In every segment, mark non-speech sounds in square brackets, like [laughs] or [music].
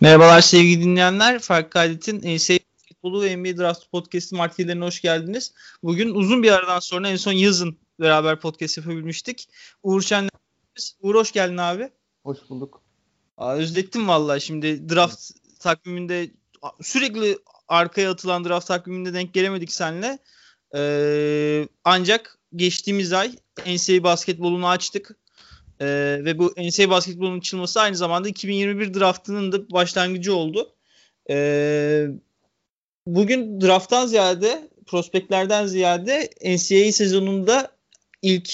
Merhabalar sevgili dinleyenler. Fark Kaydet'in NCAA Futbolu ve NBA Draft Podcast'ı markelerine hoş geldiniz. Bugün uzun bir aradan sonra en son yazın beraber podcast yapabilmiştik. Uğur Şen'le Uğur hoş geldin abi. Hoş bulduk. Aa, özlettim valla şimdi draft takviminde sürekli arkaya atılan draft takviminde denk gelemedik seninle. Ee, ancak geçtiğimiz ay NCAA basketbolunu açtık. Ee, ve bu NCAA basketbolunun açılması aynı zamanda 2021 draftının da başlangıcı oldu. Ee, bugün drafttan ziyade, prospektlerden ziyade NCAA sezonunda ilk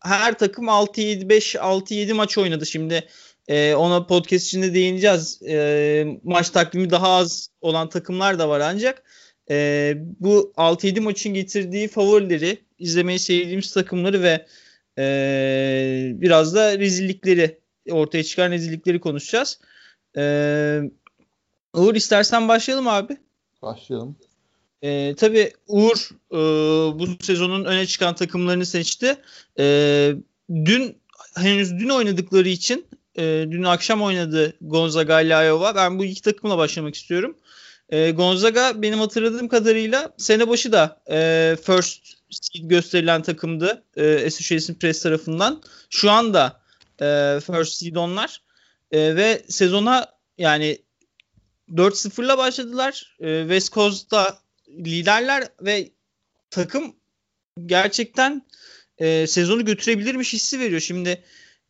her takım 6-7-5 6-7 maç oynadı. Şimdi e, ona podcast içinde değineceğiz. E, maç takvimi daha az olan takımlar da var ancak e, bu 6-7 maçın getirdiği favorileri, izlemeyi sevdiğimiz takımları ve ee, biraz da rezillikleri ortaya çıkan rezillikleri konuşacağız. Ee, Uğur istersen başlayalım abi. Başlayalım. Ee, tabii Uğur e, bu sezonun öne çıkan takımlarını seçti. Ee, dün henüz dün oynadıkları için e, dün akşam oynadı Gonzaga ile Iowa. Ben bu iki takımla başlamak istiyorum. E, Gonzaga benim hatırladığım kadarıyla sene başı da e, first gösterilen takımdı e, Association Press tarafından. Şu anda e, first seed onlar e, ve sezona yani 4-0'la başladılar. E, West Coast'ta liderler ve takım gerçekten e, sezonu götürebilirmiş hissi veriyor. Şimdi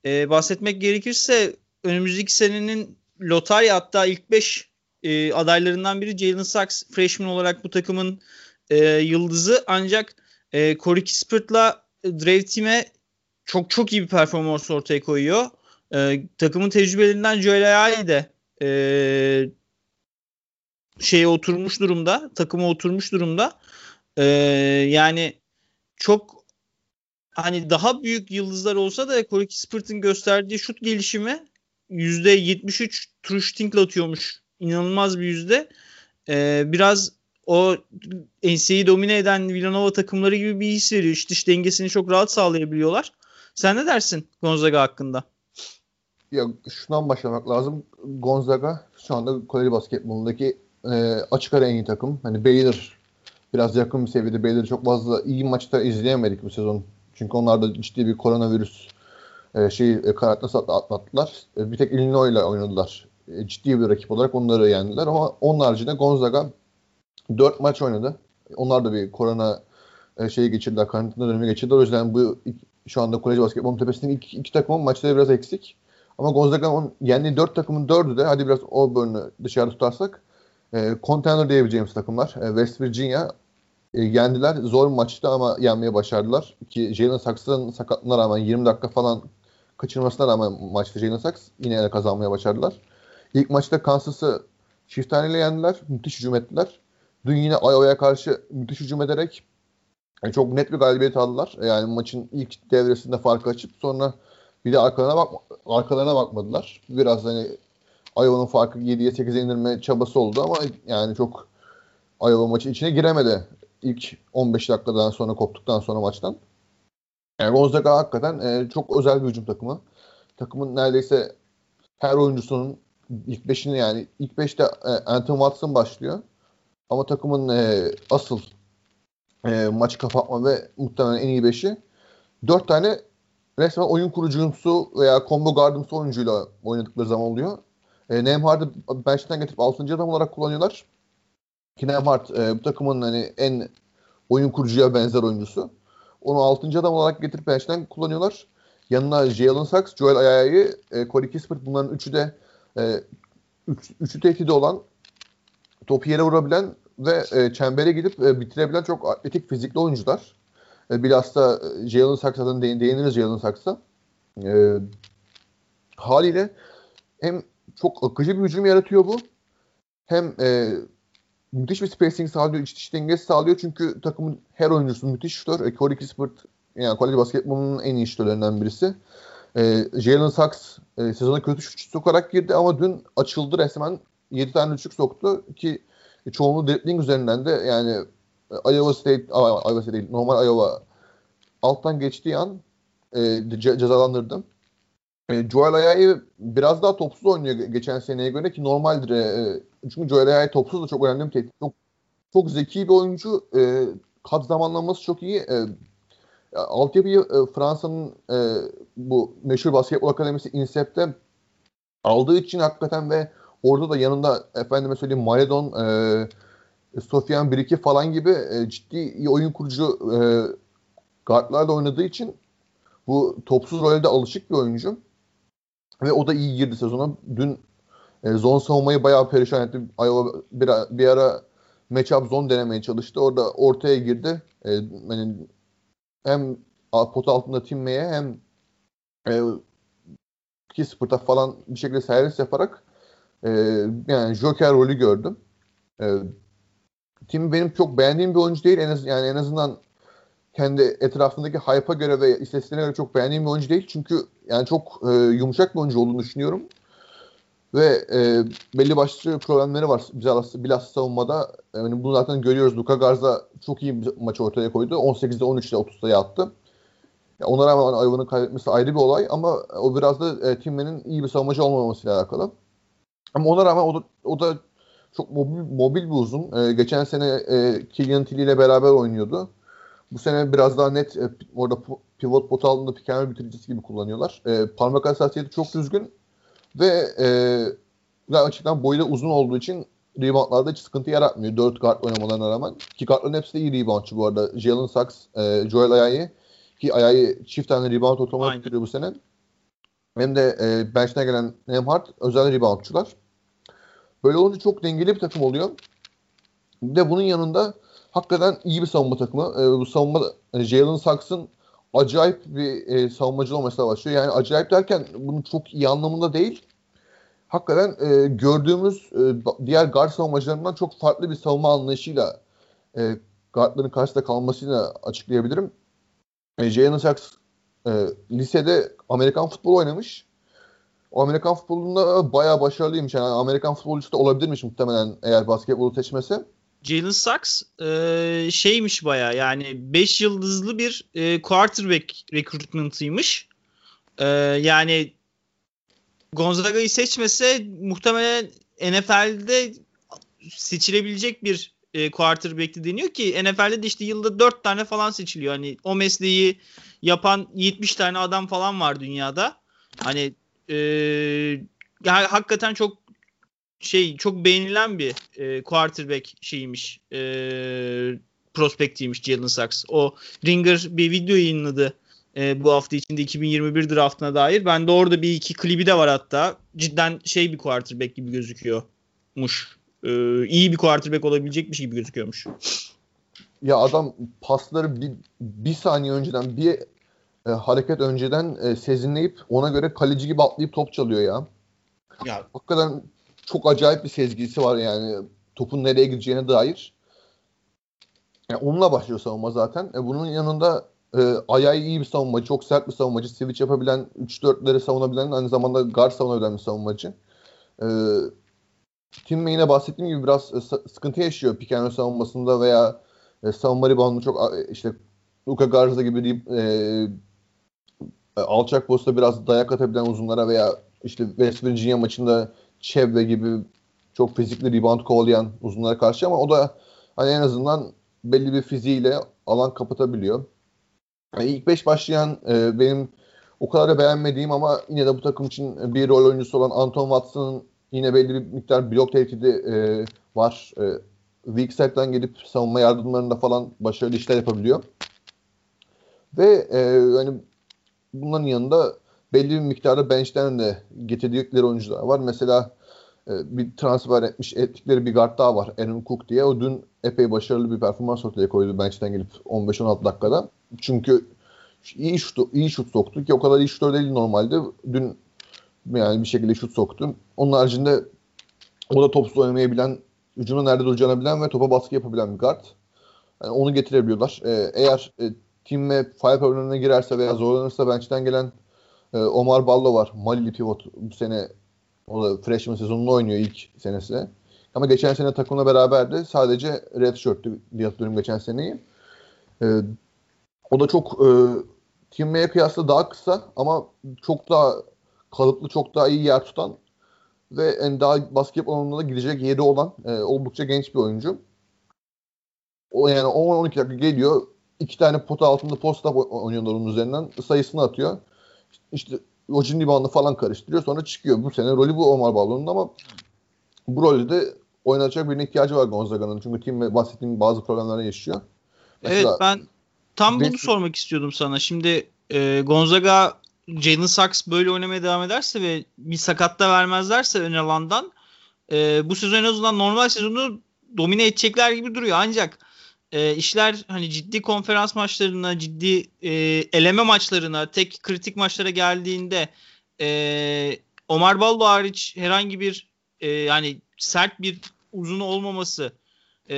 e, bahsetmek gerekirse önümüzdeki senenin lotarya hatta ilk 5 e, adaylarından biri Jalen Sachs freshman olarak bu takımın e, yıldızı ancak e, Corey Kispert'la Drave Team'e çok çok iyi bir performans ortaya koyuyor. E, takımın tecrübelerinden Joel Ayayi de e, şeye oturmuş durumda. Takıma oturmuş durumda. E, yani çok hani daha büyük yıldızlar olsa da Corey Kispert'in gösterdiği şut gelişimi %73 true shooting atıyormuş. İnanılmaz bir yüzde. E, biraz o NCAA'yi domine eden Villanova takımları gibi bir his veriyor. İş dış dengesini çok rahat sağlayabiliyorlar. Sen ne dersin Gonzaga hakkında? Ya şundan başlamak lazım. Gonzaga şu anda kolej basketbolundaki e, açık ara en iyi takım. Hani Baylor biraz yakın bir seviyede. Baylor'ı çok fazla iyi maçta izleyemedik bu sezon. Çünkü onlar da ciddi bir koronavirüs e, şey e, karantinası atlattılar. E, bir tek Illinois ile oynadılar. E, ciddi bir rakip olarak onları yendiler ama onun haricinde Gonzaga 4 maç oynadı. Onlar da bir korona e, şeyi geçirdiler, karantina dönemi geçirdiler. O yüzden bu şu anda kolej basketbol tepesinin ilk iki takımın maçları biraz eksik. Ama Gonzaga'nın yendiği dört takımın dördü de hadi biraz Auburn'u dışarıda tutarsak e, contender diyebileceğimiz takımlar. E, West Virginia e, yendiler. Zor maçtı ama yenmeye başardılar. Ki Jalen Saks'ın sakatlığına rağmen 20 dakika falan kaçırmasına rağmen maçta Jalen Saks yine kazanmaya başardılar. İlk maçta Kansas'ı çift taneyle yendiler. Müthiş hücum ettiler. Dün yine Iowa'ya karşı müthiş hücum ederek yani çok net bir galibiyet aldılar. Yani maçın ilk devresinde farkı açıp sonra bir de arkalarına bak arkalarına bakmadılar. Biraz hani Iowa'nın farkı 7'ye 8'e indirme çabası oldu ama yani çok Iowa maçın içine giremedi. İlk 15 dakikadan sonra koptuktan sonra maçtan. Yani Gonzaga hakikaten e, çok özel bir hücum takımı. Takımın neredeyse her oyuncusunun ilk beşini yani ilk beşte e, Anthony Watson başlıyor. Ama takımın e, asıl e, maçı kapatma ve muhtemelen en iyi beşi dört tane resmen oyun kurucumsu veya combo gardımsı oyuncuyla oynadıkları zaman oluyor. E, Nemhard'ı bench'ten getirip 6. adam olarak kullanıyorlar. Ki Nemhard e, bu takımın hani en oyun kurucuya benzer oyuncusu. Onu 6. adam olarak getirip bench'ten kullanıyorlar. Yanına Jalen Sachs, Joel Ayayi, e, Corey Kispert bunların üçü de e, üç, üçü tehdidi olan topu yere vurabilen ve e, çembere gidip e, bitirebilen çok atletik fizikli oyuncular. E, bilhassa e, Jalen Saksa'dan değin, değiniriz Jalen Saksa. E, haliyle hem çok akıcı bir hücum yaratıyor bu. Hem e, müthiş bir spacing sağlıyor, iç dış dengesi sağlıyor çünkü takımın her oyuncusu müthiş şutör. E, Corey Kispert yani kolej basketbolunun en iyi şutörlerinden birisi. E, Jalen Sachs e, sezona kötü şut sokarak girdi ama dün açıldı resmen 7 tane üçlük soktu ki çoğunluğu dribbling üzerinden de yani Iowa State, Iowa State değil, normal Iowa alttan geçtiği an e, ce- cezalandırdım. E, Joel Ayayi biraz daha topsuz oynuyor geçen seneye göre ki normaldir. E, e çünkü Joel Ayayi topsuz da çok önemli bir tehdit. Çok, çok zeki bir oyuncu. E, kat zamanlaması çok iyi. E, altyapıyı e, Fransa'nın e, bu meşhur basketbol akademisi INSEP'te aldığı için hakikaten ve orada da yanında efendime söyleyeyim Maledon, e, Sofian Biriki falan gibi e, ciddi oyun kurucu e, guardlarla oynadığı için bu topsuz rolde alışık bir oyuncu. Ve o da iyi girdi sezona. Dün e, zone savunmayı bayağı perişan etti. Iowa bir, bir ara matchup zone denemeye çalıştı. Orada ortaya girdi. E, yani hem pot altında Timme'ye hem e, Kispert'a falan bir şekilde servis yaparak e, yani Joker rolü gördüm. E, Tim benim çok beğendiğim bir oyuncu değil. En az, yani en azından kendi etrafındaki hype'a göre ve istatistiklerine göre çok beğendiğim bir oyuncu değil. Çünkü yani çok e, yumuşak bir oyuncu olduğunu düşünüyorum. Ve e, belli başlı problemleri var bilhassa, bilhassa savunmada. Yani bunu zaten görüyoruz. Luka Garza çok iyi bir maç ortaya koydu. 18'de 13'te 30'da attı. Yani ona rağmen Ayva'nın kaybetmesi ayrı bir olay ama o biraz da e, Timmen'in iyi bir savunmacı olmamasıyla alakalı. Ama ona rağmen o da, o da çok mobil, mobil bir uzun. E, geçen sene e, Killian Tilly ile beraber oynuyordu. Bu sene biraz daha net e, orada pivot pot altında and bitiricisi gibi kullanıyorlar. E, parmak hassasiyeti çok düzgün ve e, açıkçası boyu da uzun olduğu için reboundlarda hiç sıkıntı yaratmıyor. 4 guard oynamalarına rağmen. Ki guardların hepsi de iyi reboundçı bu arada. Jalen Sachs, e, Joel Ayayi ki Ayayi çift tane rebound tutuyor bu sene. Hem de e, bench'ten gelen Nemhart özel reboundçular. Böyle olunca çok dengeli bir takım oluyor. Bir de bunun yanında hakikaten iyi bir savunma takımı. E, bu savunma e, Jalen Saks'ın acayip bir e, savunmacı olmasına başlıyor. Yani acayip derken bunun çok iyi anlamında değil. Hakikaten e, gördüğümüz e, diğer guard savunmacılarından çok farklı bir savunma anlayışıyla e, guardların karşısında kalmasıyla açıklayabilirim. E, Jalen Sachs e, lisede Amerikan futbolu oynamış. Amerikan futbolunda bayağı başarılıymış. Yani Amerikan futbolcusu da olabilirmiş muhtemelen eğer basketbolu seçmese. Jalen Sachs e, şeymiş baya yani 5 yıldızlı bir e, quarterback recruitment'ıymış. E, yani Gonzaga'yı seçmese muhtemelen NFL'de seçilebilecek bir e, quarterback'ti deniyor ki NFL'de de işte yılda 4 tane falan seçiliyor. Hani o mesleği yapan 70 tane adam falan var dünyada. Hani e, yani hakikaten çok şey çok beğenilen bir e, quarterback şeymiş e, prospektiymiş Jalen Sachs. O Ringer bir video yayınladı e, bu hafta içinde 2021 draftına dair. Ben de orada bir iki klibi de var hatta. Cidden şey bir quarterback gibi gözüküyormuş. E, iyi bir quarterback olabilecekmiş gibi gözüküyormuş. Ya adam pasları bir, bir saniye önceden bir e, hareket önceden e, sezinleyip ona göre kaleci gibi atlayıp top çalıyor ya. Ya hakikaten çok acayip bir sezgisi var yani topun nereye gideceğine dair. Yani onunla başlıyor savunma zaten. E, bunun yanında e, ayağı iyi bir savunmacı, çok sert bir savunmacı, switch yapabilen, 3-4'leri savunabilen, aynı zamanda guard savunabilen bir savunmacı. E, Tim yine bahsettiğim gibi biraz e, sıkıntı yaşıyor pick and savunmasında veya e, savunma rebound'u çok işte Luka Garza gibi e, alçak posta biraz dayak atabilen uzunlara veya işte West Virginia maçında Çevre gibi çok fizikli rebound kovalayan uzunlara karşı ama o da hani en azından belli bir fiziğiyle alan kapatabiliyor. Yani ilk beş başlayan e, benim o kadar da beğenmediğim ama yine de bu takım için bir rol oyuncusu olan Anton Watson'ın yine belli bir miktar blok tehdidi e, var. E, weak side'den gelip savunma yardımlarında falan başarılı işler yapabiliyor. Ve e, hani bunların yanında belli bir miktarda bench'ten de getirdikleri oyuncular var. Mesela e, bir transfer etmiş ettikleri bir guard daha var. Aaron Cook diye. O dün epey başarılı bir performans ortaya koydu bench'ten gelip 15-16 dakikada. Çünkü iyi şut, iyi şut soktu ki o kadar iyi şutör değil normalde. Dün yani bir şekilde şut soktu. Onun haricinde o da topsuz oynamayı bilen, hücumda nerede duracağını bilen ve topa baskı yapabilen bir guard. Yani onu getirebiliyorlar. Ee, eğer e, team ve fire problemine girerse veya zorlanırsa bench'ten gelen e, Omar Ballo var. Malili pivot bu sene o da freshman sezonunu oynuyor ilk senesi. Ama geçen sene takımla beraberdi. Sadece red shirt'tü diye hatırlıyorum geçen seneyi. E, o da çok e, Tim May'e kıyasla daha kısa ama çok daha kalıplı çok daha iyi yer tutan ve en daha basketbol alanında gidecek yeri olan e, oldukça genç bir oyuncu. O yani 10-12 dakika geliyor. İki tane pot altında post up oynuyorlar onun üzerinden. Sayısını atıyor. İşte o cimri bandı falan karıştırıyor. Sonra çıkıyor. Bu sene rolü bu Omar Balon'un ama bu rolde de oynatacak birine ihtiyacı var Gonzaga'nın. Çünkü tim bahsettiğim bazı problemler yaşıyor. Mesela, evet ben tam bunu sormak istiyordum sana. Şimdi e, Gonzaga Jalen Sachs böyle oynamaya devam ederse ve bir sakatta vermezlerse ön alandan e, bu sezon en azından normal sezonu domine edecekler gibi duruyor. Ancak e, işler hani ciddi konferans maçlarına, ciddi e, eleme maçlarına, tek kritik maçlara geldiğinde e, Omar Baldo hariç herhangi bir e, yani sert bir uzunu olmaması e,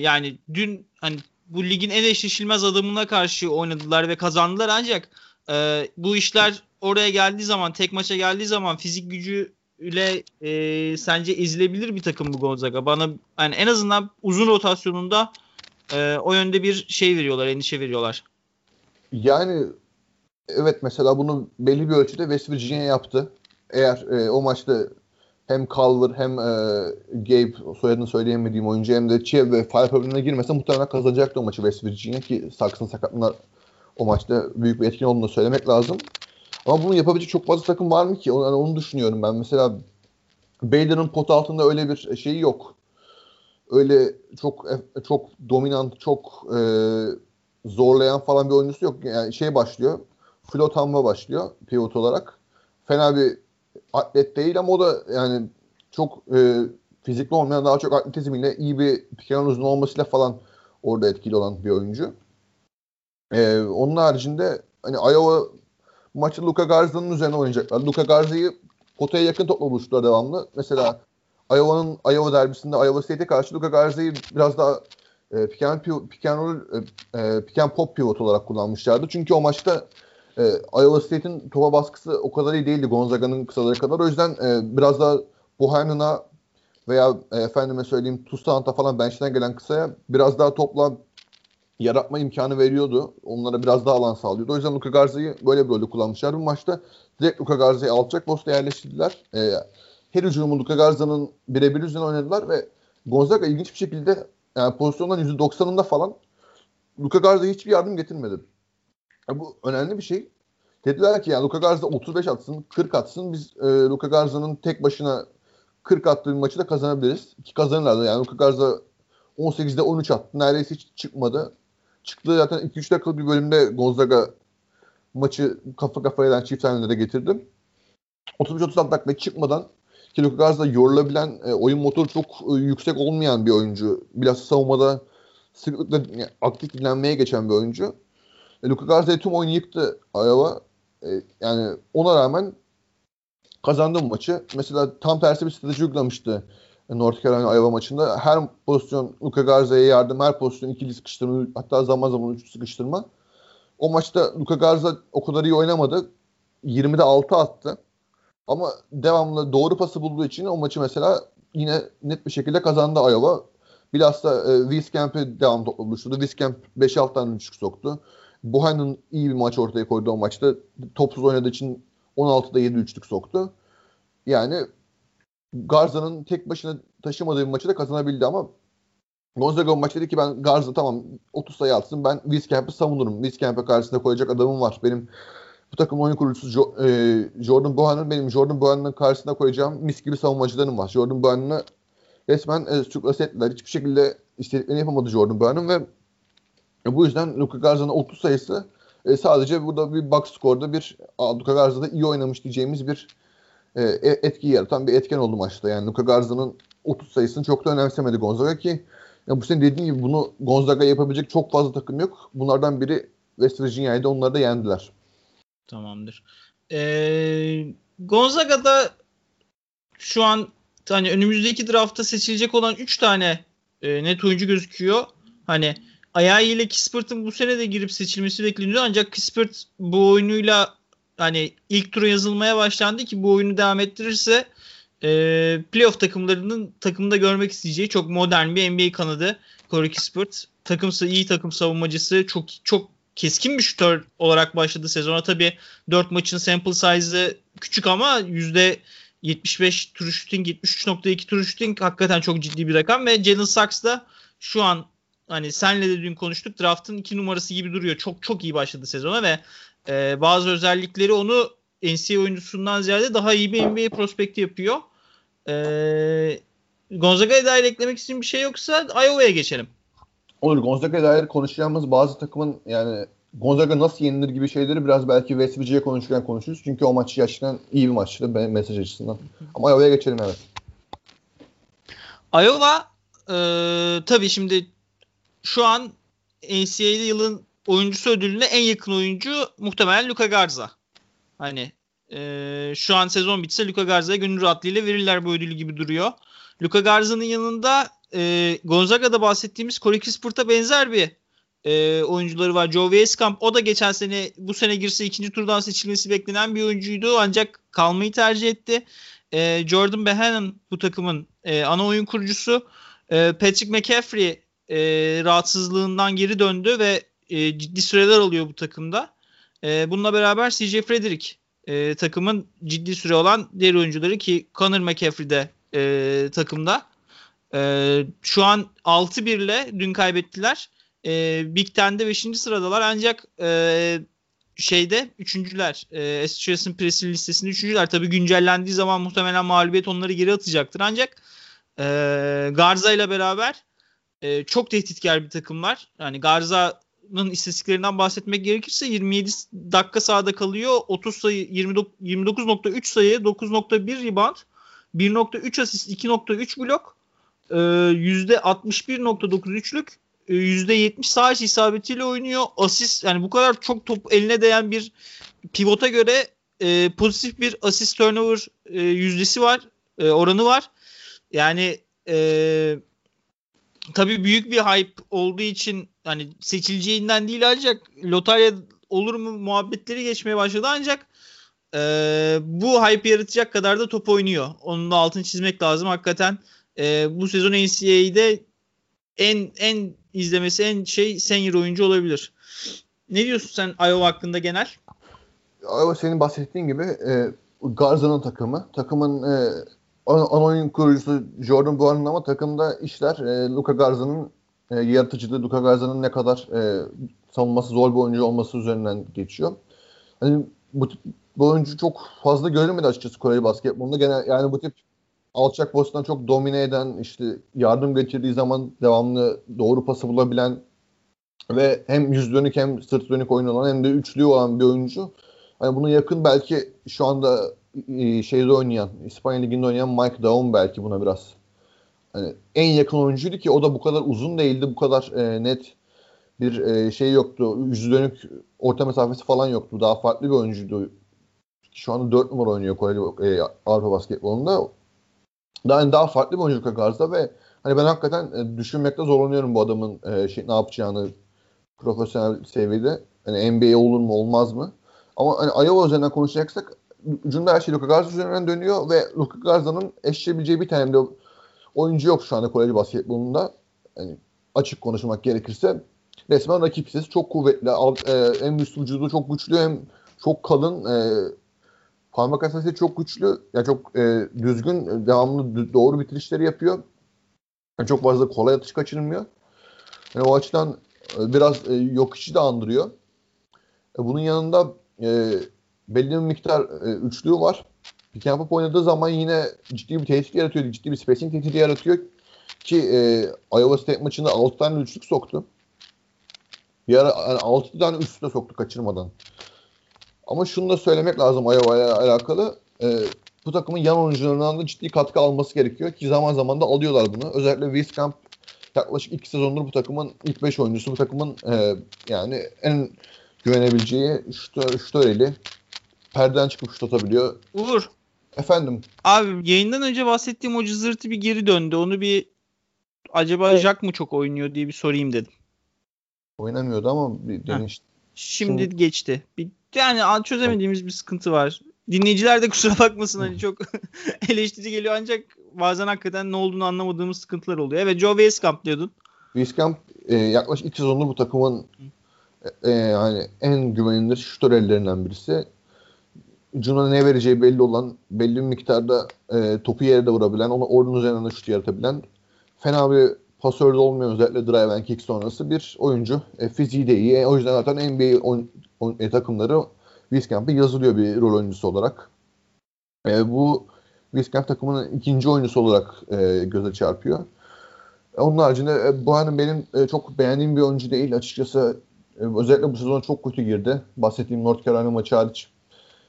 yani dün hani bu ligin en eşleşilmez adamına karşı oynadılar ve kazandılar ancak e, bu işler oraya geldiği zaman tek maça geldiği zaman fizik gücüyle e, sence ezilebilir bir takım bu Gonzaga. Bana yani en azından uzun rotasyonunda e, o yönde bir şey veriyorlar, endişe veriyorlar. Yani evet mesela bunu belli bir ölçüde West Virginia yaptı. Eğer e, o maçta hem Culver hem e, Gabe soyadını söyleyemediğim oyuncu hem de Chiev ve Fire problemine girmese muhtemelen kazanacaktı o maçı West Virginia ki Saks'ın sakatlığına o maçta büyük bir etkin olduğunu söylemek lazım. Ama bunu yapabilecek çok fazla takım var mı ki? Onu, yani onu düşünüyorum ben. Mesela Baylor'ın pot altında öyle bir şeyi yok. Öyle çok çok dominant, çok e, zorlayan falan bir oyuncusu yok. Yani şey başlıyor. Flotanma başlıyor pivot olarak. Fena bir atlet değil ama o da yani çok e, fizikli olmayan daha çok atletizmiyle iyi bir piken uzun olmasıyla falan orada etkili olan bir oyuncu. Ee, onun haricinde hani Iowa maçı Luka Garza'nın üzerine oynayacaklar. Luka Garza'yı potaya yakın topla buluştular devamlı. Mesela Iowa'nın Iowa derbisinde Iowa State'e karşı Luka Garza'yı biraz daha e, pick, and, pick, and e, e, pick pop pivot olarak kullanmışlardı. Çünkü o maçta e, Iowa State'in topa baskısı o kadar iyi değildi Gonzaga'nın kısaları kadar. O yüzden e, biraz daha Bohemian'a veya e, efendime söyleyeyim Toussaint'a falan bench'ten gelen kısaya biraz daha topla yaratma imkanı veriyordu. Onlara biraz daha alan sağlıyordu. O yüzden Luka Garza'yı böyle bir rolde kullanmışlar. Bu maçta direkt Luka Garza'yı alçak posta yerleştirdiler. E, her hücumu Luka Garza'nın birebir üzerine oynadılar ve Gonzaga ilginç bir şekilde yani pozisyondan %90'ında falan Luka Garza'ya hiçbir yardım getirmedi. Yani bu önemli bir şey. Dediler ki yani Luka Garza 35 atsın, 40 atsın. Biz e, Luka Garza'nın tek başına 40 attığı maçı da kazanabiliriz. Ki kazanırlardı. Yani Luka Garza 18'de 13 attı. Neredeyse hiç çıkmadı. Çıktığı zaten 2-3 dakikalık bir bölümde Gonzaga maçı kafa kafaya eden çift hanelere getirdim. 35-36 dakika çıkmadan ki Luka Garza yorulabilen, e, oyun motoru çok e, yüksek olmayan bir oyuncu. Biraz savunmada sıklıkla yani, aktif dinlenmeye geçen bir oyuncu. E, Luka Garza'yı tüm oyunu yıktı Iowa. E, yani ona rağmen kazandı maçı. Mesela tam tersi bir strateji uygulamıştı North Carolina Iowa maçında. Her pozisyon Luka Garza'ya yardım, her pozisyon ikili sıkıştırma, hatta zaman zaman üçlü sıkıştırma. O maçta Luka Garza o kadar iyi oynamadı. 20'de 6 attı. Ama devamlı doğru pası bulduğu için o maçı mesela yine net bir şekilde kazandı Iowa. Bilhassa e, Wiescamp'e devam topla buluşturdu. Wiescamp 5-6 tane üçlük soktu. Bohan'ın iyi bir maç ortaya koydu o maçta. Topsuz oynadığı için 16'da 7 üçlük soktu. Yani Garza'nın tek başına taşımadığı bir maçı da kazanabildi ama Gonzaga maç dedi ki ben Garza tamam 30 sayı atsın ben Wiescamp'i savunurum. Wiescamp'e karşısında koyacak adamım var. Benim bu takım oyun kurucusu jo, e, Jordan Bohan'ın benim Jordan Bohan'ın karşısına koyacağım mis gibi savunmacılarım var. Jordan Bohan'ı resmen e, sürklase ettiler. Hiçbir şekilde istediklerini yapamadı Jordan Bohan'ın ve e, bu yüzden Luka Garza'nın 30 sayısı e, sadece burada bir box score'da bir Luka Garza'da iyi oynamış diyeceğimiz bir e, e, etki yaratan bir etken oldu maçta. Yani Luka Garza'nın 30 sayısını çok da önemsemedi Gonzaga ki ya bu senin dediğin gibi bunu Gonzaga yapabilecek çok fazla takım yok. Bunlardan biri West Virginia'ydı. Onları da yendiler. Tamamdır. Ee, Gonzaga'da şu an hani önümüzdeki draftta seçilecek olan 3 tane e, net oyuncu gözüküyor. Hani ayağı ile Kispert'ın bu sene de girip seçilmesi bekleniyor ancak Kispert bu oyunuyla hani ilk tura yazılmaya başlandı ki bu oyunu devam ettirirse e, playoff takımlarının takımda görmek isteyeceği çok modern bir NBA kanadı Corey Kispert. Takımsa iyi takım savunmacısı çok çok keskin bir şutör olarak başladı sezona. Tabii 4 maçın sample size'ı küçük ama yüzde 75 true shooting, 73.2 true shooting hakikaten çok ciddi bir rakam ve Jalen Sachs da şu an hani senle de dün konuştuk draft'ın iki numarası gibi duruyor. Çok çok iyi başladı sezona ve e, bazı özellikleri onu NCAA oyuncusundan ziyade daha iyi bir NBA prospekti yapıyor. E, Gonzaga'ya dair eklemek istediğin bir şey yoksa Iowa'ya geçelim. Olur. Gonzaga'ya dair konuşacağımız bazı takımın yani Gonzaga nasıl yenilir gibi şeyleri biraz belki West Virginia konuşurken konuşuruz. Çünkü o maç gerçekten iyi bir maçtı benim mesaj açısından. Ama Iowa'ya geçelim evet. Iowa e, tabii şimdi şu an NCAA'li yılın oyuncusu ödülüne en yakın oyuncu muhtemelen Luka Garza. Hani e, şu an sezon bitse Luka Garza'ya gönül rahatlığıyla verirler bu ödülü gibi duruyor. Luka Garza'nın yanında e, Gonzaga'da bahsettiğimiz Corey Kispert'a benzer bir e, oyuncuları var. Joe Weiskamp o da geçen sene bu sene girse ikinci turdan seçilmesi beklenen bir oyuncuydu ancak kalmayı tercih etti. E, Jordan Behannon bu takımın e, ana oyun kurucusu. E, Patrick McCaffrey e, rahatsızlığından geri döndü ve e, ciddi süreler alıyor bu takımda. E, bununla beraber CJ Frederick e, takımın ciddi süre olan diğer oyuncuları ki Connor McCaffrey de e, takımda. E, şu an 6-1 ile dün kaybettiler. E, Big Ten'de 5. sıradalar ancak e, şeyde üçüncüler. E, Association Press'in listesinde üçüncüler. Tabii güncellendiği zaman muhtemelen mağlubiyet onları geri atacaktır. Ancak e, Garza ile beraber e, çok tehditkar bir takımlar. Yani Garza'nın istatistiklerinden bahsetmek gerekirse 27 dakika sahada kalıyor. 30 sayı 29.3 sayı 9.1 rebound 1.3 asist 2.3 blok e, %61.93'lük %70 sağ iç isabetiyle oynuyor. Asist yani bu kadar çok top eline değen bir pivota göre e, pozitif bir asist turnover e, yüzdesi var. E, oranı var. Yani e, tabii büyük bir hype olduğu için hani seçileceğinden değil ancak lotarya olur mu muhabbetleri geçmeye başladı ancak e, bu hype yaratacak kadar da top oynuyor. Onun da altını çizmek lazım. Hakikaten e, bu sezon NCAA'de en en izlemesi en şey senior oyuncu olabilir. Ne diyorsun sen Iowa hakkında genel? Iowa senin bahsettiğin gibi e, Garza'nın takımı. Takımın e, ana, oyun kurucusu Jordan Bowen'ın ama takımda işler e, Luka Garza'nın e, yaratıcılığı, Luka Garza'nın ne kadar e, savunması zor bir oyuncu olması üzerinden geçiyor. Hani bu, bu oyuncu çok fazla görülmedi açıkçası Kore basketbolunda. Genel yani bu tip alçak pozisyondan çok domine eden, işte yardım geçirdiği zaman devamlı doğru pası bulabilen ve hem yüz dönük hem sırt dönük oyun olan hem de üçlü olan bir oyuncu. Hani buna yakın belki şu anda e, şeyde oynayan, İspanya Ligi'nde oynayan Mike Daum belki buna biraz hani en yakın oyuncuydu ki o da bu kadar uzun değildi, bu kadar e, net bir e, şey yoktu. Yüz dönük orta mesafesi falan yoktu. Daha farklı bir oyuncuydu. Şu anda 4 numara oynuyor Kore e, Avrupa basketbolunda daha daha farklı bir oyunculuk Garz'da ve hani ben hakikaten e, düşünmekte zorlanıyorum bu adamın e, şey ne yapacağını profesyonel seviyede. Hani NBA olur mu olmaz mı? Ama hani Iowa üzerinden konuşacaksak ucunda her şey Luka Garza üzerinden dönüyor ve Luka Garza'nın eşleyebileceği bir tane de oyuncu yok şu anda kolej basketbolunda. Yani açık konuşmak gerekirse resmen rakipsiz. Çok kuvvetli. Alt, e, hem üst vücudu çok güçlü hem çok kalın. E, parmak hassasiyeti çok güçlü. Yani çok e, düzgün, devamlı doğru bitirişleri yapıyor. Yani çok fazla kolay atış kaçırmıyor. Yani o açıdan e, biraz e, yok içi de andırıyor. E, bunun yanında e, belli bir miktar e, üçlüğü var. Pick and pop oynadığı zaman yine ciddi bir tehdit yaratıyor. Ciddi bir spacing tehdidi yaratıyor. Ki e, Iowa State maçında 6 tane üçlük soktu. Bir ara yani 6 tane üstte soktu kaçırmadan. Ama şunu da söylemek lazım Iowa ile alakalı. E, bu takımın yan oyuncularından da ciddi katkı alması gerekiyor ki zaman zaman da alıyorlar bunu. Özellikle Wieskamp yaklaşık iki sezondur bu takımın ilk beş oyuncusu. Bu takımın e, yani en güvenebileceği şutöreli. Perden çıkıp şut atabiliyor. Uğur. Efendim. Abi yayından önce bahsettiğim o cızırtı bir geri döndü. Onu bir acaba Jack mı çok oynuyor diye bir sorayım dedim. Oynamıyordu ama bir demiş. Şimdi, Şimdi geçti. Bir yani çözemediğimiz bir sıkıntı var. Dinleyiciler de kusura bakmasın hani çok [laughs] eleştiri geliyor ancak bazen hakikaten ne olduğunu anlamadığımız sıkıntılar oluyor. Evet Joe Weiskamp diyordun. Weiskamp e, yaklaşık iki sezondur bu takımın e, yani en güvenilir şutörellerinden birisi. Cuna ne vereceği belli olan, belli bir miktarda e, topu yere de vurabilen, onu onun üzerinden de şut yaratabilen fena bir pasör de olmuyor özellikle drive and kick sonrası bir oyuncu. E, fiziği de iyi. E, o yüzden zaten NBA oyun, e, takımları Wiscamp'e yazılıyor bir rol oyuncusu olarak. E, bu Wiscamp takımının ikinci oyuncusu olarak e, göze çarpıyor. E, onun haricinde e, Bohan'ın benim e, çok beğendiğim bir oyuncu değil. Açıkçası e, özellikle bu sezon çok kötü girdi. Bahsettiğim North Carolina maçı hariç.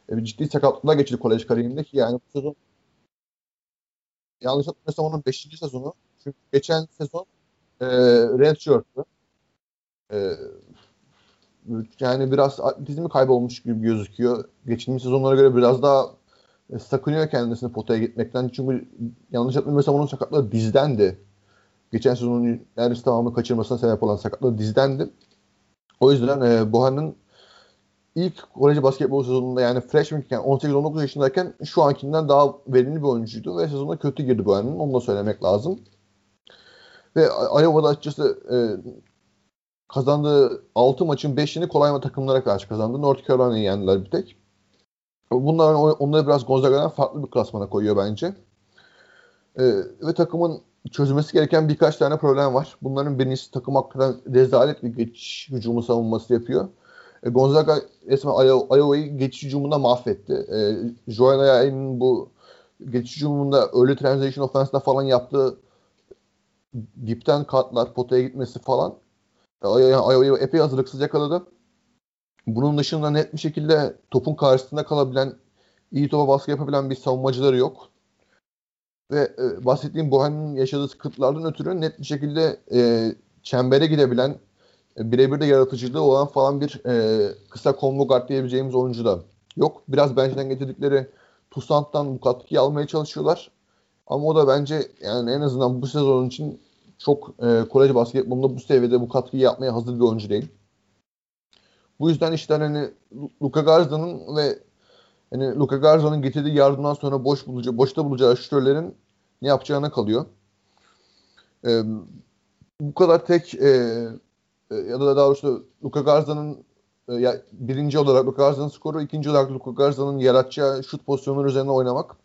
E, ciddi sakatlıklar geçirdi kolej kariyerinde ki yani bu sezon yanlış hatırlamıyorsam onun 5. sezonu. Çünkü geçen sezon e, Red Shirt'tı. E, yani biraz atletizmi kaybolmuş gibi gözüküyor. Geçtiğimiz sezonlara göre biraz daha e, sakınıyor kendisini potaya gitmekten. Çünkü yanlış hatırlamıyorsam onun sakatlığı dizdendi. Geçen sezonun neredeyse tamamını kaçırmasına sebep olan sakatlığı dizdendi. O yüzden e, Bohan'ın ilk kolej basketbol sezonunda yani freshman yani 18-19 yaşındayken şu ankinden daha verimli bir oyuncuydu ve sezonda kötü girdi Bohan'ın. Onu da söylemek lazım. Ve Iowa'da açıkçası e, kazandığı 6 maçın 5'ini kolay takımlara karşı kazandı. North Carolina'yı yendiler bir tek. Bunlar onları biraz Gonzaga'dan farklı bir klasmana koyuyor bence. E, ve takımın çözülmesi gereken birkaç tane problem var. Bunların birincisi takım hakkında rezalet bir geçiş hücumu savunması yapıyor. E, Gonzaga resmen Iowa'yı geçiş hücumunda mahvetti. E, Joel Aya'nın bu geçiş hücumunda early transition offense'da falan yaptığı dipten katlar, potaya gitmesi falan Iowa'yı epey hazırlıksız yakaladı. Bunun dışında net bir şekilde topun karşısında kalabilen, iyi topa baskı yapabilen bir savunmacıları yok. Ve e, bahsettiğim Bohan'ın yaşadığı sıkıntılardan ötürü net bir şekilde e, çembere gidebilen, e, birebir de yaratıcılığı olan falan bir e, kısa combo guard diyebileceğimiz oyuncu da yok. Biraz bench'ten getirdikleri Toussaint'tan bu katkıyı almaya çalışıyorlar. Ama o da bence yani en azından bu sezon için çok e, kolej basketbolunda bu seviyede bu katkıyı yapmaya hazır bir oyuncu değil. Bu yüzden işte hani Luka Garza'nın ve hani Luka Garza'nın getirdiği yardımdan sonra boş bulacağı, boşta bulacağı şütörlerin ne yapacağına kalıyor. E, bu kadar tek e, e, ya da daha doğrusu Luka Garza'nın e, ya, birinci olarak Luka Garza'nın skoru, ikinci olarak Luka Garza'nın yaratacağı şut pozisyonları üzerine oynamak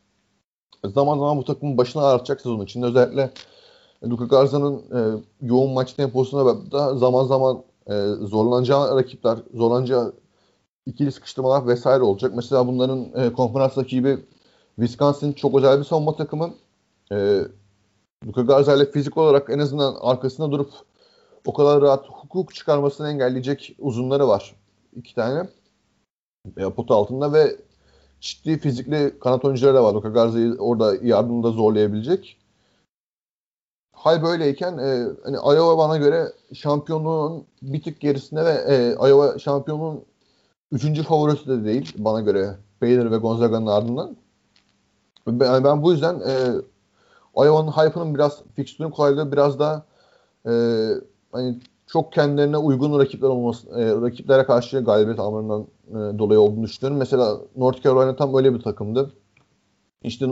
zaman zaman bu takımın başına ağrıtacak sezon içinde. Özellikle Luka Garza'nın e, yoğun maç temposuna da zaman zaman e, zorlanacağı rakipler, zorlanacağı ikili sıkıştırmalar vesaire olacak. Mesela bunların e, konferans rakibi Wisconsin çok özel bir savunma takımı. E, Luka Garza ile fizik olarak en azından arkasında durup o kadar rahat hukuk çıkarmasını engelleyecek uzunları var. iki tane e, pot altında ve ciddi fizikli kanat oyuncuları da var. Luka Garza'yı orada yardımda zorlayabilecek. Hal böyleyken e, hani Iowa bana göre şampiyonluğun bir tık gerisinde ve e, Iowa şampiyonluğun üçüncü favorisi de değil bana göre Baylor ve Gonzaga'nın ardından. Ben, ben bu yüzden e, Iowa'nın hype'ının biraz fikstürün kolaylığı biraz da e, hani çok kendilerine uygun rakipler olması, e, rakiplere karşı galibiyet almalarından e, dolayı olduğunu düşünüyorum. Mesela North Carolina tam öyle bir takımdı. İşte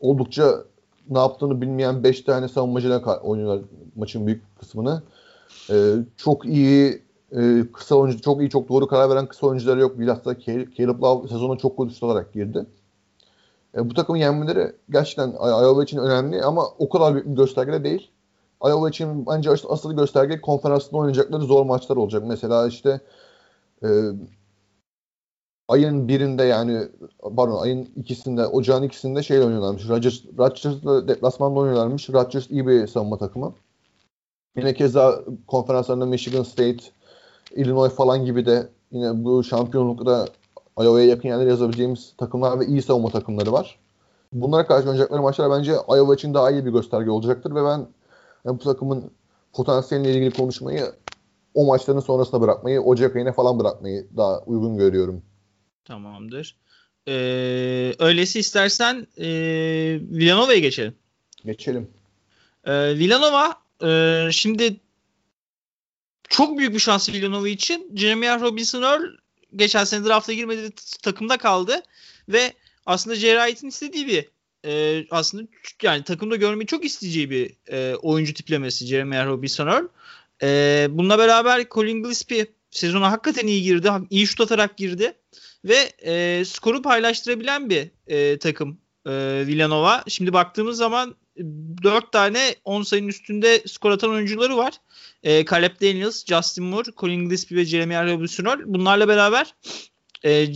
oldukça ne yaptığını bilmeyen 5 tane savunmacıyla oynuyorlar maçın büyük kısmını. Ee, çok iyi e, kısa oyuncu, çok iyi, çok doğru karar veren kısa oyuncuları yok. Bilhassa Caleb Love sezona çok gol olarak girdi. E, bu takımın yenmeleri gerçekten Iowa için önemli ama o kadar büyük bir gösterge değil. Iowa için bence asıl gösterge konferansında oynayacakları zor maçlar olacak. Mesela işte e, ayın birinde yani pardon ayın ikisinde ocağın ikisinde şey oynuyorlarmış. Rodgers, Rodgers'la deplasmanda oynuyorlarmış. Rodgers iyi bir savunma takımı. Yine keza konferanslarında Michigan State, Illinois falan gibi de yine bu şampiyonlukta Iowa'ya yakın yerler yazabileceğimiz takımlar ve iyi savunma takımları var. Bunlara karşı oynayacakları maçlar bence Iowa için daha iyi bir gösterge olacaktır ve ben yani bu takımın potansiyeliyle ilgili konuşmayı o maçların sonrasında bırakmayı, Ocak ayına falan bırakmayı daha uygun görüyorum. Tamamdır. Ee, öylesi istersen e, Villanova'ya geçelim. Geçelim. Ee, Villanova e, şimdi çok büyük bir şans Villanova için. Jeremiah Robinson Earl geçen sene drafta girmedi takımda kaldı ve aslında Jerry istediği bir e, aslında yani takımda görmeyi çok isteyeceği bir e, oyuncu tiplemesi Jeremiah Robinson Earl. E, bununla beraber Colin Gillespie sezona hakikaten iyi girdi. iyi şut atarak girdi. Ve e, skoru paylaştırabilen bir e, takım e, Villanova. Şimdi baktığımız zaman 4 tane 10 sayının üstünde skor atan oyuncuları var. E, Caleb Daniels, Justin Moore, Colin Gillespie ve Jeremiah Robinson. Bunlarla beraber e,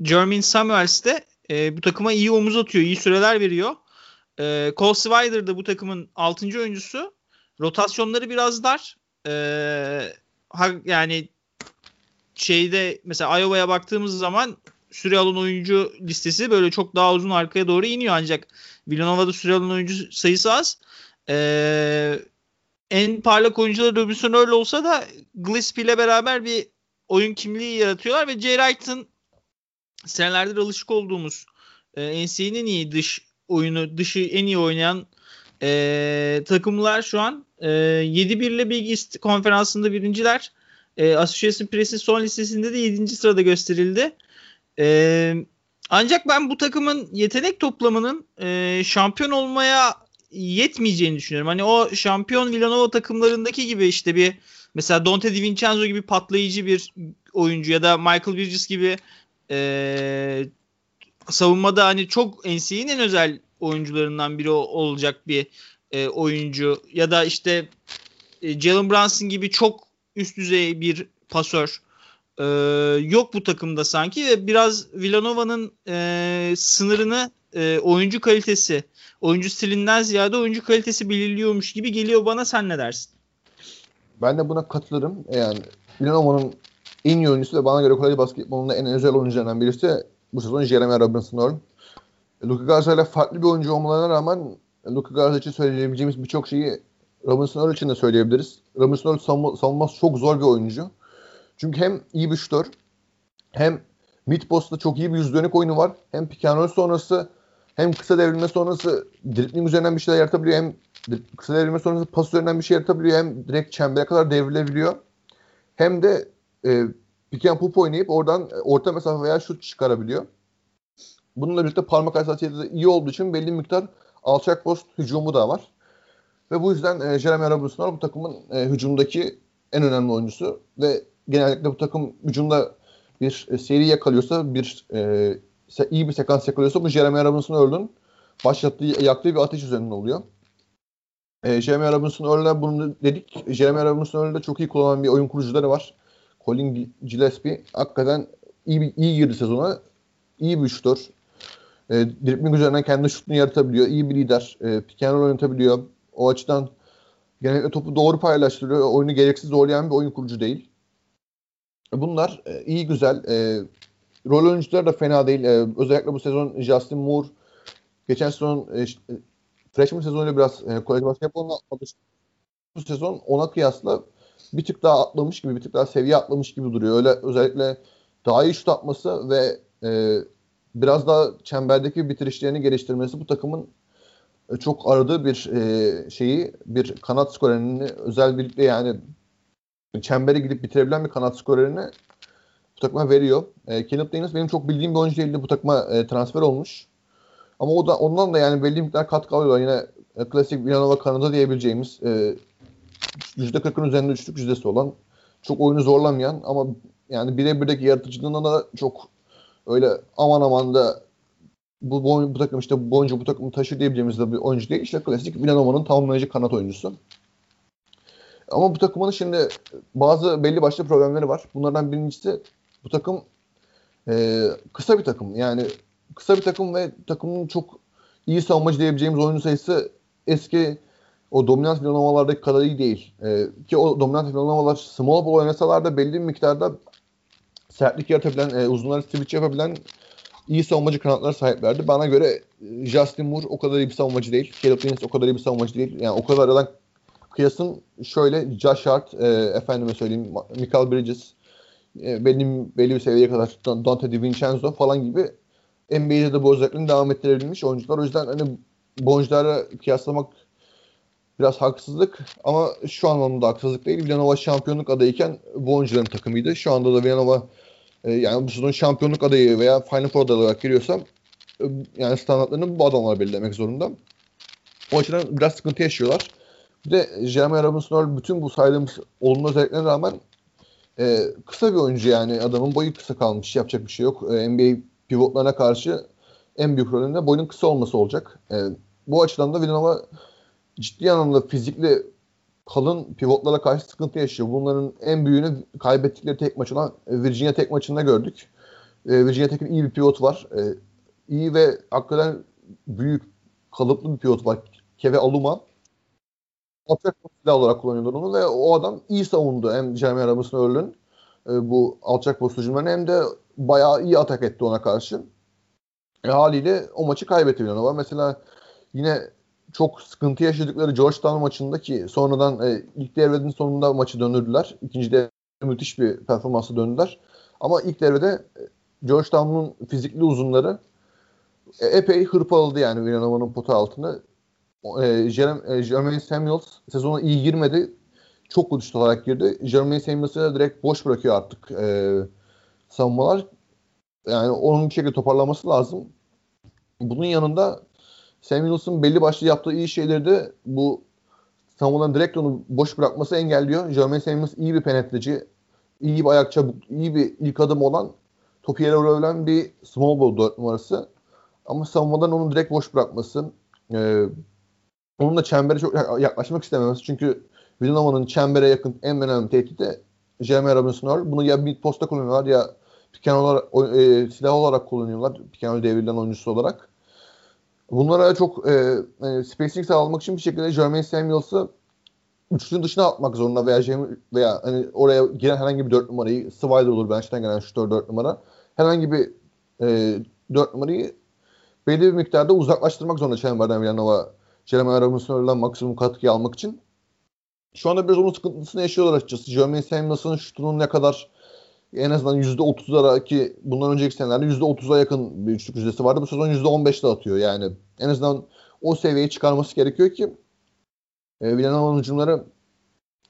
Jermaine Samuels de e, bu takıma iyi omuz atıyor, iyi süreler veriyor. E, Cole Swider da bu takımın 6. oyuncusu. Rotasyonları biraz dar. E, ha, yani şeyde mesela Iowa'ya baktığımız zaman süre alan oyuncu listesi böyle çok daha uzun arkaya doğru iniyor ancak Villanova'da süre alan oyuncu sayısı az. Ee, en parlak oyuncular Robinson öyle olsa da Gillespie ile beraber bir oyun kimliği yaratıyorlar ve Jay Wright'ın senelerdir alışık olduğumuz e, NCAA'nin iyi dış oyunu dışı en iyi oynayan e, takımlar şu an e, 7-1 ile Big East konferansında birinciler. E, Association Press'in son listesinde de 7. sırada gösterildi. E, ancak ben bu takımın yetenek toplamının e, şampiyon olmaya yetmeyeceğini düşünüyorum. Hani o şampiyon Villanova takımlarındaki gibi işte bir mesela Dante DiVincenzo gibi patlayıcı bir oyuncu ya da Michael Bridges gibi e, savunmada hani çok NCAA'nin en özel oyuncularından biri olacak bir e, oyuncu ya da işte e, Jalen Brunson gibi çok üst düzey bir pasör e, yok bu takımda sanki ve biraz Villanova'nın e, sınırını e, oyuncu kalitesi, oyuncu stilinden ziyade oyuncu kalitesi belirliyormuş gibi geliyor bana. Sen ne dersin? Ben de buna katılırım. Yani Villanova'nın en iyi oyuncusu ve bana göre kolej basketbolunda en özel oyuncularından birisi bu sezon Jeremy Robinson Earl. Luka Garza ile farklı bir oyuncu olmalarına rağmen Luka Garza için söyleyebileceğimiz birçok şeyi Robinson Earl için de söyleyebiliriz. Robinson Earl savunma, savunması çok zor bir oyuncu. Çünkü hem iyi bir şutör hem mid postta çok iyi bir yüz dönük oyunu var. Hem pick and roll sonrası hem kısa devrilme sonrası dribbling üzerinden bir şeyler yaratabiliyor. Hem kısa devrilme sonrası pas üzerinden bir şey yaratabiliyor. Hem direkt çembere kadar devrilebiliyor. Hem de e, pick and pop oynayıp oradan orta mesafe veya şut çıkarabiliyor. Bununla birlikte parmak hassasiyeti de iyi olduğu için belli miktar alçak post hücumu da var. Ve bu yüzden e, Jeremy Robinson bu takımın e, hücumdaki en önemli oyuncusu ve genellikle bu takım hücumda bir e, seri yakalıyorsa, bir e, iyi bir sekans yakalıyorsa bu Jeremy Robinson Earl'ün başlattığı, yaktığı bir ateş üzerinden oluyor. E, Jeremy Robinson Earl'e bunu dedik. Jeremy Robinson Earl'de çok iyi kullanan bir oyun kurucuları var. Colin Gillespie hakikaten iyi, bir, iyi girdi sezona. İyi bir şutör. E, dribbling üzerinden kendi şutunu yaratabiliyor. İyi bir lider. E, pick and roll oynatabiliyor. O açıdan genellikle topu doğru paylaştırıyor. Oyunu gereksiz zorlayan bir oyun kurucu değil. Bunlar e, iyi güzel. E, rol oyuncuları da fena değil. E, özellikle bu sezon Justin Moore geçen sezon e, freshman sezonuyla biraz e, kolej basketboluna alıştı. Bu sezon ona kıyasla bir tık daha atlamış gibi, bir tık daha seviye atlamış gibi duruyor. Öyle özellikle daha iyi şut atması ve e, biraz daha çemberdeki bitirişlerini geliştirmesi bu takımın e, çok aradığı bir e, şeyi, bir kanat skorerini özel birlikte yani çembere gidip bitirebilen bir kanat skorerini bu takıma veriyor. E, Kenneth Daniels benim çok bildiğim bir oyuncu değildi. Bu takıma e, transfer olmuş. Ama o da ondan da yani belli miktar katkı alıyorlar. Yine e, klasik Villanova kanadı diyebileceğimiz e, %40'ın üzerinde üçlük yüzdesi olan çok oyunu zorlamayan ama yani birebirdeki yaratıcılığına da çok öyle aman aman da bu, bu, bu takım işte bu oyuncu bu takımı taşır diyebileceğimiz de bir oyuncu değil. İşte klasik Villanova'nın tamamlayıcı kanat oyuncusu. Ama bu takımın şimdi bazı belli başlı problemleri var. Bunlardan birincisi bu takım e, kısa bir takım. Yani kısa bir takım ve takımın çok iyi savunmacı diyebileceğimiz oyuncu sayısı eski o dominant Villanovalardaki kadar iyi değil. E, ki o dominant Villanovalar small ball oynasalar da belli bir miktarda sertlik yaratabilen, e, uzunları switch yapabilen iyi savunmacı kanatlara sahiplerdi. Bana göre e, Justin Moore o kadar iyi bir savunmacı değil. Caleb Dennis o kadar iyi bir savunmacı değil. Yani o kadar aradan kıyasın şöyle Josh Hart, e, efendime söyleyeyim Michael Bridges, e, benim belli bir seviyeye kadar Dante DiVincenzo falan gibi NBA'de de bu özelliklerini devam ettirebilmiş oyuncular. O yüzden hani bu oyunculara kıyaslamak biraz haksızlık ama şu anlamda haksızlık değil. Villanova şampiyonluk adayıken bu oyuncuların takımıydı. Şu anda da Villanova e, yani bu sezon şampiyonluk adayı veya Final Four adayı olarak giriyorsam e, yani standartlarını bu adamlar belirlemek zorunda. O açıdan biraz sıkıntı yaşıyorlar. Bir de Jeremy Robinson bütün bu saydığımız olumlu özelliklerine rağmen e, kısa bir oyuncu yani adamın boyu kısa kalmış yapacak bir şey yok. E, NBA pivotlarına karşı en büyük rolünde boyun kısa olması olacak. E, bu açıdan da Villanova ciddi anlamda fizikli kalın pivotlara karşı sıkıntı yaşıyor. Bunların en büyüğünü kaybettikleri tek maç olan Virginia tek maçında gördük. E, Virginia Tech'in iyi bir pivot var. E, iyi ve hakikaten büyük kalıplı bir pivot var. Keve Aluma. Alçak silah olarak kullanıyorlar onu ve o adam iyi savundu. Hem Jeremy Robinson Earl'ün e, bu alçak post hem de bayağı iyi atak etti ona karşı. E, haliyle o maçı kaybetti Villanova. Mesela yine çok sıkıntı yaşadıkları Georgetown maçında ki sonradan e, ilk devrenin sonunda maçı döndürdüler. İkinci devre müthiş bir performansı döndüler. Ama ilk devrede e, Georgetown'un fizikli uzunları e, epey hırpaladı yani Villanova'nın potu altında. E, Jeremy Samuels sezona iyi girmedi. Çok uçtu olarak girdi. Jeremy Samuels'ı direkt boş bırakıyor artık e, savunmalar. Yani onun bir şekilde toparlaması lazım. Bunun yanında Samuels'ın belli başlı yaptığı iyi şeyleri de bu savunmadan direkt onu boş bırakması engelliyor. Jeremy Samuels iyi bir penetreci, iyi bir ayak çabuk, iyi bir ilk adım olan topu yere vurabilen bir small ball 4 numarası. Ama savunmadan onu direkt boş bırakması, e, onun da çembere çok yaklaşmak istememesi. Çünkü Villanova'nın çembere yakın en önemli tehdidi Jeremy Robinson Earl. Bunu ya mid posta kullanıyorlar ya piken olarak, e, silah olarak kullanıyorlar. Piken devrilen oyuncusu olarak. Bunlara çok e, e, spacing sağlamak için bir şekilde Jermaine Samuels'ı üçlünün dışına atmak zorunda veya veya hani oraya giren herhangi bir dört numarayı Swider olur bench'ten gelen şutör dört numara herhangi bir e, dört numarayı belli bir miktarda uzaklaştırmak zorunda Çember'den Villanova Jeremy Robinson'dan maksimum katkıyı almak için. Şu anda biraz onun sıkıntısını yaşıyorlar açıkçası. Jermaine Samuels'ın şutunun ne kadar en azından %30'lara ki bundan önceki senelerde %30'a yakın bir üçlük yüzdesi vardı. Bu sezon %15'te atıyor yani. En azından o seviyeyi çıkarması gerekiyor ki e, Villanova'nın hücumları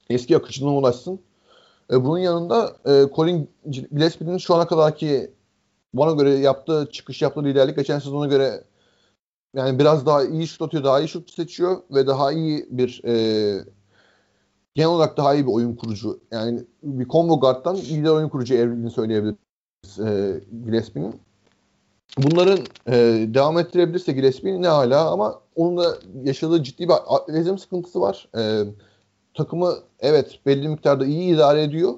eski akışına ulaşsın. E, bunun yanında e, Colin Gillespie'nin şu ana kadarki bana göre yaptığı çıkış yaptığı liderlik geçen sezona göre yani biraz daha iyi şut atıyor, daha iyi şut seçiyor ve daha iyi bir e, genel olarak daha iyi bir oyun kurucu. Yani bir combo guard'dan lider oyun kurucu evrildiğini söyleyebiliriz e, Gillespie'nin. Bunların e, devam ettirebilirse Gillespie ne hala ama onun da yaşadığı ciddi bir atletizm sıkıntısı var. E, takımı evet belli miktarda iyi idare ediyor.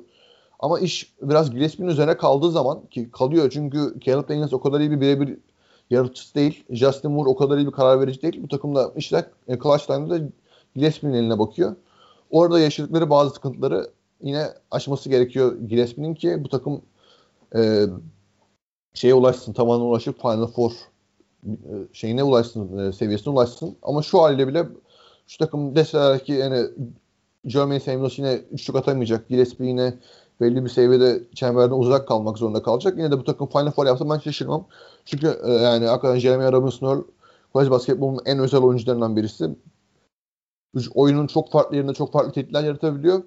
Ama iş biraz Gillespie'nin üzerine kaldığı zaman ki kalıyor çünkü Caleb Daniels o kadar iyi bir birebir yaratıcısı değil. Justin Moore o kadar iyi bir karar verici değil. Bu takımda işler e, clutch time'da Gillespie'nin eline bakıyor. Orada yaşadıkları bazı sıkıntıları yine aşması gerekiyor Gillespie'nin ki bu takım e, şeye ulaşsın, tavanına ulaşıp Final Four e, şeyine ulaşsın, e, seviyesine ulaşsın. Ama şu haliyle bile şu takım deseler ki yani Jermaine Samuels yine üçlük atamayacak. Gillespie yine belli bir seviyede çemberden uzak kalmak zorunda kalacak. Yine de bu takım Final Four yapsa ben şaşırmam. Çünkü e, yani hakikaten Jeremy Robinson Earl kolej basketbolunun en özel oyuncularından birisi oyunun çok farklı yerinde çok farklı tehditler yaratabiliyor.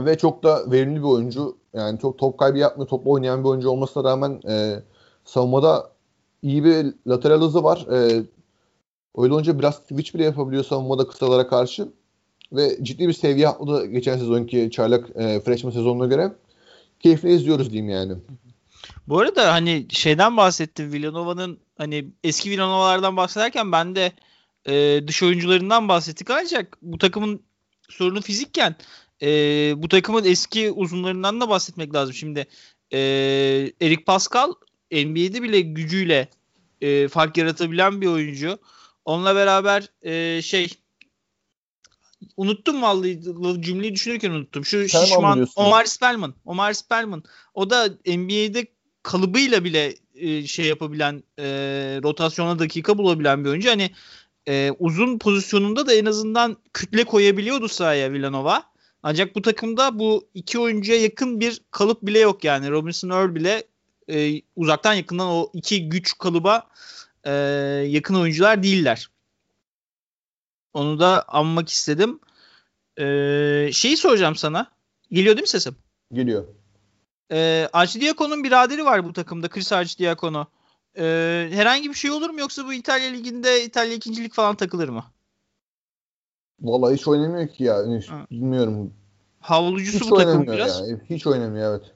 Ve çok da verimli bir oyuncu. Yani çok top kaybı yapmıyor, topla oynayan bir oyuncu olmasına rağmen e, savunmada iyi bir lateral hızı var. E, öyle olunca biraz switch bile yapabiliyor savunmada kısalara karşı. Ve ciddi bir seviye atladı geçen sezonki çaylak e, freshman sezonuna göre. Keyifli izliyoruz diyeyim yani. Bu arada hani şeyden bahsettim Villanova'nın hani eski Villanova'lardan bahsederken ben de e, dış oyuncularından bahsettik ancak bu takımın sorunu fizikken e, bu takımın eski uzunlarından da bahsetmek lazım. Şimdi e, Eric Pascal NBA'de bile gücüyle e, fark yaratabilen bir oyuncu. Onunla beraber e, şey unuttum vallahi cümleyi düşünürken unuttum. Şu Spellman şişman Omar Spellman. Omar Spellman. O da NBA'de kalıbıyla bile e, şey yapabilen e, rotasyona dakika bulabilen bir oyuncu. Hani e, uzun pozisyonunda da en azından kütle koyabiliyordu sahaya Villanova. Ancak bu takımda bu iki oyuncuya yakın bir kalıp bile yok yani. Robinson Earl bile e, uzaktan yakından o iki güç kalıba e, yakın oyuncular değiller. Onu da anmak istedim. E, şeyi soracağım sana. Geliyor değil mi sesim? Geliyor. E, Archidiakono'nun biraderi var bu takımda. Chris Archidiakono. Ee, herhangi bir şey olur mu yoksa bu İtalya Ligi'nde İtalya ikincilik falan takılır mı? Vallahi hiç oynamıyor ki ya. Yani bilmiyorum. havlucusu Hiç bu takım biraz. yani. Hiç oynamıyor evet.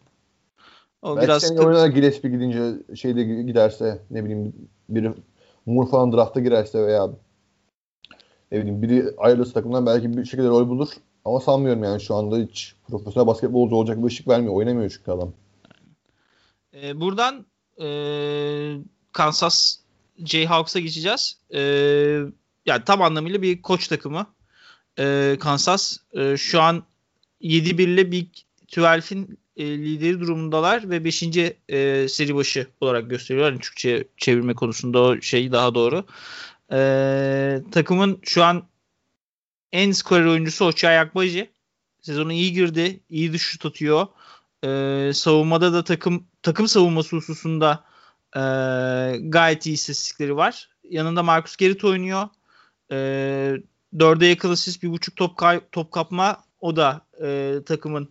O Belki biraz seneye oynar Gillespie gidince şeyde giderse ne bileyim biri Moore falan drafta girerse veya ne bileyim biri ayrılırsa takımdan belki bir şekilde rol bulur. Ama sanmıyorum yani şu anda hiç profesyonel basketbolcu olacak bir ışık vermiyor. Oynamıyor çünkü adam. Ee, buradan e, Kansas Jayhawks'a geçeceğiz. E, yani tam anlamıyla bir koç takımı. E, Kansas e, şu an 7-1 ile Big 12'in e, lideri durumundalar ve 5. E, seri başı olarak gösteriyorlar. Yani Türkçe çevirme konusunda o şey daha doğru. E, takımın şu an en skorer oyuncusu Ochai Akbaji. Sezonu iyi girdi. iyi dış şut atıyor. E, savunmada da takım takım savunması hususunda e, gayet iyi istatistikleri var. Yanında Marcus Gerrit oynuyor. E, dörde yakın asist, bir buçuk top, kay- top kapma. O da e, takımın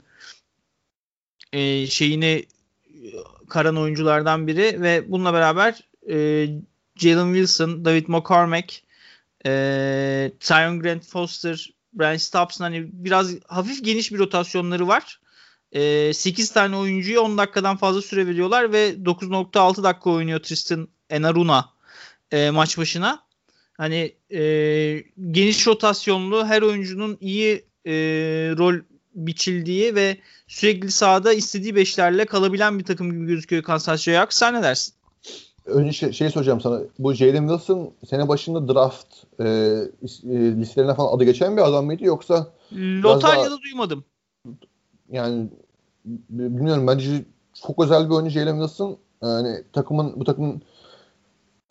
e, şeyini karan oyunculardan biri ve bununla beraber e, Jalen Wilson, David McCormack, e, Tyron Grant Foster, Brian Stubbs'ın hani biraz hafif geniş bir rotasyonları var. E, 8 tane oyuncuya 10 dakikadan fazla süre veriyorlar ve 9.6 dakika oynuyor Tristan Enaruna e, maç başına. Hani e, geniş rotasyonlu her oyuncunun iyi e, rol biçildiği ve sürekli sahada istediği beşlerle kalabilen bir takım gibi gözüküyor Kansas Jayhawks. Sen ne dersin? Önce şey, şey soracağım sana. Bu Jalen Wilson sene başında draft e, e, listelerine falan adı geçen bir adam mıydı yoksa Lotarya'da daha, duymadım. Yani bilmiyorum bence çok özel bir oyuncu Jalen Wilson. Yani takımın bu takımın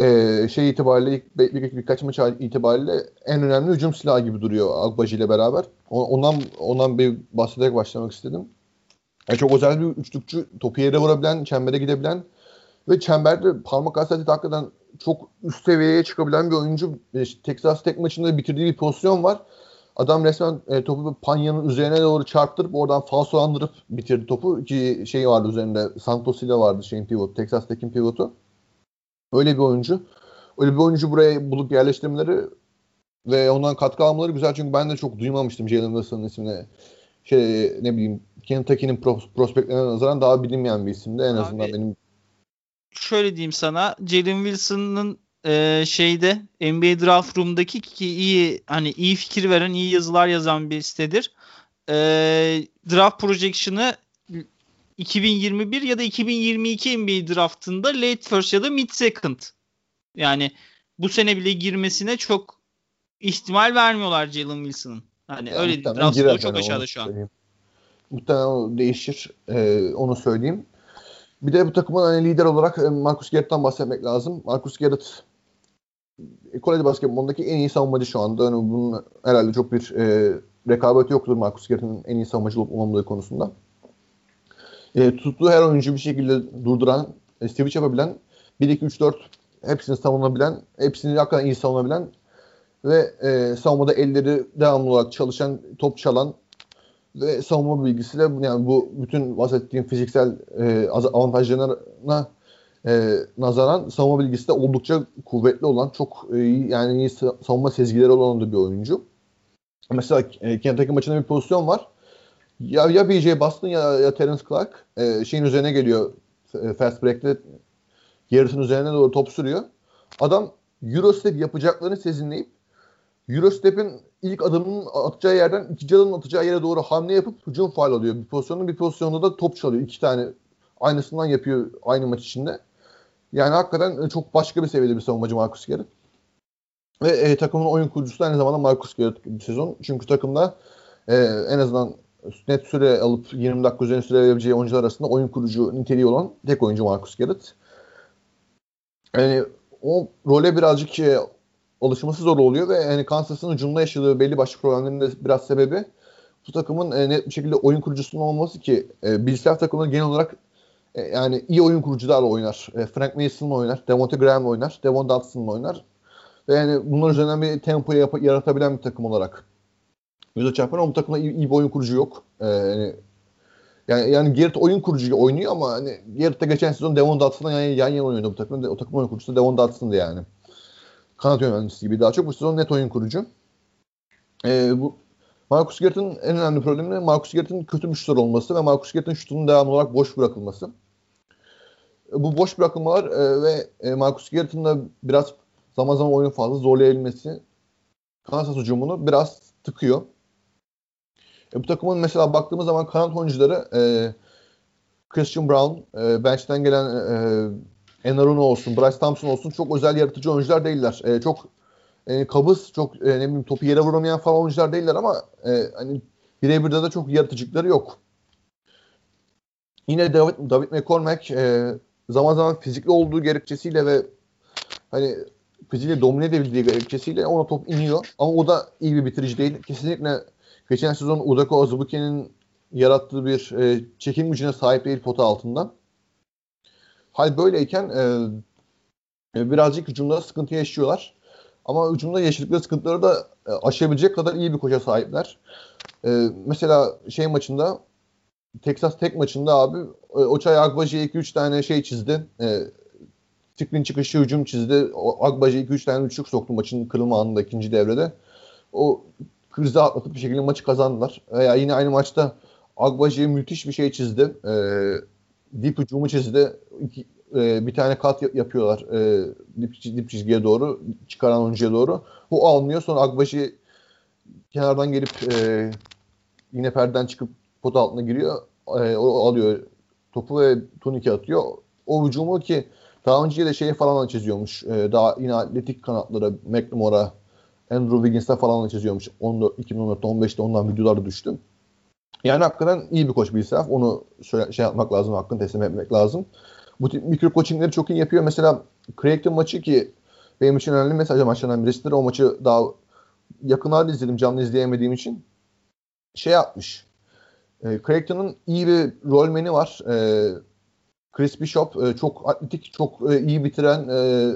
e, şey itibariyle bir, bir, birkaç maç itibariyle en önemli hücum silahı gibi duruyor Agbaji ile beraber. Ondan ondan bir bahsederek başlamak istedim. Yani çok özel bir üçlükçü, topu yere vurabilen, çembere gidebilen ve çemberde parmak hassasiyeti hakikaten çok üst seviyeye çıkabilen bir oyuncu. İşte Texas Tech maçında bitirdiği bir pozisyon var. Adam resmen e, topu Panya'nın üzerine doğru çarptırıp oradan falsolandırıp bitirdi topu. Ki şey vardı üzerinde Santos ile vardı şeyin pivotu, Texas Tech'in pivotu. Öyle bir oyuncu. Öyle bir oyuncu buraya bulup yerleştirmeleri ve ondan katkı almaları güzel çünkü ben de çok duymamıştım Jalen Wilson'ın ismini. Şey ne bileyim Kentucky'nin pros- prospektlerine nazaran daha bilinmeyen bir isimdi en Abi, azından benim. Şöyle diyeyim sana Jalen Wilson'ın e, şeyde NBA Draft Room'daki ki iyi hani iyi fikir veren, iyi yazılar yazan bir sitedir. E, draft projection'ı 2021 ya da 2022 NBA draftında late first ya da mid second. Yani bu sene bile girmesine çok ihtimal vermiyorlar Jalen Wilson'ın. Hani yani öyle draft o çok aşağıda şu an. Söyleyeyim. Muhtemelen o değişir. Ee, onu söyleyeyim. Bir de bu takımın hani lider olarak e, Marcus Garrett'tan bahsetmek lazım. Marcus Garrett kolej basketbolundaki en iyi savunmacı şu anda. Yani bunun herhalde çok bir e, rekabet yoktur Marcus Garrett'in en iyi savunmacı olup olmadığı konusunda e, tuttuğu her oyuncu bir şekilde durduran, e, switch yapabilen, 1-2-3-4 hepsini savunabilen, hepsini hakikaten iyi savunabilen ve e, savunmada elleri devamlı olarak çalışan, top çalan ve savunma bilgisiyle yani bu bütün bahsettiğim fiziksel e, avantajlarına e, nazaran savunma bilgisi de oldukça kuvvetli olan, çok e, yani iyi savunma sezgileri olan da bir oyuncu. Mesela e, Kentucky maçında bir pozisyon var ya ya BJ Boston ya, ya Terence Clark e, şeyin üzerine geliyor e, fast break'te yarısının üzerine doğru top sürüyor. Adam Eurostep yapacaklarını sezinleyip Eurostep'in ilk adımının atacağı yerden ikinci adımın atacağı yere doğru hamle yapıp hücum faal alıyor. Bir pozisyonda bir pozisyonda da top çalıyor. İki tane aynısından yapıyor aynı maç içinde. Yani hakikaten çok başka bir seviyede bir savunmacı Marcus Garrett. Ve e, takımın oyun kurucusu aynı zamanda Marcus Garrett bir sezon. Çünkü takımda e, en azından net süre alıp 20 dakika üzerine süre verebileceği oyuncular arasında oyun kurucu niteliği olan tek oyuncu Marcus Garrett. Yani o role birazcık e, alışması zor oluyor ve yani Kansas'ın ucunda yaşadığı belli başlı problemlerin de biraz sebebi bu takımın e, net bir şekilde oyun kurucusunun olması ki e, bilgisayar takımları genel olarak e, yani iyi oyun kurucularla oynar. E, Frank Mason'la oynar, Devonta Graham oynar, Devon Dotson'la oynar. Ve yani bunlar üzerinden bir tempo yap- yaratabilen bir takım olarak göze çarpan ama bu takımda iyi, iyi bir oyun kurucu yok. Ee, yani yani, Garrett oyun kurucu oynuyor ama hani Garrett'te geçen sezon Devon Dotson'la yan, yan yana oynuyordu bu takımda. O takım oyun kurucusu Devon Dotson'dı yani. Kanat yönlendiricisi gibi daha çok. Bu sezon net oyun kurucu. Ee, bu Marcus Garrett'ın en önemli problemi Marcus Garrett'ın kötü bir olması ve Marcus Garrett'ın şutunun devamlı olarak boş bırakılması. Bu boş bırakılmalar e, ve e, Marcus Garrett'ın da biraz zaman zaman oyunu fazla zorlayabilmesi Kansas hücumunu biraz tıkıyor. E, bu takımın mesela baktığımız zaman kanat oyuncuları e, Christian Brown, e, bench'ten gelen e, Enaruna olsun, Bryce Thompson olsun çok özel yaratıcı oyuncular değiller. E, çok e, kabız, çok e, ne bileyim topu yere vuramayan falan oyuncular değiller ama e, hani birebir de çok yaratıcılıkları yok. Yine David, David McCormack e, zaman zaman fizikli olduğu gerekçesiyle ve hani fiziğiyle domine edebildiği gerekçesiyle ona top iniyor. Ama o da iyi bir bitirici değil. Kesinlikle geçen sezon Udako Azubuke'nin yarattığı bir e, çekim gücüne sahip değil pota altından. Hal böyleyken e, e, birazcık hücumda sıkıntı yaşıyorlar. Ama hücumda yaşadıkları sıkıntıları da e, aşabilecek kadar iyi bir koça sahipler. E, mesela şey maçında Texas Tech maçında abi e, Oçay Agbaji'ye 2-3 tane şey çizdi. E, screen çıkışı hücum çizdi. Agbaji 2-3 tane üçlük soktu maçın kırılma anında ikinci devrede. O krizi atlatıp bir şekilde maçı kazandılar. Veya yine aynı maçta Agbaji müthiş bir şey çizdi. E, dip hücumu çizdi. İki, e, bir tane kat yapıyorlar e, dip, dip çizgiye doğru, çıkaran oyuncuya doğru. O almıyor. Sonra Agbaji kenardan gelip e, yine perden çıkıp pot altına giriyor. E, o alıyor topu ve turnike atıyor. O hücumu ki daha önce de şey falan çiziyormuş. E, daha yine atletik kanatlara McLemore'a Andrew Wiggins'e falan çiziyormuş. 14, 2014'te 15'te ondan videolar düştü. Yani hakikaten iyi bir koç bir israf. Onu söyle, şey yapmak lazım, hakkını teslim etmek lazım. Bu tip mikro coachingleri çok iyi yapıyor. Mesela Craig'in maçı ki benim için önemli mesaj maçlarından birisidir. O maçı daha yakınlarda izledim. Canlı izleyemediğim için. Şey yapmış. E, Craig'in iyi bir rolmeni var. E, Chris Bishop e, çok atletik, çok e, iyi bitiren e,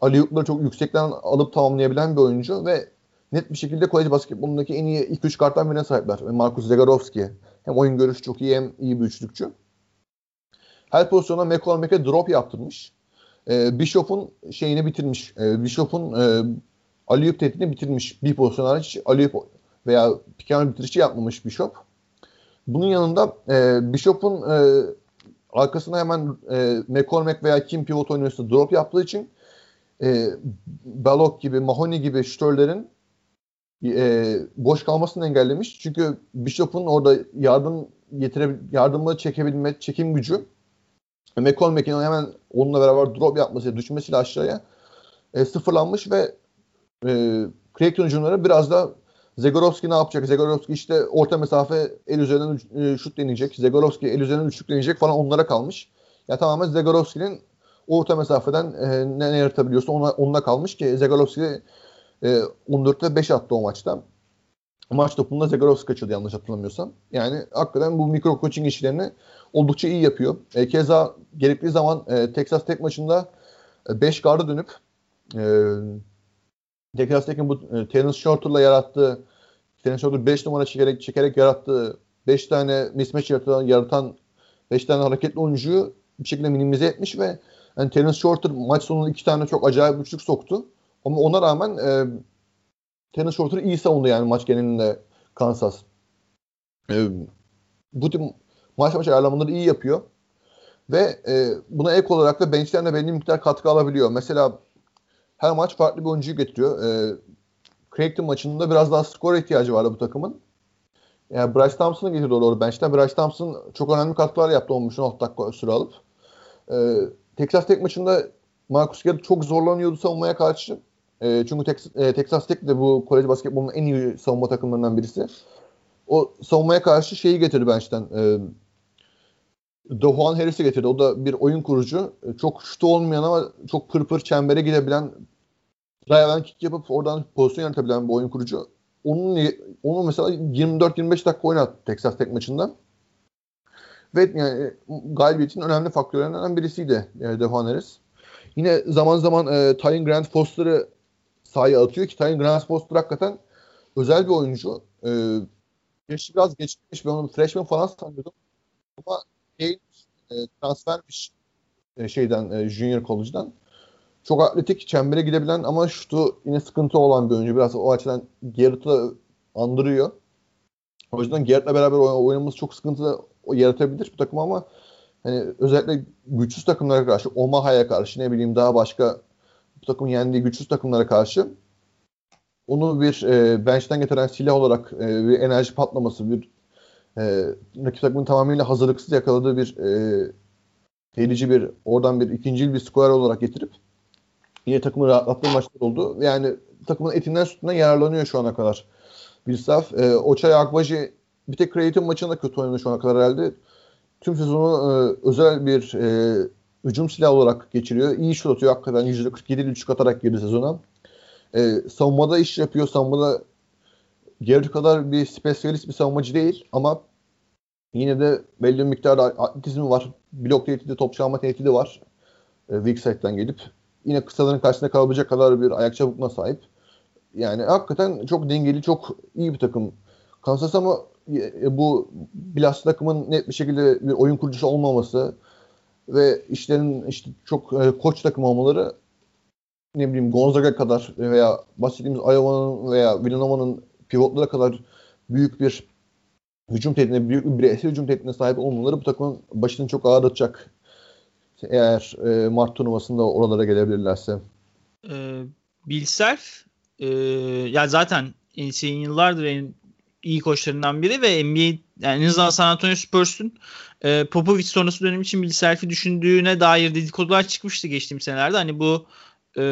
aliyupları çok yüksekten alıp tamamlayabilen bir oyuncu ve net bir şekilde kolej basketbolundaki en iyi 2-3 karttan birine sahipler. Marcus Zegarovski. Hem oyun görüşü çok iyi hem iyi bir üçlükçü. Her pozisyonda McCormack'e drop yaptırmış. E, Bishop'un şeyini bitirmiş. E, Bishop'un e, Aliyup tehditini bitirmiş. Bir pozisyon hariç Aliyup veya piken bitirişi yapmamış Bishop. Bunun yanında e, Bishop'un e, arkasına hemen e, McCormack veya kim pivot oynuyorsa drop yaptığı için e, Balok gibi, Mahoney gibi şütörlerin e, boş kalmasını engellemiş. Çünkü Bishop'un orada yardım getire yardımı çekebilme, çekim gücü McCormack'in hemen onunla beraber drop yapması, düşmesiyle aşağıya e, sıfırlanmış ve e, Creighton biraz da Zegorovski ne yapacak? Zegorovski işte orta mesafe el üzerinden e, şut deneyecek. Zegorovski el üzerinden üçlük deneyecek falan onlara kalmış. Ya tamamen Zegorovski'nin orta mesafeden e, ne, ne yaratabiliyorsa ona, onunla kalmış ki Zegorovski e, 14'te 5 attı o maçta. Maç topunda Zegorovski kaçırdı yanlış hatırlamıyorsam. Yani hakikaten bu mikro coaching işlerini oldukça iyi yapıyor. E, keza gerektiği zaman e, Texas Tech maçında 5 e, garda dönüp e, Texas Tech'in bu e, Terence Shorter'la yarattığı Terence Shorter 5 numara çekerek, çekerek yarattığı 5 tane mismatch yaratan, yaratan 5 tane hareketli oyuncuyu bir şekilde minimize etmiş ve yani Terence Shorter maç sonunda iki tane çok acayip üçlük soktu. Ama ona rağmen e, Terence Shorter iyi savundu yani maç genelinde Kansas. E, bu tip maç maç ayarlamaları iyi yapıyor. Ve e, buna ek olarak da bench'ten de belli miktar katkı alabiliyor. Mesela her maç farklı bir oyuncuyu getiriyor. E, Craig'ton maçında biraz daha skor ihtiyacı vardı bu takımın. Yani Bryce Thompson'ı getirdi doğru bench'ten. Bryce Thompson çok önemli katkılar yaptı 15-16 dakika süre alıp. E, Texas Tech maçında Marcus Garrett çok zorlanıyordu savunmaya karşı. E, çünkü Tex, e, Texas Tech de bu kolej basketbolunun en iyi savunma takımlarından birisi. O savunmaya karşı şeyi getirdi bench'ten. E, Dohan Harris'i getirdi. O da bir oyun kurucu. E, çok şutu olmayan ama çok pırpır çembere gidebilen and kick yapıp oradan pozisyon yaratabilen bir oyun kurucu. Onun onu mesela 24-25 dakika oynattı Texas Tech maçında. Ve yani galibiyetin önemli faktörlerinden birisiydi e, Devon Harris. Yine zaman zaman e, Tyne Grant Foster'ı sahaya atıyor ki Tyne Grant Foster hakikaten özel bir oyuncu. E, yaşı biraz geçmiş. Ben onu freshman falan sanıyordum. Ama e, transfermiş e, şeyden e, Junior College'dan. Çok atletik, çembere gidebilen ama şutu yine sıkıntı olan bir oyuncu. Biraz o açıdan Garrett'a andırıyor. O yüzden Gerrard'la beraber oynaması çok sıkıntı yaratabilir bu takım ama hani özellikle güçsüz takımlara karşı Omaha'ya karşı ne bileyim daha başka bu takımın yendiği güçsüz takımlara karşı onu bir e, bench'ten getiren silah olarak e, bir enerji patlaması, bir e, rakip takımın tamamıyla hazırlıksız yakaladığı bir e, tehlikeli bir oradan bir ikinci bir skor olarak getirip yine takımı rahatlattığı maçlar oldu. Yani takımın etinden sütünden yararlanıyor şu ana kadar. Bir saf. E, Oçay Akbaji bir tek Creative maçında kötü oynadı şu ana kadar herhalde. Tüm sezonu e, özel bir e, hücum silahı olarak geçiriyor. İyi şut atıyor hakikaten. %47 üçlük atarak girdi sezona. E, savunmada iş yapıyor. Savunmada Gerrit kadar bir spesiyalist bir savunmacı değil ama yine de belli bir miktarda atletizmi var. Blok tehdidi, top çalma tehdidi var. E, weak side'den gelip. Yine kısaların karşısında kalabilecek kadar bir ayak çabukluğuna sahip. Yani hakikaten çok dengeli, çok iyi bir takım. Kansas ama e, bu Bilas takımın net bir şekilde bir oyun kurucusu olmaması ve işlerin işte çok e, koç takım olmaları ne bileyim Gonzaga kadar veya bahsettiğimiz Iowa'nın veya Villanova'nın pivotlara kadar büyük bir hücum tehdidine, büyük bir bireysel hücum tehdidine sahip olmaları bu takımın başını çok ağrıtacak. Eğer e, Mart turnuvasında oralara gelebilirlerse. Ee, Bill Self e, ya zaten NCAA'nin yıllardır en iyi koçlarından biri ve NBA yani en San Antonio Spurs'un e, Popovich sonrası dönem için Bill Self'i düşündüğüne dair dedikodular çıkmıştı geçtiğim senelerde. Hani bu e,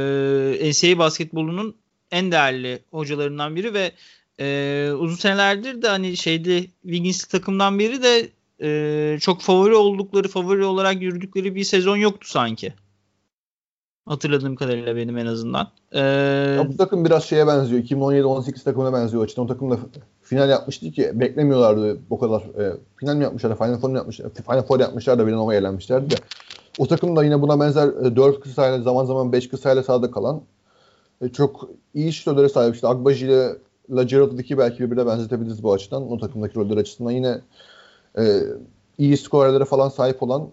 NCAA basketbolunun en değerli hocalarından biri ve e, uzun senelerdir de hani şeydi Wiggins'li takımdan biri de e, çok favori oldukları, favori olarak yürüdükleri bir sezon yoktu sanki. Hatırladığım kadarıyla benim en azından. Ee, bu takım biraz şeye benziyor. 2017-18 takımına benziyor. Açıkçası o takım da final yapmıştı ki beklemiyorlardı o kadar. E, final mi yapmışlar, Final Four yapmışlar, Final Four yapmışlar da Villanova eğlenmişlerdi de. O takım da yine buna benzer e, 4 kısayla zaman zaman 5 kısayla sahada kalan e, çok iyi şutörlere sahip. İşte Agbaji ile La Gerald'daki belki birbirine benzetebiliriz bu açıdan. O takımdaki roller açısından yine e, iyi skorelere falan sahip olan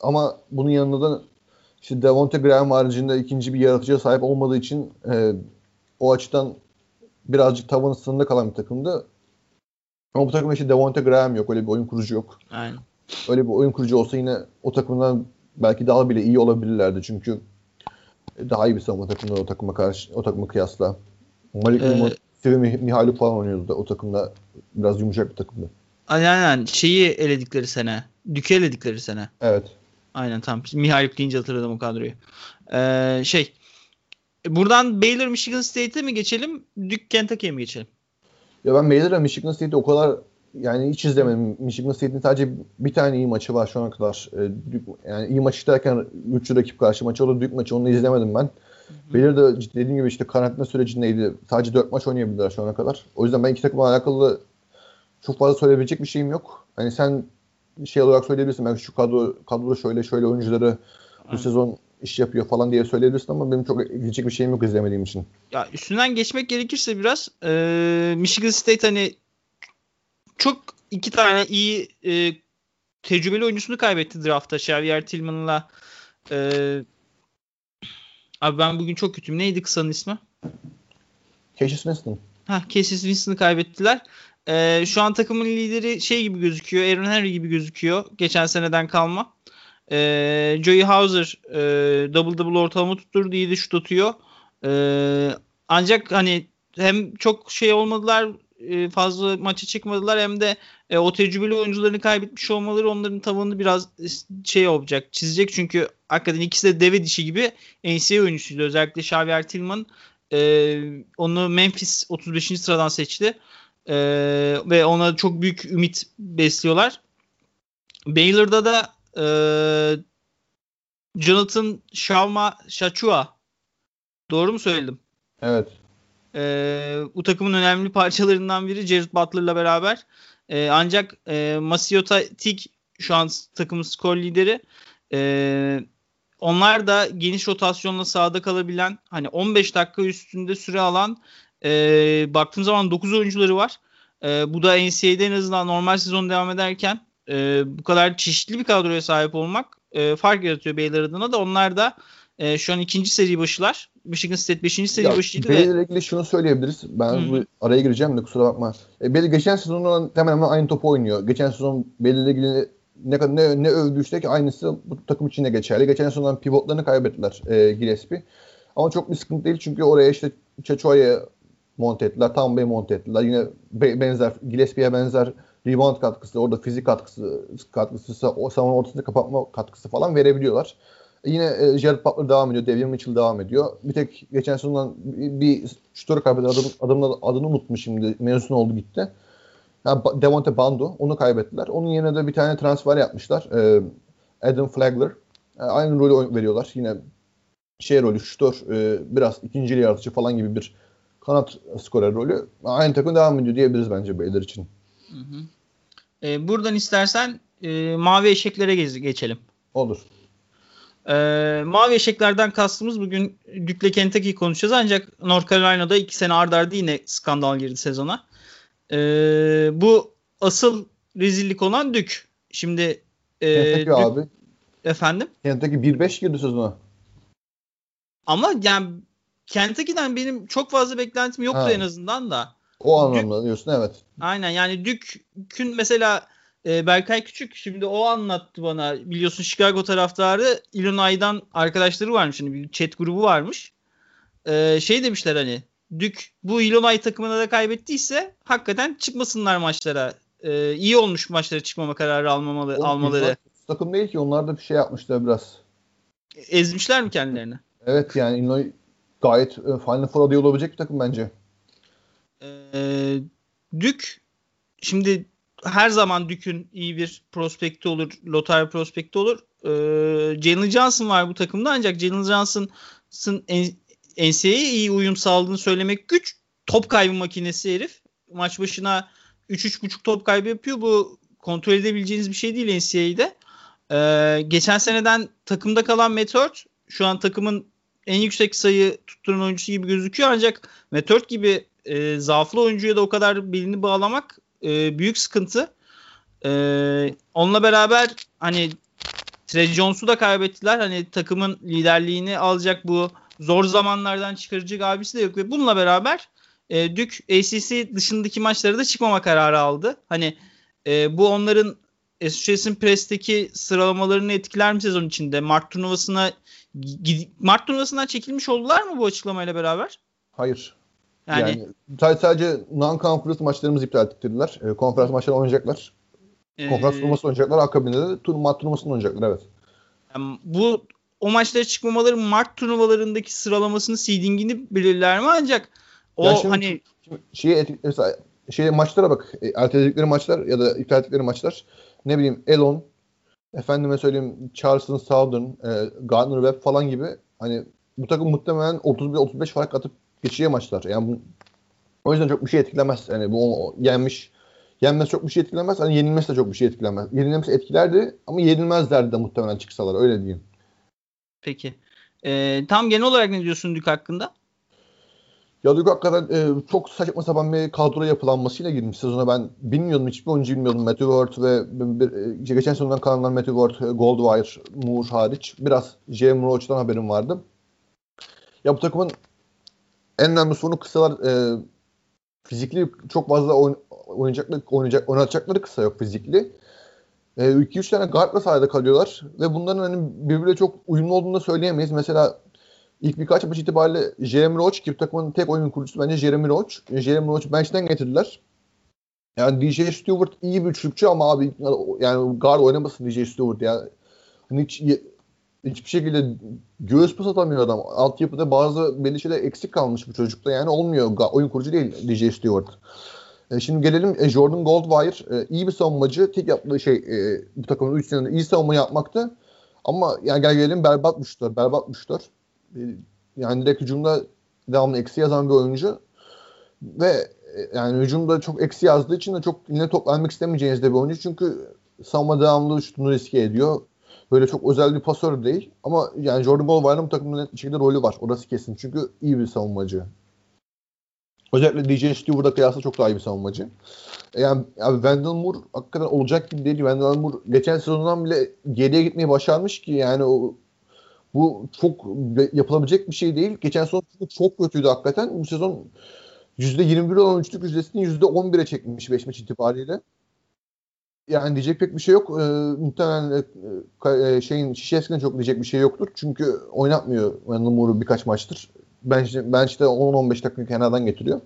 ama bunun yanında da işte Devonte Graham haricinde ikinci bir yaratıcıya sahip olmadığı için e, o açıdan birazcık tavanı sınırında kalan bir takımdı. Ama bu takımda işte Devonte Graham yok. Öyle bir oyun kurucu yok. Aynen. Öyle bir oyun kurucu olsa yine o takımdan belki daha bile iyi olabilirlerdi. Çünkü daha iyi bir savunma takımda o takıma karşı o takıma kıyasla. Malik ee, Mihaluk falan oynuyordu da o takımda biraz yumuşak bir takımdı. Aynen şeyi eledikleri sene. Dük'ü eledikleri sene. Evet. Aynen tam. Mihaluk deyince hatırladım o kadroyu. Ee, şey buradan Baylor Michigan State'e mi geçelim? Duke Kentucky'ye mi geçelim? Ya ben Baylor'a Michigan State'i o kadar yani hiç izlemedim. Michigan State'in sadece bir tane iyi maçı var şu ana kadar. Ee, yani iyi maç derken güçlü rakip karşı maçı olur. Büyük maçı onu izlemedim ben. Belir de dediğim gibi işte karantina sürecindeydi. Sadece 4 maç oynayabildiler şu ana kadar. O yüzden ben iki takımla alakalı çok fazla söyleyebilecek bir şeyim yok. Hani sen şey olarak söyleyebilirsin. Ben şu kadro kadroda şöyle şöyle oyuncuları bu sezon iş yapıyor falan diye söyleyebilirsin ama benim çok diyecek bir şeyim yok izlemediğim için. Ya üstünden geçmek gerekirse biraz e, Michigan State hani çok iki tane iyi e, tecrübeli oyuncusunu kaybetti draftta. Xavier Tillman'la e, Abi ben bugün çok kötüyüm. Neydi kısanın ismi? Cassius Winston. Ha, Cassius Winston'ı kaybettiler. Ee, şu an takımın lideri şey gibi gözüküyor. Aaron Henry gibi gözüküyor. Geçen seneden kalma. Ee, Joey Hauser e, double double ortalama tutturdu. İyi de şut atıyor. Ee, ancak hani hem çok şey olmadılar e, fazla maça çıkmadılar hem de e, o tecrübeli oyuncularını kaybetmiş olmaları onların tavanını biraz şey olacak çizecek çünkü hakikaten ikisi de deve dişi gibi NCAA oyuncusuydu özellikle Xavier Tillman e, onu Memphis 35. sıradan seçti e, ve ona çok büyük ümit besliyorlar Baylor'da da e, Jonathan Shavma Shachua doğru mu söyledim? Evet. E, bu takımın önemli parçalarından biri Jared Butler'la beraber. E, ancak e, Masiota Tig şu an takımın skor lideri. E, onlar da geniş rotasyonla sahada kalabilen hani 15 dakika üstünde süre alan e, baktığım zaman 9 oyuncuları var. E, bu da NCAA'de en azından normal sezon devam ederken e, bu kadar çeşitli bir kadroya sahip olmak e, fark yaratıyor Baylor adına da. Onlar da E, şu an ikinci seri başılar. Michigan State beşinci seri Ya, başıydı Baylor ve ilgili şunu söyleyebiliriz. Ben Hı. bu araya gireceğim de kusura bakma. E, Baylor geçen sezonla hemen hemen aynı topu oynuyor. Geçen sezon Baylor ile ilgili ne, ne, ne övdüysek aynısı bu takım için de geçerli. Geçen sezondan pivotlarını kaybettiler e, Gillespie. Ama çok bir sıkıntı değil çünkü oraya işte Çeço'ya monte ettiler. Tamba'yı monte ettiler. Yine be- benzer Gillespie'ye benzer rebound katkısı, orada fizik katkısı, katkısı, o savunma ortasını kapatma katkısı falan verebiliyorlar. Yine e, Jared Butler devam ediyor. Devin Mitchell devam ediyor. Bir tek geçen sezondan bir, bir şutörü kaybeden adam, adamın adını unutmuş şimdi. Mezun oldu gitti. Yani Devonte Bando. Onu kaybettiler. Onun yerine de bir tane transfer yapmışlar. E, Adam Flagler. E, aynı rolü veriyorlar. Yine şey rolü şutör e, biraz ikinci yaratıcı falan gibi bir kanat skorer rolü. Aynı takım devam ediyor diyebiliriz bence Baylor için. Hı hı. E, buradan istersen e, mavi eşeklere gez- geçelim. Olur. E, mavi eşeklerden kastımız bugün Duke'le Kentucky konuşacağız ancak North Carolina'da iki sene ardarda arda yine skandal girdi sezona. E, bu asıl rezillik olan Duke. Şimdi e, Kentucky Duke- abi. efendim Kentucky 1-5 girdi sezona. ama yani Kentucky'den benim çok fazla beklentim yoktu Ha. en azından da. O anlamda diyorsun evet. Aynen yani Duke'ün mesela e, Berkay Küçük şimdi o anlattı bana biliyorsun Chicago taraftarı Illinois'dan arkadaşları varmış hani bir chat grubu varmış. E, şey demişler hani Duke bu Illinois takımına da kaybettiyse hakikaten çıkmasınlar maçlara. E, iyi olmuş maçlara çıkmama kararı almamalı, Oğlum, almaları. Takım değil ki onlar da bir şey yapmışlar biraz. Ezmişler mi kendilerini? Evet yani Illinois gayet e, Final Four adayı olabilecek bir takım bence. Ee, Dük şimdi her zaman Dük'ün iyi bir prospekti olur. Lotar prospekti olur. Ee, Jalen Johnson var bu takımda ancak Jalen Johnson'ın NCAA'ye iyi uyum sağladığını söylemek güç. Top kaybı makinesi herif. Maç başına 3-3.5 top kaybı yapıyor. Bu kontrol edebileceğiniz bir şey değil NCAA'de. Ee, geçen seneden takımda kalan Meteor şu an takımın en yüksek sayı tutturan oyuncusu gibi gözüküyor ancak Meteor gibi e, zaaflı oyuncuya da o kadar belini bağlamak e, büyük sıkıntı. E, onunla beraber hani Trey Jones'u da kaybettiler. Hani takımın liderliğini alacak bu zor zamanlardan çıkaracak abisi de yok ve bununla beraber e, Duke ACC dışındaki maçları da çıkmama kararı aldı. Hani e, bu onların Association Press'teki sıralamalarını etkiler mi sezon içinde? Mart turnuvasına Mart turnuvasından çekilmiş oldular mı bu açıklamayla beraber? Hayır. Yani, Yani, sadece, non-conference maçlarımızı iptal ettirdiler. E, konferans maçları oynayacaklar. Konferans e, turnuvası oynayacaklar. Akabinde de turnuva turnuvasını oynayacaklar evet. Yani bu o maçlara çıkmamaları Mart turnuvalarındaki sıralamasını seedingini belirler mi ancak o Ya şimdi- hani Şimdi şeye etki- mesela şeye maçlara bak. E, erteledikleri maçlar ya da iptal ettikleri maçlar ne bileyim Elon efendime söyleyeyim Charleston Southern, e, Gardner Webb falan gibi hani bu takım muhtemelen 31-35 fark atıp geçeceği maçlar. Yani bu, o yüzden çok bir şey etkilemez. Yani bu o- yenmiş yenmez çok bir şey etkilemez. Hani yenilmesi de çok bir şey etkilemez. Yenilmesi etkilerdi ama yenilmezlerdi de muhtemelen çıksalar öyle diyeyim. peki. Ee, tam genel olarak ne diyorsun Dük hakkında? Ya Duke hakikaten e, çok saçma sapan bir kadro yapılanmasıyla girmiş sezona. Ben bilmiyordum, hiçbir oyuncu bilmiyordum. Matthew Ward ve bir, e, işte geçen sezondan kalanlar Matthew Ward, e, Goldwire, Moore hariç. Biraz J.M. Roach'tan haberim vardı. Ya bu takımın en önemli sorunu kısalar e, fizikli çok fazla oyn, oynayacakları, oynayacak, oynatacakları kısa yok fizikli. 2-3 tane guardla sahada kalıyorlar ve bunların hani birbiriyle çok uyumlu olduğunu söyleyemeyiz. Mesela İlk birkaç maç itibariyle Jeremy Roach ki takımın tek oyun kurucusu bence Jeremy Roach. Jeremy Roach bench'ten getirdiler. Yani DJ Stewart iyi bir üçlükçü ama abi yani guard oynamasın DJ Stewart ya. Hani hiç, hiçbir şekilde göğüs pas atamıyor adam. Altyapıda bazı belli şeyler eksik kalmış bu çocukta. Yani olmuyor. Oyun kurucu değil DJ Stewart. E şimdi gelelim e, Jordan Goldwire. E, iyi bir savunmacı. Tek yaptığı şey e, bu takımın 3 senede iyi savunma yapmaktı. Ama yani gel gelelim berbat müştör. E, yani direkt hücumda devamlı eksi yazan bir oyuncu. Ve e, yani hücumda çok eksi yazdığı için de çok yine top vermek istemeyeceğiniz de bir oyuncu. Çünkü savunma devamlı şutunu riske ediyor. Böyle çok özel bir pasör değil. Ama yani Jordan Goldwire'ın bu takımda net bir şekilde rolü var. Orası kesin. Çünkü iyi bir savunmacı. Özellikle DJ Stewart'a kıyasla çok daha iyi bir savunmacı. Yani abi Wendell Moore hakikaten olacak gibi değil. Wendell Moore geçen sezondan bile geriye gitmeyi başarmış ki yani o Bu çok yapılabilecek bir şey değil. Geçen sezon çok kötüydü hakikaten. Bu sezon %21 olan üçlük yüzdesini %11'e çekmiş 5 maç itibariyle. Yani diyecek pek bir şey yok. Ee, muhtemelen e, e şeyin Şişevski'nin çok diyecek bir şey yoktur. Çünkü oynatmıyor Randall Moore'u birkaç maçtır. Ben, ben işte 10-15 dakika kenardan getiriyor.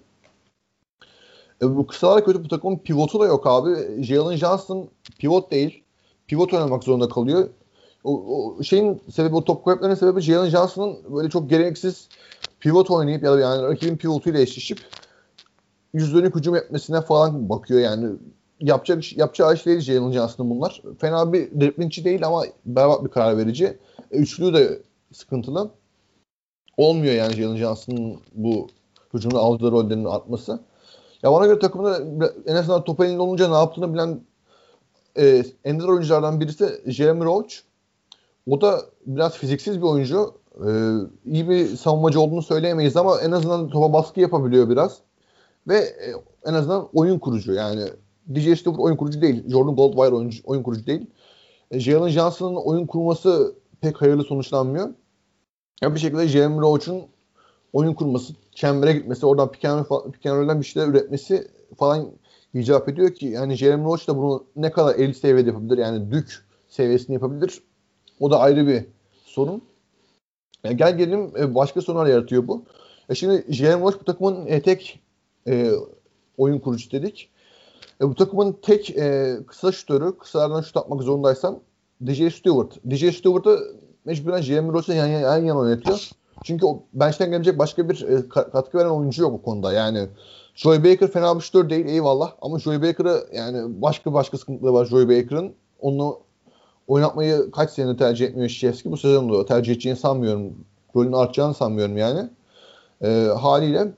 E, bu kısalara kötü bu takımın pivotu da yok abi. Jalen Johnson pivot değil. Pivot oynamak zorunda kalıyor. O, o şeyin sebebi o top kayblarının sebebi Jalen Johnson'ın böyle çok gereksiz pivot oynayıp ya da yani rakibin pivotuyla eşleşip yüz dönük hücum etmesine falan bakıyor yani. Yapacak, yapacağı iş değil Jalen Johnson'ın bunlar. Fena bir driplingçi değil ama berbat bir karar verici. E, üçlüğü de sıkıntılı. Olmuyor yani Jalen Johnson'ın bu hücumda aldığı rollerinin artması. Ya bana göre takımda en azından top elinde olunca ne yaptığını bilen e, ender oyunculardan birisi Jeremy Roach. O da biraz fiziksiz bir oyuncu. E, iyi bir savunmacı olduğunu söyleyemeyiz ama en azından topa baskı yapabiliyor biraz. Ve e, en azından oyun kurucu yani. DJ Stewart oyun kurucu değil. Jordan Goldwire oyuncu, oyun kurucu değil. E, Jalen Johnson'ın oyun kurması pek hayırlı sonuçlanmıyor. Ya bir şekilde Jeremy Roach'un oyun kurması, çembere gitmesi, oradan pick and, bir şeyler üretmesi falan icap ediyor ki yani Jeremy Roach da bunu ne kadar elit seviyede yapabilir yani dük seviyesini yapabilir. O da ayrı bir sorun. Yani gel gelelim e, başka sorunlar yaratıyor bu. E şimdi Jeremy Roach bu takımın e, tek e, oyun kurucu dedik. E, bu takımın tek e, kısa şutörü, kısalardan şut atmak zorundaysan DJ Stewart. DJ Stewart'ı mecburen Jeremy Roach'la yan, yan, yan yana oynatıyor. Çünkü o bench'ten gelecek başka bir e, katkı veren oyuncu yok bu konuda. Yani Joey Baker fena bir şutör değil eyvallah ama Joey Baker'ı yani başka başka sıkıntıları var Joey Baker'ın. Onu oynatmayı kaç senedir tercih etmiyor Şişevski. Bu sezon da tercih edeceğini sanmıyorum. Rolün artacağını sanmıyorum yani. E, haliyle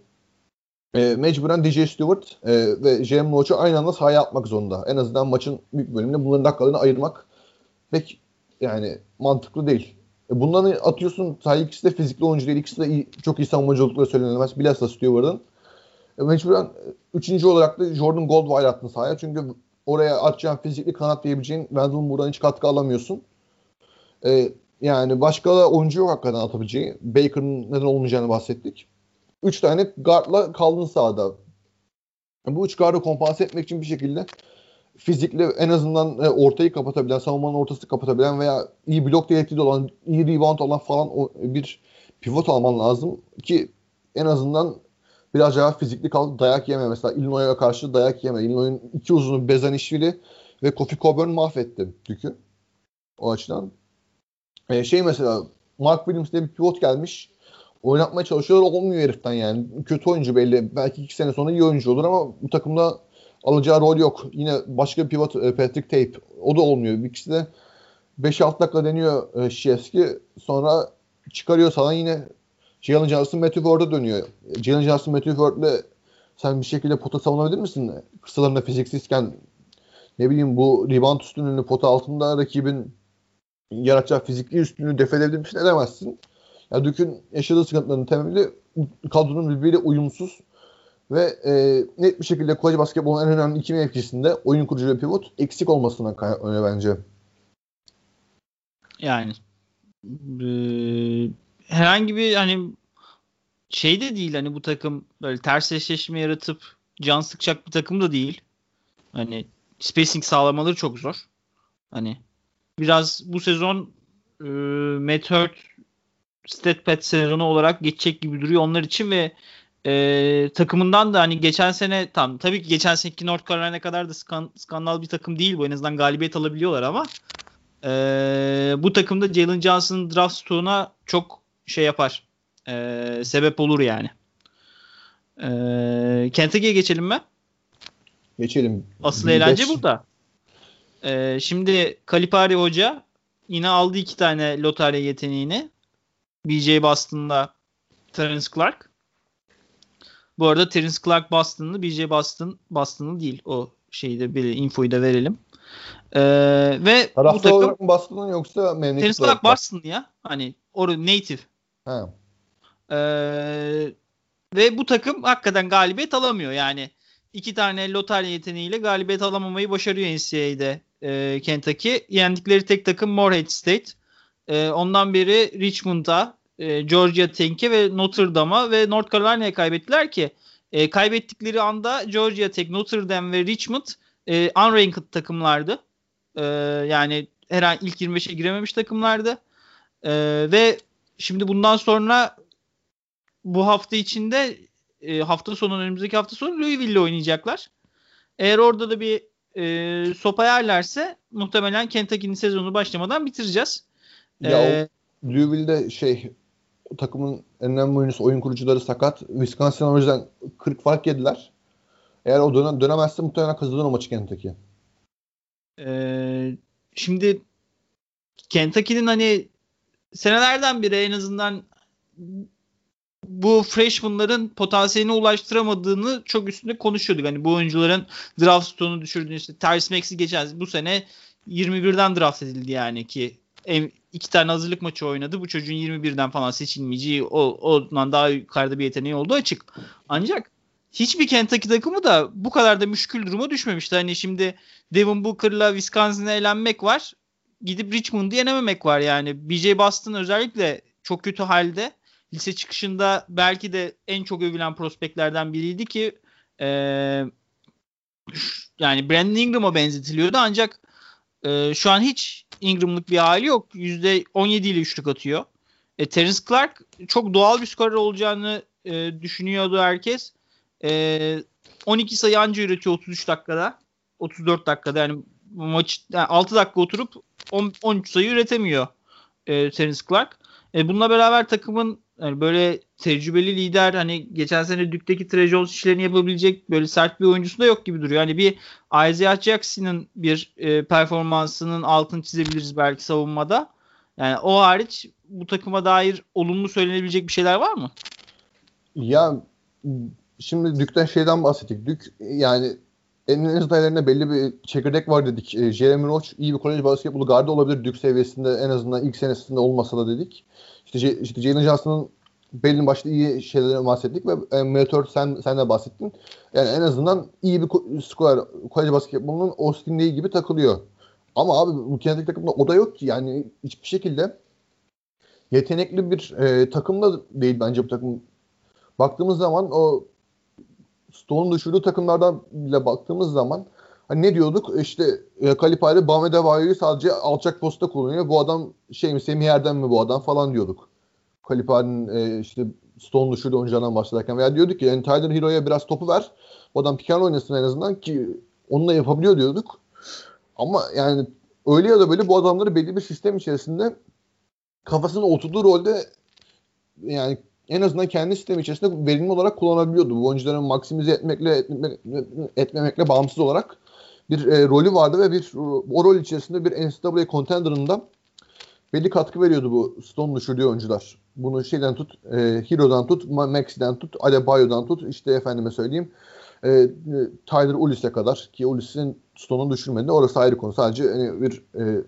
e, mecburen DJ Stewart e, ve Jeremy Roach'u aynı anda sahaya atmak zorunda. En azından maçın büyük bölümünde bunların dakikalarını ayırmak pek yani mantıklı değil. E bunları atıyorsun. Sadece ikisi de fizikli oyuncu değil. İkisi de iyi, çok iyi savunmacı oldukları söylenemez. Bilhassa Stewart'ın. E mecburen e, üçüncü olarak da Jordan Goldwire attın sahaya. Çünkü oraya atacağın fizikli kanat diyebileceğin Wendell buradan hiç katkı alamıyorsun. E, yani başka da oyuncu yok hakikaten atabileceği. Baker'ın neden olmayacağını bahsettik. Üç tane guardla kaldın sahada. Bu üç guardı kompanse etmek için bir şekilde fizikli en azından e, ortayı kapatabilen, savunmanın ortasını kapatabilen veya iyi blok tehdidi olan, iyi rebound olan falan o, bir pivot alman lazım ki en azından biraz daha fizikli kal, dayak yeme. Mesela Illinois'a karşı dayak yeme. Illinois'un iki uzunu Bezanishvili ve Kofi Coburn mahvetti Dük'ü. O açıdan. E, şey mesela Mark Williams diye bir pivot gelmiş. Oynatmaya çalışıyorlar olmuyor heriften yani. Kötü oyuncu belli. Belki iki sene sonra iyi oyuncu olur ama bu takımda alacağı rol yok. Yine başka bir pivot e, Patrick Tape. O da olmuyor. İkisi de 5-6 dakika deniyor e. Sonra çıkarıyor sana yine Jalen Johnson, Matthew Ford'a dönüyor. Jalen Johnson, Matthew Ford'le sen bir şekilde pota savunabilir misin? Kısalarında fiziksizken ne bileyim bu rebound üstünlüğünü pota altında rakibin yaratacağı fizikli üstünlüğü def edebilir misin? Edemezsin. Ya Dük'ün yaşadığı sıkıntıların temeli kadronun birbiriyle uyumsuz ve e, net bir şekilde kolej basketbolun en önemli iki mevkisinde oyun kurucu ve pivot eksik olmasından kaynaklanıyor bence. Yani e, herhangi bir hani şey de değil hani bu takım böyle ters eşleşme yaratıp can sıkacak bir takım da değil. Hani spacing sağlamaları çok zor. Hani biraz bu sezon e, Matt Hurt stat sezonu olarak geçecek gibi duruyor onlar için ve e, takımından da hani geçen sene tam tabii ki geçen seneki North Carolina kadar da skan, skandal bir takım değil bu en azından galibiyet alabiliyorlar ama e, bu takımda Jalen Johnson'ın draft stoğuna çok şey yapar e, sebep olur yani. E, Kentucky'ye geçelim mi? Geçelim. Asıl eğlence beş. burada. E, şimdi Kalipari Hoca yine aldı iki tane lotarya yeteneğini. BJ Boston'la Terence Clark. Bu arada Terence Clark Boston'lı, BJ Boston Boston'lı değil. O şeyi de bir infoyu da verelim. Ee, ve Tarafta bu takım olarak Boston'ın yoksa memleket Terence Clark Boston'lı ya. Hani or native. Ha. Ee, ve bu takım hakikaten galibiyet alamıyor. Yani iki tane lotarya yeteneğiyle galibiyet alamamayı başarıyor NCAA'de e, Kentucky. Yendikleri tek takım Morehead State. E, ondan beri Richmond'a, e, Georgia Tech'e ve Notre Dame'a ve North Carolina'ya kaybettiler ki e, kaybettikleri anda Georgia Tech, Notre Dame ve Richmond e, unranked takımlardı. E, yani her an ilk 25'e girememiş takımlardı. E, ve şimdi bundan sonra bu hafta içinde e, hafta sonu önümüzdeki hafta sonu Louisville'le oynayacaklar. Eğer orada da bir e, sopa yerlerse muhtemelen Kentucky'nin sezonu başlamadan bitireceğiz. Ya ee, Louisville'de şey takımın en önemli oyuncusu, oyun kurucuları sakat. Wisconsin o yüzden 40 fark yediler. Eğer o dönem, dönemezse muhtemelen kazanır o maçı Kentucky. Ee, şimdi Kentucky'nin hani senelerden beri en azından bu freshmanların potansiyeline ulaştıramadığını çok üstünde konuşuyorduk. Hani bu oyuncuların draft stoğunu düşürdüğünü işte Tyrese Maxey geçen bu sene 21'den draft edildi yani ki iki tane hazırlık maçı oynadı. Bu çocuğun 21'den falan seçilmeyeceği o, ondan daha yukarıda bir yeteneği olduğu açık. Ancak hiçbir Kentucky takımı da bu kadar da müşkül duruma düşmemişti. Hani şimdi Devin Booker'la Wisconsin'e elenmek var. Gidip Richmond'u yenememek var yani. BJ Boston özellikle çok kötü halde. Lise çıkışında belki de en çok övülen prospektlerden biriydi ki e, yani Brandon Ingram'a benzetiliyordu ancak e, şu an hiç Ingram'lık bir hali yok. %17 ile üçlük atıyor. E, Terence Clark çok doğal bir skorer olacağını e, düşünüyordu herkes. E, 12 sayı anca üretiyor 33 dakikada. 34 dakikada yani maç yani 6 dakika oturup 10, 13 sayı üretemiyor e, Terence Clark. E, bununla beraber takımın yani böyle tecrübeli lider hani geçen sene Dük'teki Trey işlerini yapabilecek böyle sert bir oyuncusu da yok gibi duruyor. Hani bir Isaiah Jackson'ın bir e, performansının altını çizebiliriz belki savunmada. Yani o hariç bu takıma dair olumlu söylenebilecek bir şeyler var mı? Ya şimdi Dük'ten şeyden bahsettik. Dük yani Enes dayılarında belli bir çekirdek var dedik. E, Jeremy Roach iyi bir kolej basketbolu gardı olabilir. Dük seviyesinde en azından ilk senesinde olmasa da dedik. İşte, işte Jalen Johnson'ın belli başlı iyi şeylerden bahsettik ve e, Meteor sen, sen de bahsettin. Yani en azından iyi bir skorer kolej basketbolunun Austin Day gibi takılıyor. Ama abi bu Kentucky takımda o da yok ki yani hiçbir şekilde yetenekli bir e, takım da değil bence bu takım. Baktığımız zaman o Stone'un düşürdüğü takımlardan bile baktığımız zaman hani ne diyorduk? İşte e, Kalipari Bame Devayo'yu sadece alçak posta kullanıyor. Bu adam şey mi Semih Erdem mi bu adam falan diyorduk. Kalipari'nin e, işte Stone düşürdüğü oyunculardan bahsederken veya diyorduk ki yani Tyler Hero'ya biraz topu ver. O adam piken oynasın en azından ki onunla yapabiliyor diyorduk. Ama yani öyle ya da böyle bu adamları belli bir sistem içerisinde kafasına oturduğu rolde yani en azından kendi sistemi içerisinde verimli olarak kullanabiliyordu. Bu oyuncuların maksimize etmekle etme, etmemekle bağımsız olarak bir e, rolü vardı ve bir o rol içerisinde bir NCAA contender'ında belli katkı veriyordu bu Stone düşürdüğü oyuncular. Bunu şeyden tut, e, Hero'dan tut, Maxi'den tut, Adebayo'dan tut, işte efendime söyleyeyim e, Tyler Ulis'e kadar ki Ulis'in Stone'u düşürmedi. Orası ayrı konu. Sadece hani bir e,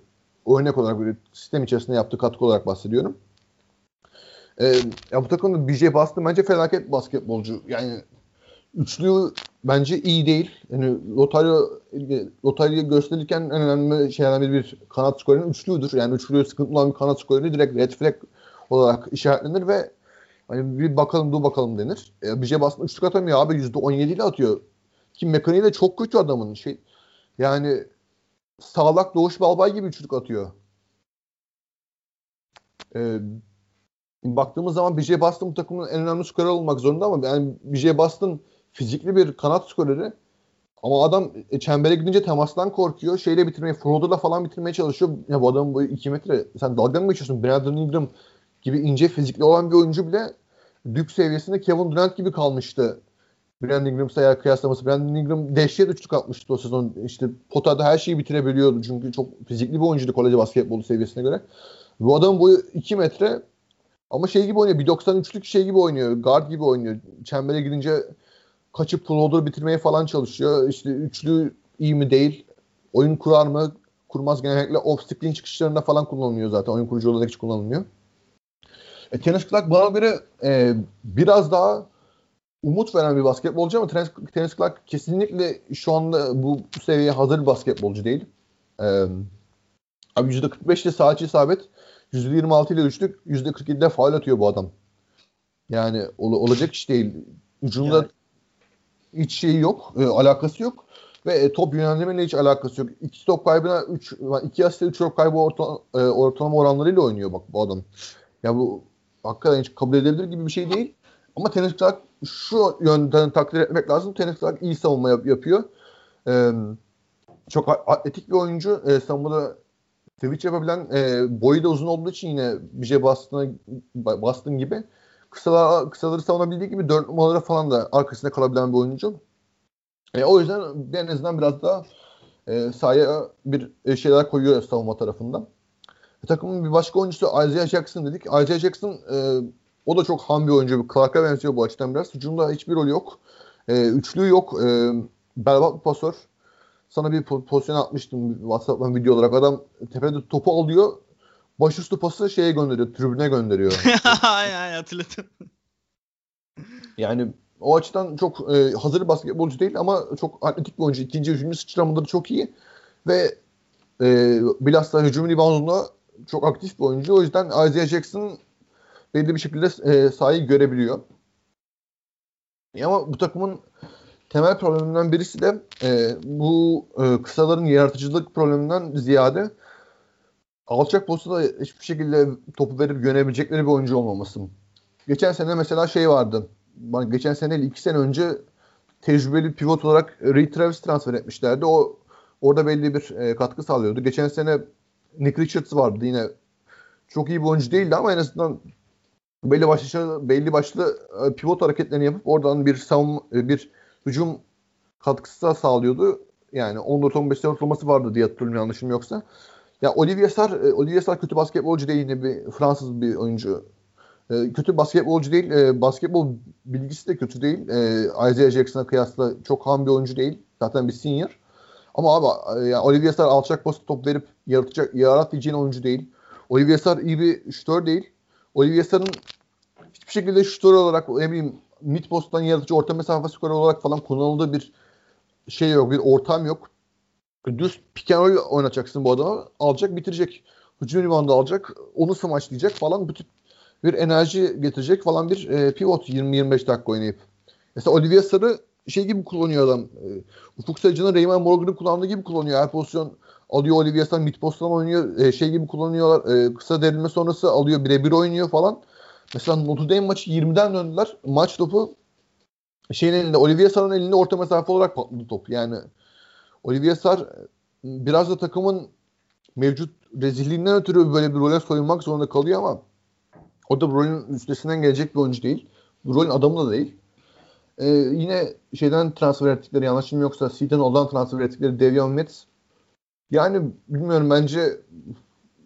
örnek olarak bir sistem içerisinde yaptığı katkı olarak bahsediyorum. E, ya bu takımda BJ Boston bence felaket basketbolcu. Yani üçlü bence iyi değil. Yani Lotario Lotario gösterirken en önemli şeylerden biri bir kanat skorerinin üçlüdür. Yani üçlü sıkıntılı olan bir kanat skorerini direkt red flag olarak işaretlenir ve hani bir bakalım dur bakalım denir. E, BJ Boston üçlük atamıyor abi %17 ile atıyor. Ki mekaniği de çok kötü adamın. Şey, yani sağlak Doğuş Balbay gibi üçlük atıyor. Ee, baktığımız zaman BJ Boston bu takımın en önemli skorer olmak zorunda ama yani BJ Boston fizikli bir kanat skoreri ama adam e, çembere gidince temastan korkuyor. Şeyle bitirmeye, Frodo'la falan bitirmeye çalışıyor. Ya bu adam boyu 2 metre. Sen dalga mı geçiyorsun? Brandon Ingram gibi ince fizikli olan bir oyuncu bile Duke seviyesinde Kevin Durant gibi kalmıştı. Brandon Ingram sayar kıyaslaması. Brandon Ingram dehşet üçlük atmıştı o sezon. İşte potada her şeyi bitirebiliyordu. Çünkü çok fizikli bir oyuncuydu kolej basketbolu seviyesine göre. Bu adam boyu 2 metre ama şey gibi oynuyor. 1.93'lük şey gibi oynuyor. Guard gibi oynuyor. Çembere gidince kaçıp floater bitirmeye falan çalışıyor. İşte üçlü iyi mi değil. Oyun kurar mı? Kurmaz genellikle off screen çıkışlarında falan kullanılıyor zaten. Oyun kurucu olarak hiç kullanılmıyor. E, Tennis Clark bana göre e, biraz daha umut veren bir basketbolcu ama Tennis, Clark kesinlikle şu anda bu, seviyeye hazır bir basketbolcu değil. E, abi %45'te saat isabet %26 ile üçlük %47'de faal atıyor bu adam. Yani ol, olacak iş değil. Ucunda yani. hiç şeyi yok. E, alakası yok. Ve e, top yönelmeyle hiç alakası yok. İki top kaybına 3 2 asiste 3 top kaybı orta, e, ortalama oranlarıyla oynuyor bak bu adam. Ya bu hakikaten hiç kabul edilebilir gibi bir şey değil. Ama Tenis Clark şu yönden takdir etmek lazım. Tenis Clark iyi savunma yap, yapıyor. Ee, çok atletik bir oyuncu. Ee, savunmada switch yapabilen e, boyu da uzun olduğu için yine bir şey bastığına, bastığın gibi kısalar, kısaları savunabildiği gibi dört numaralara falan da arkasında kalabilen bir oyuncu. E, o yüzden en azından biraz daha e, sahaya bir e, şeyler koyuyor savunma tarafından. E, takımın bir başka oyuncusu Isaiah Jackson dedik. Isaiah Jackson e, o da çok ham bir oyuncu. Clark'a benziyor bu açıdan biraz. Hücumda hiçbir rol yok. E, üçlüğü yok. E, berbat bir pasör. Sana bir pozisyon atmıştım WhatsApp'tan video olarak. Adam tepede topu alıyor. Başüstü pası şeye gönderiyor. Tribüne gönderiyor. [laughs] Aynen hatırladım. Yani o açıdan çok e, hazır basketbolcu değil ama çok atletik bir oyuncu. İkinci, üçüncü sıçramaları çok iyi. Ve e, bilhassa hücum reboundunda çok aktif bir oyuncu. O yüzden Isaiah Jackson belli bir şekilde e, sahayı görebiliyor. E ama bu takımın temel probleminden birisi de e, bu e, kısaların yaratıcılık probleminden ziyade alçak postada hiçbir şekilde topu verip yönebilecekleri bir oyuncu olmaması. Geçen sene mesela şey vardı. Geçen sene değil iki sene önce tecrübeli pivot olarak Ray Travis transfer etmişlerdi. O orada belli bir e, katkı sağlıyordu. Geçen sene Nick Richards vardı yine çok iyi bir oyuncu değildi ama en azından belli başlı belli başlı e, pivot hareketlerini yapıp oradan bir savunma e, bir hücum katkısı sağlıyordu. Yani 14-15 ortalaması vardı diye hatırlıyorum yanlışım yoksa. Ya Olivier Sar, e, Olivier Sar kötü basketbolcu değil yine bir Fransız bir oyuncu. kötü basketbolcu değil. basketbol bilgisi de kötü değil. Isaiah Jackson'a kıyasla çok ham bir oyuncu değil. Zaten bir senior. Ama abi ya Olivier Sar alçak post top verip yaratacak yaratabileceğin oyuncu değil. Olivier Sar iyi bir şütör değil. Olivier Sar'ın hiçbir şekilde şutör olarak ne bileyim mid posttan yaratıcı orta mesafe skorer olarak falan kullanıldığı bir şey yok. Bir ortam yok. Düz pick and roll oynatacaksın bu adamı. Alacak bitirecek. Hücum reboundu alacak. Onu smaçlayacak falan. Bütün bir enerji getirecek falan bir e, pivot 20-25 dakika oynayıp. Mesela Olivier Sarı şey gibi kullanıyor adam. E, Ufuk Sarıcı'nın Raymond Morgan'ın kullandığı gibi kullanıyor. Her pozisyon alıyor Olivier Sarı mid posttan oynuyor. E, şey gibi kullanıyorlar. E, kısa derinme sonrası alıyor birebir oynuyor falan. Mesela Notre Dame maçı 20'den döndüler. Maç topu şeyin elinde, Olivier Sar'ın elinde orta mesafe olarak patladı top. Yani Olivier Sar biraz da takımın mevcut rezilliğinden ötürü böyle bir role soyunmak zorunda kalıyor ama o da bu rolün üstesinden gelecek bir oyuncu değil. Bu rolün adamı da değil. Ee, yine şeyden transfer ettikleri yanlışım yoksa Seaton olan transfer ettikleri Devion Metz yani bilmiyorum bence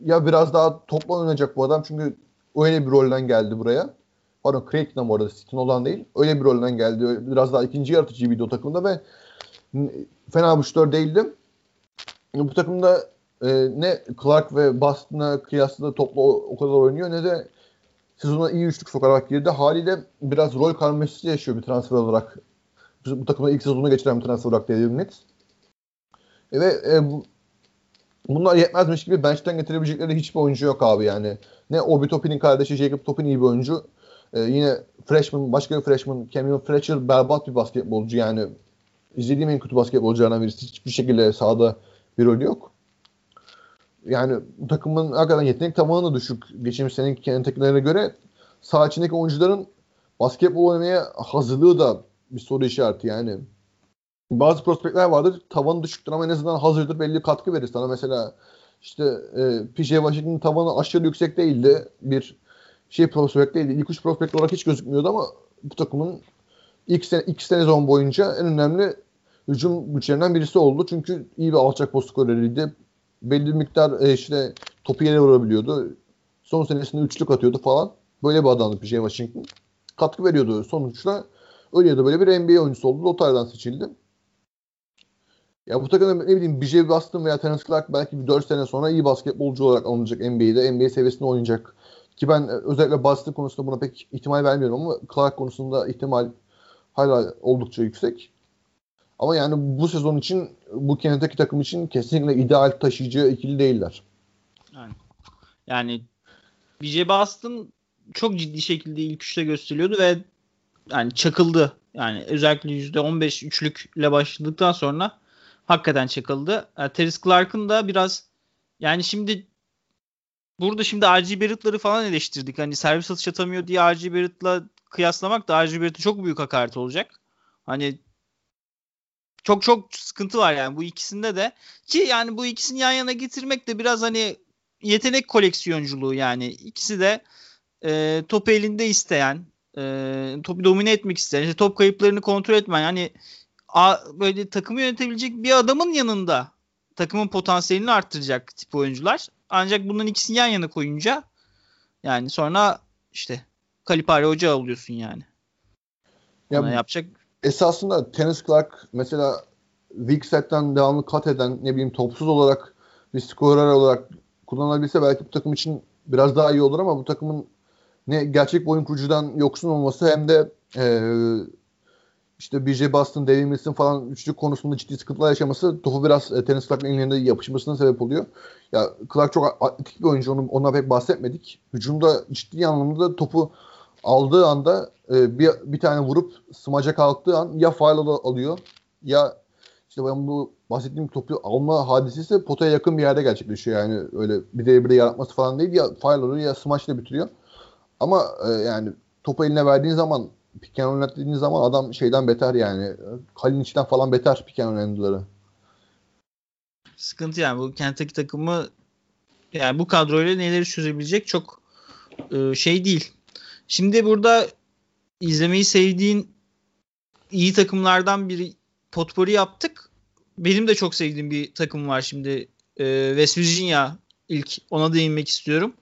ya biraz daha topla oynayacak bu adam çünkü öyle bir rolden geldi buraya. Pardon Craig'den bu arada Sitin olan değil. Öyle bir rolden geldi. Biraz daha ikinci yaratıcı o takımda ve fena bir şutör değildi. Bu takımda e, ne Clark ve Boston'a kıyasla topla o, o kadar oynuyor ne de sezona iyi üçlük sokarak girdi. Haliyle biraz rol karmaşası yaşıyor bir transfer olarak. Bu takımda ilk sezonu geçiren bir transfer olarak David Nets. E, ve e, bu, bunlar yetmezmiş gibi bench'ten getirebilecekleri hiçbir oyuncu yok abi yani. Ne Obi Toppin'in kardeşi Jacob Toppin iyi bir oyuncu. Ee, yine freshman, başka bir freshman Cameron Fletcher berbat bir basketbolcu yani. izlediğim en kötü basketbolculardan birisi. Hiçbir şekilde sahada bir rolü yok. Yani takımın hakikaten yetenek tavanı da düşük. Geçmiş senin Kentucky'lerine göre sağ içindeki oyuncuların basketbol oynamaya hazırlığı da bir soru işareti yani bazı prospektler vardır tavanı düşüktür ama en azından hazırdır belli katkı verir sana. Mesela işte e, PJ Washington'ın tavanı aşırı yüksek değildi. Bir şey prospekt değildi. İlk üç prospekt olarak hiç gözükmüyordu ama bu takımın ilk sene, sene sezon boyunca en önemli hücum güçlerinden birisi oldu. Çünkü iyi bir alçak post skoreriydi. Belli bir miktar e, işte topu yere vurabiliyordu. Son senesinde üçlük atıyordu falan. Böyle bir adamdı PJ Washington. Katkı veriyordu. Sonuçta öyle ya da böyle bir NBA oyuncusu oldu. Lotay'dan seçildi. Ya bu takımda ne bileyim BJ Boston veya Terence Clark belki bir 4 sene sonra iyi basketbolcu olarak alınacak NBA'de. NBA seviyesinde oynayacak. Ki ben özellikle Boston konusunda buna pek ihtimal vermiyorum ama Clark konusunda ihtimal hala oldukça yüksek. Ama yani bu sezon için bu Kentucky takım için kesinlikle ideal taşıyıcı ikili değiller. Yani, yani BJ Boston çok ciddi şekilde ilk üçte gösteriliyordu ve yani çakıldı. Yani özellikle %15 üçlükle başladıktan sonra hakikaten çakıldı. Yani Terence Clark'ın da biraz yani şimdi burada şimdi R.G. Barrett'ları falan eleştirdik. Hani servis atış atamıyor diye R.G. Barrett'la kıyaslamak da R.G. Barrett'e çok büyük hakaret olacak. Hani çok çok sıkıntı var yani bu ikisinde de. Ki yani bu ikisini yan yana getirmek de biraz hani yetenek koleksiyonculuğu yani. ikisi de e, top elinde isteyen, e, topu domine etmek isteyen, işte top kayıplarını kontrol etmeyen yani a, böyle takımı yönetebilecek bir adamın yanında takımın potansiyelini arttıracak tip oyuncular. Ancak bunların ikisini yan yana koyunca yani sonra işte Kalipari Hoca oluyorsun yani. Ya, Ona yapacak esasında Tennis Clark mesela weak set'ten devamlı kat eden ne bileyim topsuz olarak bir skorer olarak kullanabilse belki bu takım için biraz daha iyi olur ama bu takımın ne gerçek oyun kurucudan yoksun olması hem de e, işte BJ Boston, David Milson falan üçlük konusunda ciddi sıkıntılar yaşaması topu biraz e, Tennis Clark'ın ellerinde yapışmasına sebep oluyor. Ya Clark çok atletik bir oyuncu. Onu, ondan pek bahsetmedik. Hücumda ciddi anlamda topu aldığı anda e, bir, bir tane vurup smaca kalktığı an ya faal alıyor ya işte ben bu bahsettiğim topu alma hadisesi potaya yakın bir yerde gerçekleşiyor. Yani öyle bir de bir de yaratması falan değil ya faal alıyor ya smaçla bitiriyor. Ama e, yani topu eline verdiğin zaman piken oynattığın zaman adam şeyden beter yani. Kalin içten falan beter piken oynadıları. Sıkıntı yani bu Kentucky takımı yani bu kadroyla neleri çözebilecek çok e, şey değil. Şimdi burada izlemeyi sevdiğin iyi takımlardan biri potpori yaptık. Benim de çok sevdiğim bir takım var şimdi. E, West Virginia ilk ona değinmek istiyorum.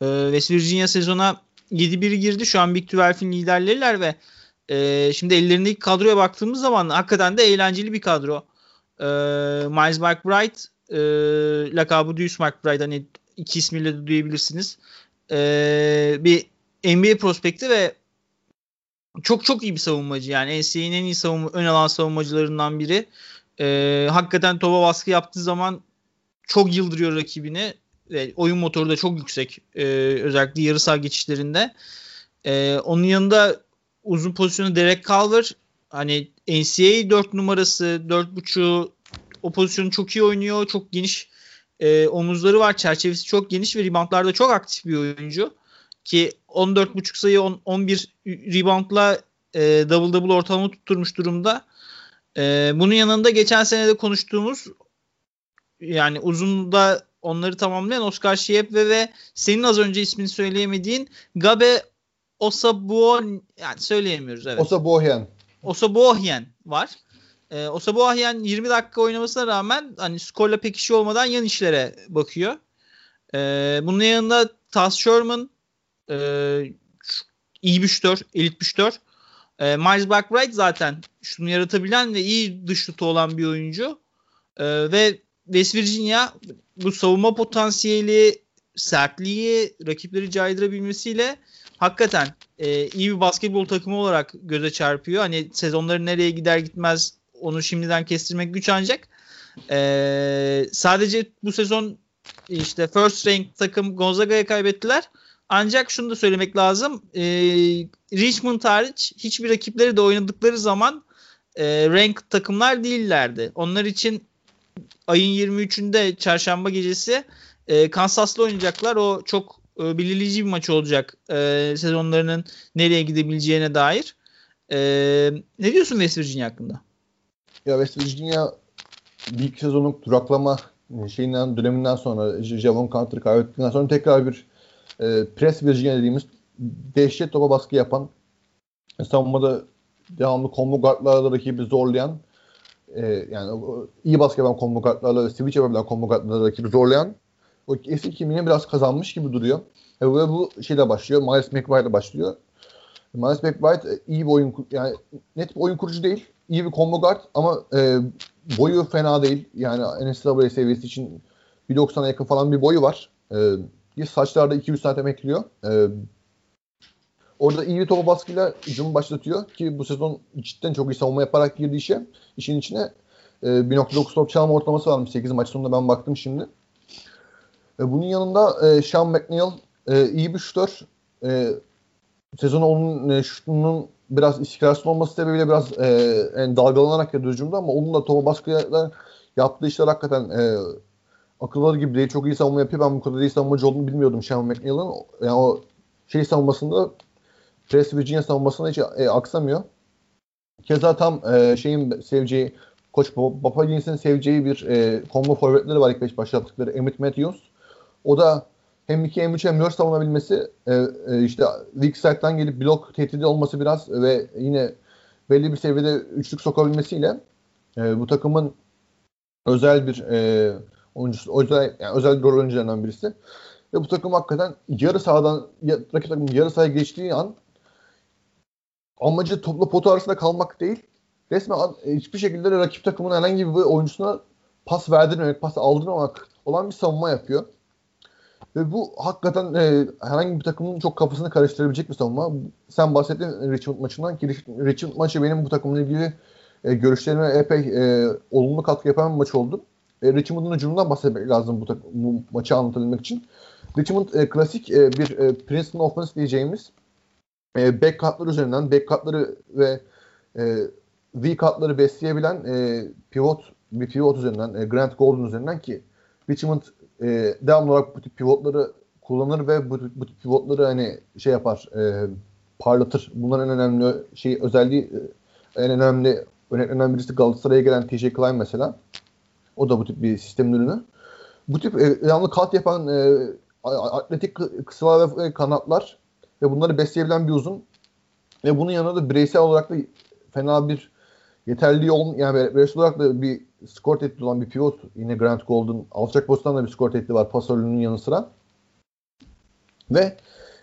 E, West Virginia sezona 7-1 girdi. Şu an Big 12'in liderleriler ve e, şimdi ellerindeki kadroya baktığımız zaman hakikaten de eğlenceli bir kadro. E, Miles McBride e, lakabı Deuce McBride hani iki ismiyle de duyabilirsiniz. E, bir NBA prospekti ve çok çok iyi bir savunmacı yani NCAA'nin en iyi savunma, ön alan savunmacılarından biri. E, hakikaten topa baskı yaptığı zaman çok yıldırıyor rakibini ve oyun motoru da çok yüksek e, özellikle yarı saha geçişlerinde. E, onun yanında uzun pozisyonu Derek Culver hani NCAA 4 numarası 4.5 o pozisyonu çok iyi oynuyor. Çok geniş e, omuzları var. Çerçevesi çok geniş ve reboundlarda çok aktif bir oyuncu. Ki 14.5 sayı 10, 11 reboundla e, double double ortalama tutturmuş durumda. E, bunun yanında geçen sene de konuştuğumuz yani uzunda onları tamamlayan Oscar Şiyepve ve senin az önce ismini söyleyemediğin Gabe Osabuon yani söyleyemiyoruz evet. Osabuohyan. Osabuohyan var. Ee, Osabuohyan 20 dakika oynamasına rağmen hani skorla pek işi olmadan yan işlere bakıyor. Ee, bunun yanında Taz Sherman e, iyi bir şütör, elit bir şütör. E, Miles Blackbright zaten şunu yaratabilen ve iyi dış şutu olan bir oyuncu. E, ve West Virginia bu savunma potansiyeli, sertliği, rakipleri caydırabilmesiyle hakikaten e, iyi bir basketbol takımı olarak göze çarpıyor. Hani sezonları nereye gider gitmez onu şimdiden kestirmek güç ancak. E, sadece bu sezon işte first rank takım Gonzaga'ya kaybettiler. Ancak şunu da söylemek lazım. E, Richmond hariç hiçbir rakipleri de oynadıkları zaman e, rank takımlar değillerdi. Onlar için ayın 23'ünde çarşamba gecesi e, Kansas'la oynayacaklar. O çok e, belirleyici bir maç olacak e, sezonlarının nereye gidebileceğine dair. E, ne diyorsun West Virginia hakkında? Ya West Virginia bir sezonluk duraklama şeyinden döneminden sonra Javon Carter'ı kaybettikten sonra tekrar bir e, Press Virginia dediğimiz dehşet topa baskı yapan savunmada devamlı combo guardlarla rakibi zorlayan e, yani iyi baskı yapan combo guardlarla switch yapabilen combo guardlarla rakibi zorlayan o eski kimliğini biraz kazanmış gibi duruyor. E, ve bu şeyle başlıyor. Miles McBride başlıyor. Miles McBride e, iyi bir oyun yani net bir oyun kurucu değil. İyi bir combo guard ama e, boyu fena değil. Yani NCAA seviyesi için 1.90'a yakın falan bir boyu var. E, Saçlarda 200 santim ekliyor. Ee, orada iyi topa baskıyla hücumu başlatıyor ki bu sezon cidden çok iyi savunma yaparak girdi işe. İşin içine e, 1.9 top çalma ortalaması varmış 8 maç sonunda ben baktım şimdi. E, bunun yanında e, Sean McNeil e, iyi bir şutör. E, sezonu onun e, şutunun biraz istikrarsız olması sebebiyle biraz e, yani dalgalanarak ya hücumda ama onun da topa baskıya yaptığı işler hakikaten e, akılları gibi değil. Çok iyi savunma yapıyor. Ben bu kadar iyi savunmacı olduğunu bilmiyordum Sean McNeil'ın. Yani o şey savunmasında Press Virginia savunmasında hiç e, aksamıyor. Keza tam e, şeyin seveceği Koç Papagins'in seveceği bir e, combo forvetleri var ilk beş başlattıkları Emmett Matthews. O da hem 2 hem 3 hem 4 savunabilmesi e, e, işte weak side'dan gelip blok tehdidi olması biraz ve yine belli bir seviyede üçlük sokabilmesiyle e, bu takımın özel bir e, oyuncusu, özel, yani özel rol oyuncularından birisi. Ve bu takım hakikaten yarı sahadan rakip takımın yarı sahaya geçtiği an amacı topla potu arasında kalmak değil. Resmen hiçbir şekilde rakip takımın herhangi bir oyuncusuna pas verdirmemek, pas aldırmamak olan bir savunma yapıyor. Ve bu hakikaten e, herhangi bir takımın çok kafasını karıştırabilecek bir savunma. Sen bahsettin Richmond maçından ki Richmond maçı benim bu takımla ilgili e, görüşlerime epey e, olumlu katkı yapan bir maç oldu. E, Richmond'un hücumundan bahsetmek lazım bu, bu maçı anlatabilmek için. Richmond e, klasik e, bir e, Princeton offense diyeceğimiz e, back cutları üzerinden back cutları ve e, V cutları besleyebilen e, pivot bir pivot üzerinden e, Grant Gordon üzerinden ki Richmond e, devamlı olarak bu tip pivotları kullanır ve bu, bu tip pivotları hani şey yapar e, parlatır. Bunların en önemli şey özelliği e, en önemli örneklerinden birisi Galatasaray'a gelen TJ Klein mesela. O da bu tip bir sistemin ürünü. Bu tip e, devamlı kat yapan e, atletik kısalar ve kanatlar ve bunları besleyebilen bir uzun ve bunun yanında da bireysel olarak da fena bir yeterli ol yani bireysel olarak da bir skor tehdidi olan bir pivot yine Grant Golden alçak pozisyonda bir skor tehdidi var pasörlüğünün yanı sıra ve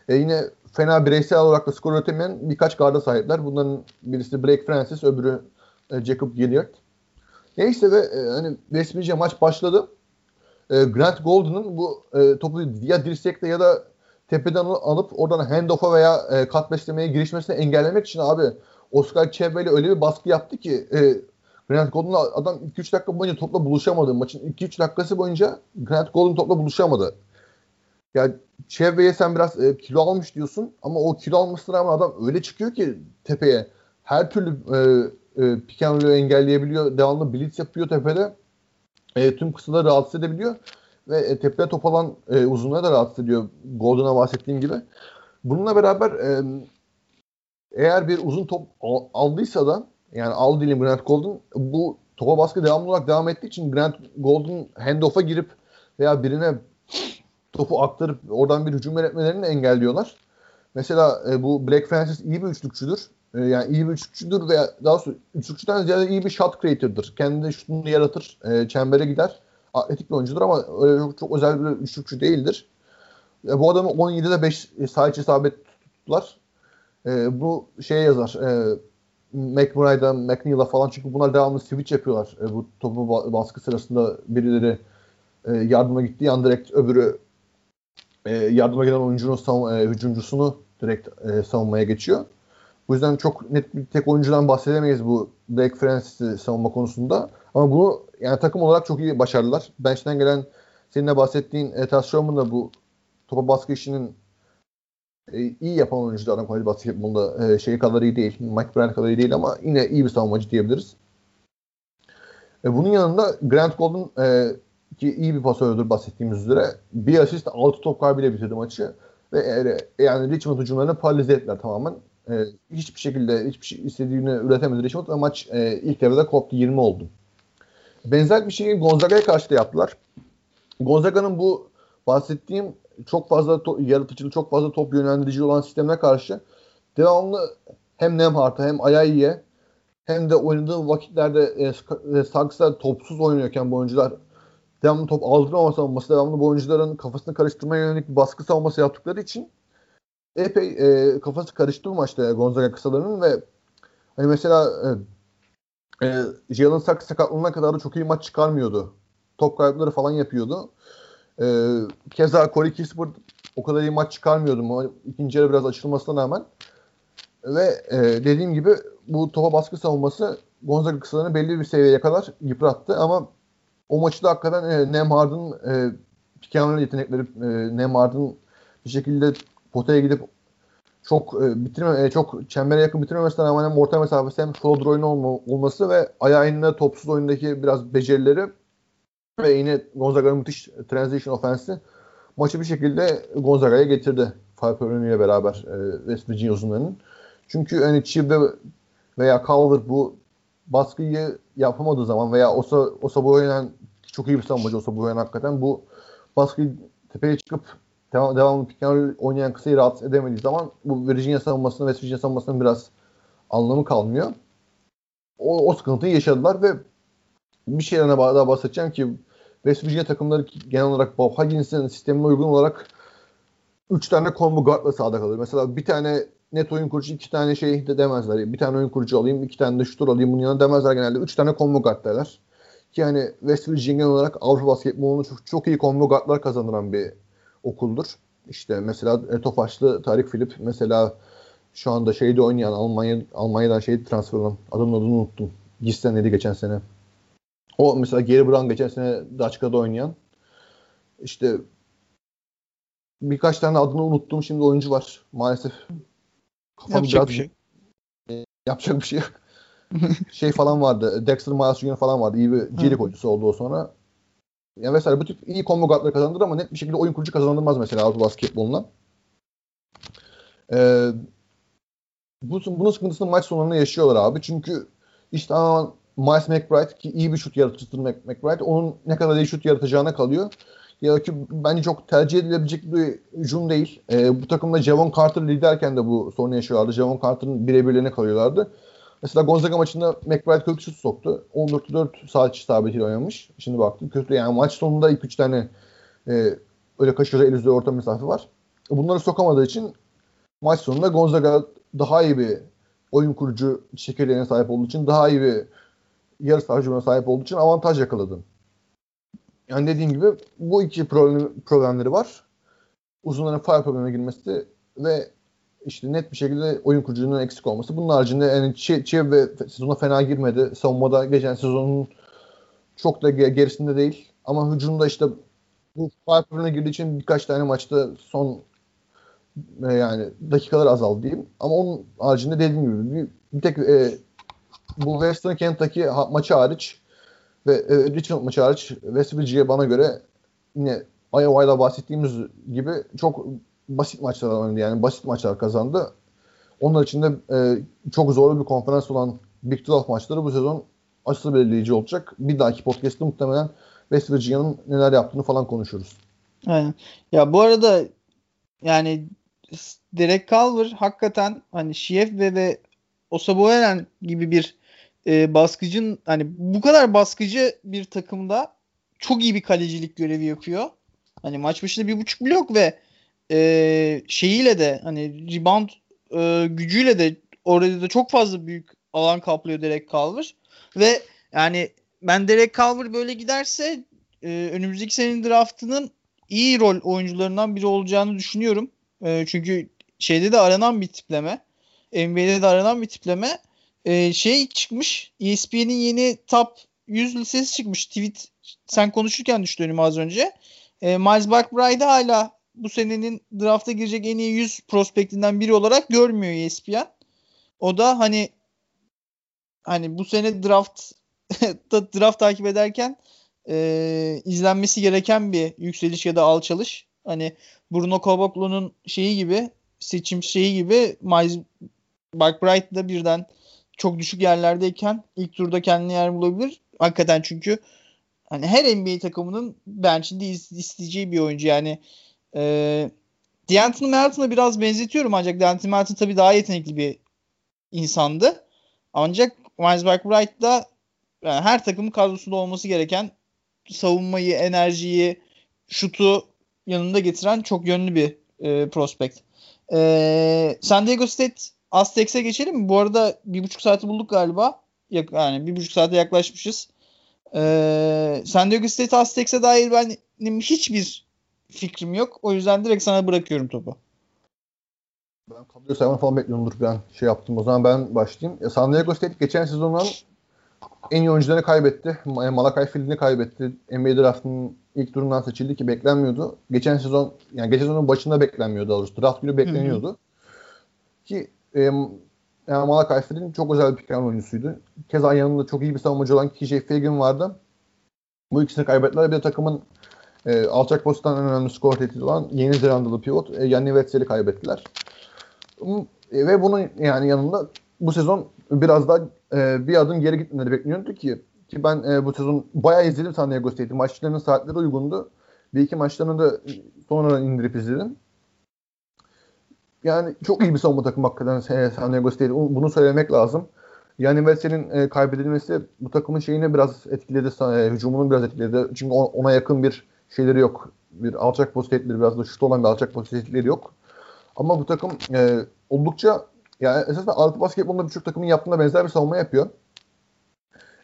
e, yine fena bireysel olarak da skor üretemeyen birkaç garda sahipler. Bunların birisi Blake Francis, öbürü e, Jacob Gilliard. Neyse ve e, hani resmice maç başladı. E, Grant Golden'ın bu e, topu ya dirsekle ya da tepeden alıp oradan handoff'a veya e, kat beslemeye girişmesini engellemek için abi Oscar Çevre'yle öyle bir baskı yaptı ki e, Grant Golden'la adam 2-3 dakika boyunca topla buluşamadı. Maçın 2-3 dakikası boyunca Grant Golden topla buluşamadı. Ya Çevre'ye sen biraz e, kilo almış diyorsun ama o kilo almasına rağmen adam öyle çıkıyor ki tepeye. Her türlü e, e, pick engelleyebiliyor. Devamlı blitz yapıyor tepede. E, tüm kısaları rahatsız edebiliyor. Ve e, tepeye top alan e, uzunları da rahatsız ediyor. Golden'a bahsettiğim gibi. Bununla beraber e, eğer bir uzun top aldıysa da yani aldı diyelim Grant Golden bu topa baskı devamlı olarak devam ettiği için Grant Golden handoff'a girip veya birine topu aktarıp oradan bir hücum yönetmelerini engelliyorlar. Mesela e, bu Black Francis iyi bir üçlükçüdür. E, yani iyi bir üçlükçüdür veya daha sonra üçlükçüden ziyade iyi bir shot creator'dır. Kendi şutunu yaratır, e, çembere gider. Atletik bir oyuncudur ama öyle çok, çok özel bir üçlükçü değildir. E, bu adamı 17'de 5 e, sahiç isabet tuttular. E, bu şeye yazar. E, McBride'a, McNeil'a falan çünkü bunlar devamlı switch yapıyorlar. E, bu topu baskı sırasında birileri e, yardıma gittiği an direkt öbürü e, yardıma gelen oyuncunun savun, e, hücumcusunu direkt e, savunmaya geçiyor. Bu yüzden çok net bir tek oyuncudan bahsedemeyiz bu Blake Francis'i savunma konusunda. Ama bunu yani takım olarak çok iyi başardılar. Bench'ten gelen senin de bahsettiğin Etas Sherman da bu topa baskı işinin e, iyi yapan oyunculardan kolej basketbolunda e, şey kadar iyi değil. Mike Bryant kadar iyi değil ama yine iyi bir savunmacı diyebiliriz. E, bunun yanında Grant Golden e, ki iyi bir pasördür bahsettiğimiz üzere bir asist 6 top kaybıyla bitirdi maçı ve e, yani Richmond hücumlarını paralize ettiler tamamen. E, hiçbir şekilde hiçbir şey istediğini üretemedi Richmond ve maç e, ilk devrede koptu 20 oldu. Benzer bir şeyi Gonzaga'ya karşı da yaptılar. Gonzaga'nın bu bahsettiğim çok fazla to- yaratıcı, çok fazla top yönlendirici olan sistemine karşı devamlı hem Nemhart'a hem Ayayi'ye hem de oynadığı vakitlerde e, e, Saks'a topsuz oynuyorken bu oyuncular devamlı top aldırmama savunması, devamlı bu oyuncuların kafasını karıştırmaya yönelik bir baskı savunması yaptıkları için epey e, kafası karıştı bu maçta Gonzaga kısalarının ve hani mesela e, e, Jalen Sachs sakatlığına kadar da çok iyi maç çıkarmıyordu. Top kayıpları falan yapıyordu. E, keza Corey Kispert o kadar iyi maç çıkarmıyordu. İkinci yarı biraz açılmasına rağmen. Ve e, dediğim gibi bu topa baskı savunması Gonzaga kısalarını belli bir seviyeye kadar yıprattı ama o maçı da hakikaten e, Nemhard'ın e, Pikenler'in yetenekleri, e, Nemhard'ın bir şekilde potaya gidip çok e, bitirme, e, çok çembere yakın bitirmemesine rağmen hem orta mesafesi hem floater oyunu olma, olması ve ayağında topsuz oyundaki biraz becerileri ve yine Gonzaga'nın müthiş transition offense'i maçı bir şekilde Gonzaga'ya getirdi. Falcone ile beraber e, West Virginia uzunlarının. Çünkü hani Chibbe veya Calvert bu baskıyı yapamadığı zaman veya Osa, Osa bu oynayan çok iyi bir savunmacı Osa bu oynayan hakikaten bu baskıyı tepeye çıkıp devam, devamlı pick oynayan kısayı rahatsız edemediği zaman bu Virginia savunmasının West Virginia savunmasının biraz anlamı kalmıyor. O, o sıkıntıyı yaşadılar ve bir şeyden daha bahsedeceğim ki West Virginia takımları genel olarak Bob Huggins'in sistemine uygun olarak 3 tane combo guardla sahada kalıyor. Mesela bir tane net oyun kurucu iki tane şey de demezler. Bir tane oyun kurucu alayım, iki tane de şutur alayım bunun yanına demezler genelde. Üç tane combo guard derler. Ki yani West Virginia genel olarak Avrupa basketbolunu çok, çok iyi combo guardlar kazandıran bir okuldur. İşte mesela Tofaşlı Tarık Filip mesela şu anda şeyde oynayan Almanya Almanya'dan şey transfer olan adamın adını unuttum. Gislen'deydi geçen sene. O mesela Gary Brown geçen sene Daçka'da oynayan. İşte birkaç tane adını unuttum. Şimdi oyuncu var. Maalesef kafam yapacak biraz bir şey. E, [laughs] yapacak bir şey yok. şey falan vardı. Dexter Miles Jr. falan vardı. İyi bir G oyuncusu oldu o sonra. Yani mesela bu tip iyi combo guardları kazandır ama net bir şekilde oyun kurucu kazandırmaz mesela Avrupa basketboluna. Ee, bu, bunun sıkıntısını maç sonlarında yaşıyorlar abi. Çünkü işte ama Miles McBride ki iyi bir şut yaratıcıdır McBride. Onun ne kadar iyi şut yaratacağına kalıyor. Ya ki bence çok tercih edilebilecek bir hücum değil. Ee, bu takımda Javon Carter liderken de bu sorunu yaşıyorlardı. Javon Carter'ın birebirlerine kalıyorlardı. Mesela Gonzaga maçında McBride 40 şut soktu. 14-4 saat isabetiyle oynamış. Şimdi baktım kötü yani maç sonunda 2-3 tane e, öyle kaç el orta mesafe var. Bunları sokamadığı için maç sonunda Gonzaga daha iyi bir oyun kurucu çekirdeğine sahip olduğu için daha iyi bir yarı saha sahip olduğu için avantaj yakaladı. Yani dediğim gibi bu iki problem, problemleri var. Uzunların fire problemine girmesi ve işte net bir şekilde oyun kuruculuğunun eksik olması. Bunun haricinde yani Çev ve sezona fena girmedi. Savunmada geçen sezonun çok da gerisinde değil. Ama hücumda işte bu Piper'ına girdiği için birkaç tane maçta son e, yani dakikalar azaldı diyeyim. Ama onun haricinde dediğim gibi bir, bir tek e, bu Western Kentucky maçı hariç ve e, Richmond maçı hariç West Virginia bana göre yine Iowa'yla bahsettiğimiz gibi çok basit maçlar oynadı yani basit maçlar kazandı. Onlar için de e, çok zorlu bir konferans olan Big 12 maçları bu sezon asıl belirleyici olacak. Bir dahaki podcast'te muhtemelen West Virginia'nın neler yaptığını falan konuşuruz. Aynen. Ya bu arada yani Derek Culver hakikaten hani Şief ve ve Osabuelen gibi bir e, baskıcın hani bu kadar baskıcı bir takımda çok iyi bir kalecilik görevi yapıyor. Hani maç başında bir buçuk blok ve e, şeyiyle de hani rebound e, gücüyle de orada da çok fazla büyük alan kaplıyor Derek Culver ve yani ben Derek Culver böyle giderse e, önümüzdeki senenin draftının iyi rol oyuncularından biri olacağını düşünüyorum. E, çünkü şeyde de aranan bir tipleme. NBA'de de aranan bir tipleme. E, şey çıkmış. ESPN'in yeni top 100 listesi çıkmış. Tweet sen konuşurken düştü önüme az önce. E, Miles Buckbride'ı hala bu senenin drafta girecek en iyi 100 prospektinden biri olarak görmüyor ESPN. O da hani hani bu sene draft [laughs] draft takip ederken e, izlenmesi gereken bir yükseliş ya da alçalış. Hani Bruno Caboclo'nun şeyi gibi seçim şeyi gibi Miles Buckbright da birden çok düşük yerlerdeyken ilk turda kendine yer bulabilir. Hakikaten çünkü hani her NBA takımının bench'inde isteyeceği bir oyuncu. Yani e, D'Anthony Melton'a biraz benzetiyorum ancak D'Anthony Melton tabii daha yetenekli bir insandı. Ancak Miles Bright da yani her takımın kadrosunda olması gereken savunmayı, enerjiyi, şutu yanında getiren çok yönlü bir e, prospect. E, San Diego State Aztecs'e geçelim mi? Bu arada bir buçuk saati bulduk galiba. Yani bir buçuk saate yaklaşmışız. Ee, San Diego State Aztecs'e dair benim hiçbir fikrim yok. O yüzden direkt sana bırakıyorum topu. Ben kadro sayma falan bekliyorumdur ben şey yaptım. O zaman ben başlayayım. Ya San Diego State geçen sezonun en iyi oyuncularını kaybetti. Malakai Field'ini kaybetti. NBA draftının ilk durumdan seçildi ki beklenmiyordu. Geçen sezon yani geçen sezonun başında beklenmiyordu doğrusu. Draft günü bekleniyordu. Hı hı. Ki e, yani Malakai Flynn çok özel bir pikan oyuncusuydu. Keza yanında çok iyi bir savunmacı olan KJ Fagan vardı. Bu ikisini kaybettiler. Bir de takımın e, alçak posttan en önemli skor tehdidi olan Yeni Zelandalı pivot e, Yanni Wetzel'i kaybettiler. E, ve bunun yani yanında bu sezon biraz daha e, bir adım geri gitmeleri bekleniyordu ki ki ben e, bu sezon bayağı izledim San Diego State'i. Maçlarının saatleri uygundu. Bir iki maçlarını da sonradan indirip izledim. Yani çok iyi bir savunma takımı hakikaten e, San Diego State. Bunu söylemek lazım. Yani Wesley'nin e, kaybedilmesi bu takımın şeyini biraz etkiledi. E, hücumunu biraz etkiledi. Çünkü ona yakın bir şeyleri yok. Bir alçak post biraz da şut olan bir alçak post yok. Ama bu takım e, oldukça yani esasen Avrupa basketbolunda birçok takımın yaptığına benzer bir savunma yapıyor.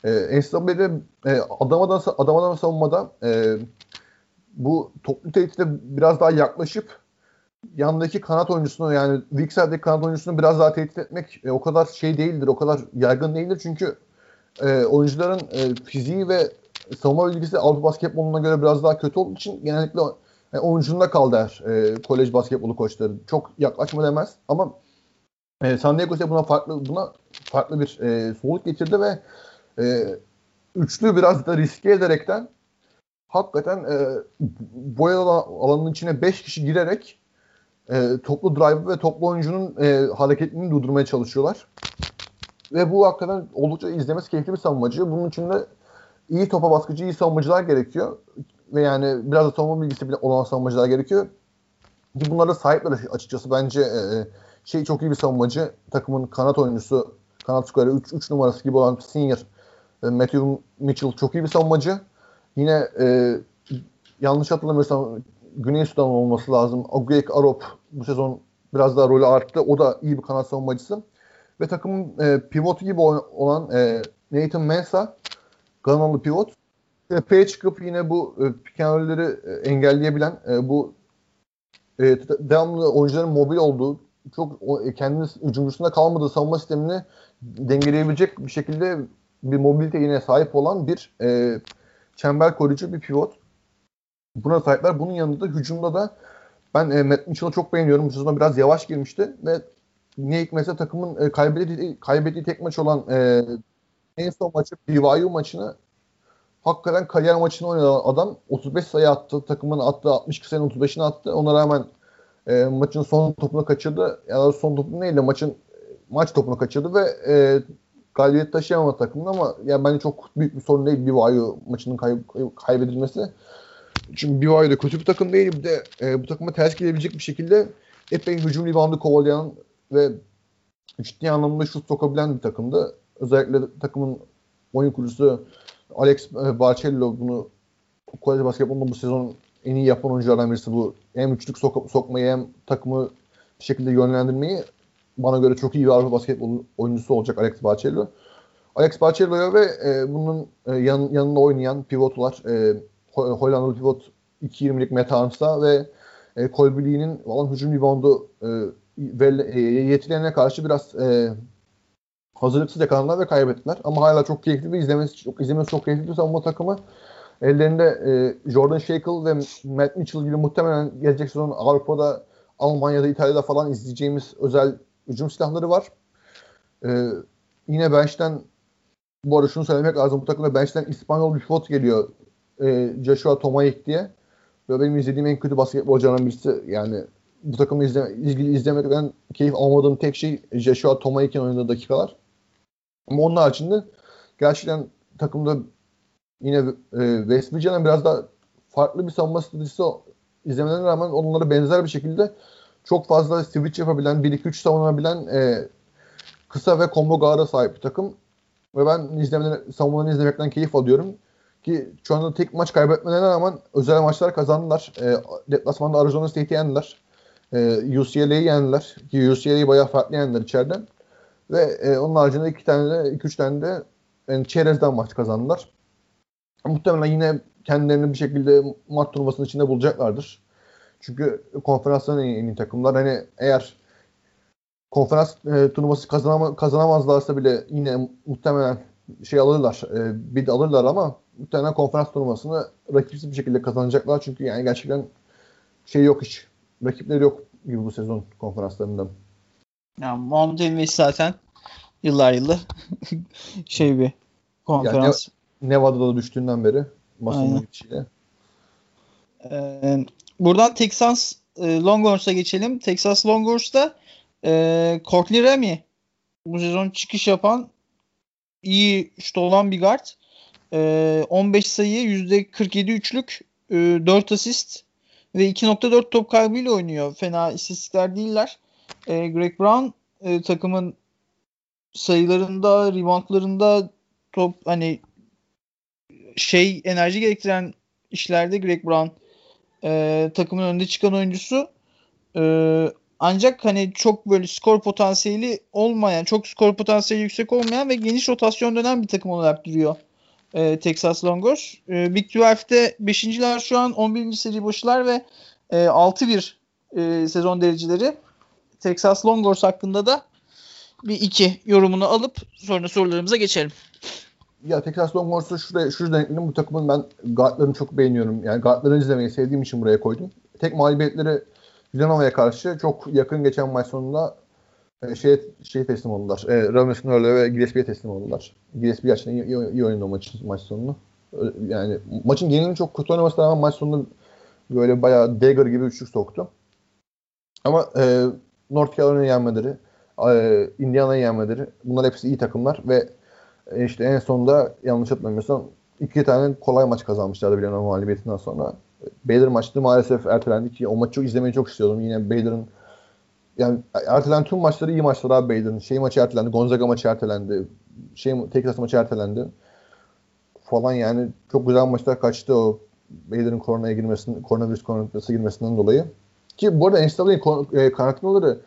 E, NCAA'de e, adam adam, adam adam savunmada e, bu toplu tehdide biraz daha yaklaşıp yandaki kanat oyuncusunu yani side'deki kanat oyuncusunu biraz daha tehdit etmek e, o kadar şey değildir, o kadar yaygın değildir çünkü e, oyuncuların e, fiziği ve savunma bilgisi Avrupa basketboluna göre biraz daha kötü olduğu için genellikle yani oyuncunda kal der e, kolej basketbolu koçları. Çok yaklaşma demez ama e, San Diego State buna farklı buna farklı bir e, soluk getirdi ve e, üçlü biraz da riske ederekten hakikaten e, boyalı alanın içine 5 kişi girerek e, toplu drive ve toplu oyuncunun e, hareketini durdurmaya çalışıyorlar. Ve bu hakikaten oldukça izlemesi keyifli bir savunmacı. Bunun için de iyi topa baskıcı, iyi savunmacılar gerekiyor. Ve yani biraz da savunma bilgisi bile olan savunmacılar gerekiyor. Ki bunlara sahipler açıkçası. Bence e, şey çok iyi bir savunmacı. Takımın kanat oyuncusu, kanat skoreri 3 numarası gibi olan senior e, Matthew Mitchell çok iyi bir savunmacı. Yine e, yanlış hatırlamıyorsam Güney Sudan olması lazım. Aguyek Arop bu sezon biraz daha rolü arttı. O da iyi bir kanat savunmacısı. Ve takımın e, pivotu gibi olan e, Nathan Mensah Ganalı pivot. Tepeye çıkıp yine bu e, pikenrolleri e, engelleyebilen e, bu e, devamlı oyuncuların mobil olduğu çok o, e, kendi hücumcusunda kalmadığı savunma sistemini dengeleyebilecek bir şekilde bir mobilite yine sahip olan bir e, çember koruyucu bir pivot. Buna sahipler. Bunun yanında da hücumda da ben e, Matt Mitchell'ı çok beğeniyorum. Bu sezon biraz yavaş girmişti ve ne hikmetse takımın e, kaybettiği, kaybettiği tek maç olan e, en son maçı BYU maçını hakikaten kariyer maçını oynayan adam 35 sayı attı. Takımın attığı 62 sayının 35'ini attı. Ona rağmen e, maçın son topunu kaçırdı. Ya da son topunu neydi? Maçın maç topunu kaçırdı ve e, galibiyet taşıyamadı takımın ama ya bence çok büyük bir sorun değil BYU maçının kay, kaybedilmesi. Çünkü BYU da kötü bir takım değil. Bir de e, bu takıma ters gidebilecek bir şekilde epey hücum reboundu kovalayan ve ciddi anlamda şut sokabilen bir takımdı. Özellikle takımın oyun kurucusu Alex e, Barcello bunu kolej basketbolunda bu sezon en iyi yapan oyunculardan birisi bu. Hem üçlük sok sokmayı hem takımı bir şekilde yönlendirmeyi bana göre çok iyi bir Avrupa basketbol oyuncusu olacak Alex Barcello. Alex Barcello'ya ve e, bunun e, yan, yanında oynayan pivotlar e, Hollandalı pivot 2.20'lik Matt ve e, Colby olan hücum reboundu e, e, yetilerine karşı biraz e, hazırlıksız yakalandılar ve kaybettiler. Ama hala çok keyifli bir izlemesi çok izlemesi çok keyifli bir savunma takımı. Ellerinde e, Jordan Shackle ve Matt Mitchell gibi muhtemelen gelecek sezon Avrupa'da, Almanya'da, İtalya'da falan izleyeceğimiz özel hücum silahları var. E, yine bench'ten bu arada şunu söylemek lazım. Bu takımda bench'ten İspanyol bir pivot geliyor. E, Joshua Tomayek diye. Ve benim izlediğim en kötü basketbolculardan birisi. Yani bu takımı izleme, ilgili izlemekten keyif almadığım tek şey Joshua Tomayek'in oynadığı dakikalar. Ama onun haricinde gerçekten takımda yine e, West Virginia'nın biraz daha farklı bir savunma stratejisi izlemelerine rağmen onlara benzer bir şekilde çok fazla switch yapabilen, 1-2-3 savunabilen e, kısa ve combo guard'a sahip bir takım. Ve ben izlemeleri, savunmalarını izlemekten keyif alıyorum. Ki şu anda tek maç kaybetmelerine rağmen özel maçlar kazandılar. E, deplasmanda Arizona State'i yendiler. E, UCLA'yı yendiler. Ki UCLA'yı bayağı farklı yendiler içeriden. Ve e, onun haricinde iki tane de, iki üç tane de yani çerezden maç kazandılar. Muhtemelen yine kendilerini bir şekilde maç turnuvasının içinde bulacaklardır. Çünkü konferansların en iyi takımlar. Hani eğer konferans e, turnuvası kazanama, kazanamazlarsa bile yine muhtemelen şey alırlar, e, bir de alırlar ama muhtemelen konferans turnuvasını rakipsiz bir şekilde kazanacaklar. Çünkü yani gerçekten şey yok hiç. Rakipleri yok gibi bu sezon konferanslarından. Yani Mountain West zaten yıllar yılı [laughs] şey bir konferans. Yani Nevada'da düştüğünden beri Mason'un gidişiyle. Ee, buradan Texas e, Longhorns'a geçelim. Texas Longhorns'ta e, Courtney Remy bu sezon çıkış yapan iyi şut olan bir guard. E, 15 sayı %47 üçlük e, 4 asist ve 2.4 top kaybıyla oynuyor. Fena istatistikler değiller. E, Greg Brown e, takımın sayılarında, reboundlarında top hani şey enerji gerektiren işlerde Greg Brown e, takımın önde çıkan oyuncusu. E, ancak hani çok böyle skor potansiyeli olmayan, çok skor potansiyeli yüksek olmayan ve geniş rotasyon dönen bir takım olarak duruyor. E, Texas Longhorns. E, Big 12'de 5.ler şu an 11. seri başılar ve e, 6-1 e, sezon dereceleri. Texas Longhorns hakkında da bir iki yorumunu alıp sonra sorularımıza geçelim. Ya Texas Longhorns'u şuraya, şurada denkledim. Bu takımın ben guardlarını çok beğeniyorum. Yani guardlarını izlemeyi sevdiğim için buraya koydum. Tek mağlubiyetleri Villanova'ya karşı çok yakın geçen maç sonunda şey, şey teslim oldular. E, Ramirez Nörle ve Gillespie'ye teslim oldular. Gillespie gerçekten iyi, iyi, iyi oynadı maç, maç sonunu. Yani maçın genelinin çok kötü oynamasına rağmen maç sonunda böyle bayağı dagger gibi üçlük soktu. Ama e, North Carolina'yı yenmeleri, Indiana'yı yenmeleri bunlar hepsi iyi takımlar ve e, işte en sonunda yanlış hatırlamıyorsam iki tane kolay maç kazanmışlardı Villanova mağlubiyetinden sonra. Baylor maçı maalesef ertelendi ki o maçı çok izlemeyi çok istiyordum. Yine Baylor'ın yani ertelenen tüm maçları iyi maçlar abi Baylor'ın. Şey maçı ertelendi, Gonzaga maçı ertelendi, şey Texas maçı ertelendi falan yani çok güzel maçlar kaçtı o Baylor'ın koronaya girmesinden, koronavirüs koronası girmesinden dolayı. Ki bu arada NCAA'nin e, karantınaları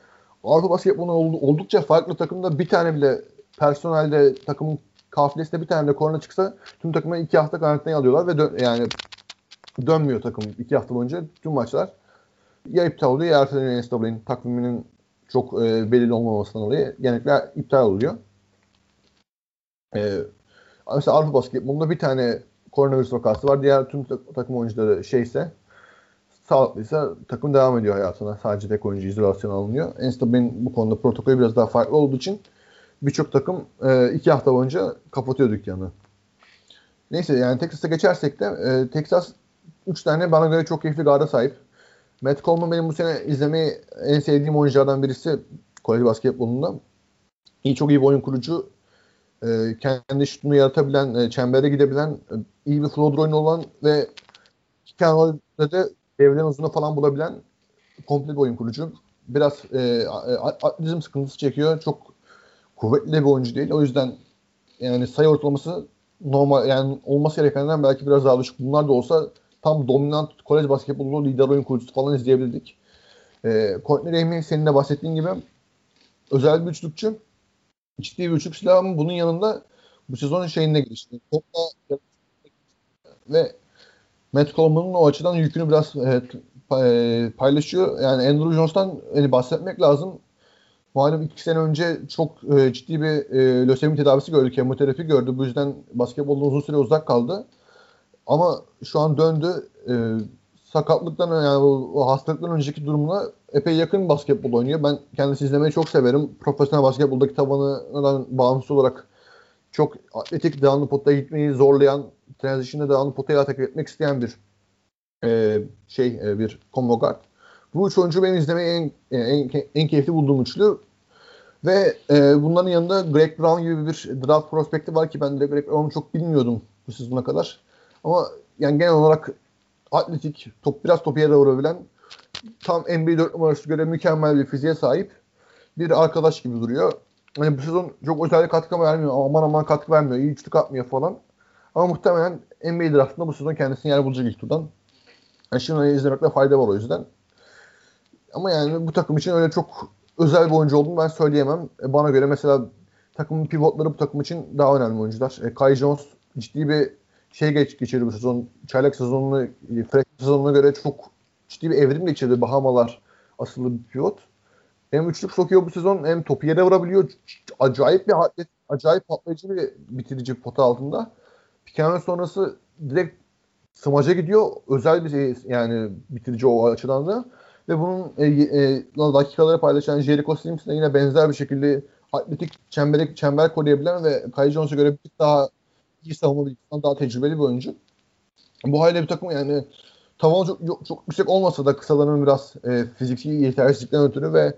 Avrupa basketbolunun oldukça farklı takımda bir tane bile personelde takımın kafilesinde bir tane de korona çıksa tüm takımı iki hafta karantinaya alıyorlar ve dön, yani dönmüyor takım iki hafta boyunca tüm maçlar ya iptal oluyor ya erteleniyor NCAA'nin takviminin çok e, belirli olmamasından dolayı genellikle iptal oluyor. E, mesela Avrupa basketbolunda bir tane koronavirüs vakası var. Diğer tüm takım oyuncuları şeyse sağlıklıysa takım devam ediyor hayatına. Sadece tek oyuncu izolasyon alınıyor. NCAA'nin bu konuda protokolü biraz daha farklı olduğu için birçok takım e, iki hafta boyunca kapatıyor dükkanı. Neyse yani Texas'a geçersek de e, Texas 3 tane bana göre çok keyifli garda sahip. Matt Coleman benim bu sene izlemeyi en sevdiğim oyunculardan birisi kolej basketbolunda. İyi çok iyi bir oyun kurucu. E, kendi şutunu yaratabilen, e, çembere gidebilen, e, iyi bir floater oyunu olan ve iki de devren uzunu falan bulabilen komple bir oyun kurucu. Biraz e, atletizm sıkıntısı çekiyor. Çok kuvvetli bir oyuncu değil. O yüzden yani sayı ortalaması normal yani olması gerekenden belki biraz daha düşük. Bunlar da olsa tam dominant kolej basketbolu lider oyun kurucusu falan izleyebildik. E, Courtney Ramey senin de bahsettiğin gibi özel bir üçlükçü. Ciddi bir üçlük silahı ama bunun yanında bu sezonun şeyine girişti. Topla ve Matt Coleman'ın o açıdan yükünü biraz e, e paylaşıyor. Yani Andrew Jones'tan hani bahsetmek lazım. Malum iki sene önce çok e, ciddi bir e, lösemi tedavisi gördü, kemoterapi gördü. Bu yüzden basketboldan uzun süre uzak kaldı. Ama şu an döndü. E, sakatlıktan yani o, o hastalıktan önceki durumuna epey yakın basketbol oynuyor. Ben kendisi izlemeyi çok severim. Profesyonel basketboldaki tabanından bağımsız olarak çok atletik devamlı potaya gitmeyi zorlayan, transition'da devamlı potaya atak etmek isteyen bir e, şey e, bir combo guard. Bu üç oyuncu benim izlemeyi en, en, en keyifli bulduğum üçlü. Ve e, bunların yanında Greg Brown gibi bir draft prospekti var ki ben de Greg Brown'u çok bilmiyordum bu sezona kadar. Ama yani genel olarak atletik, top biraz topu yere vurabilen tam NBA 4 numarası göre mükemmel bir fiziğe sahip bir arkadaş gibi duruyor. Hani bu sezon çok özel katkı vermiyor. Aman aman katkı vermiyor. İyi üçlük atmıyor falan. Ama muhtemelen NBA draftında bu sezon kendisini yer bulacak ilk turdan. Yani şimdi izlemekte fayda var o yüzden. Ama yani bu takım için öyle çok özel bir oyuncu olduğunu ben söyleyemem. E, bana göre mesela takımın pivotları bu takım için daha önemli oyuncular. E, Kai Jones ciddi bir şey geç, geçirdi bu sezon. Çaylak sezonunu, Fresh sezonuna göre çok ciddi bir evrim geçirdi. Bahamalar asıllı bir pivot. Hem üçlük sokuyor bu sezon hem topu yere vurabiliyor. Acayip bir acayip patlayıcı bir bitirici pota altında. Pikenron sonrası direkt smaca gidiyor. Özel bir şey, yani bitirici o açıdan da. Ve bunun e, e, dakikaları paylaşan Jericho Sims de yine benzer bir şekilde atletik çembere, çember koruyabilen ve Kai Jones'a göre bir daha iyi savunma bilgisinden daha tecrübeli bir oyuncu. Bu haliyle bir takım yani tavanı çok, çok, yüksek olmasa da kısaların biraz e, fiziki yetersizlikten ötürü ve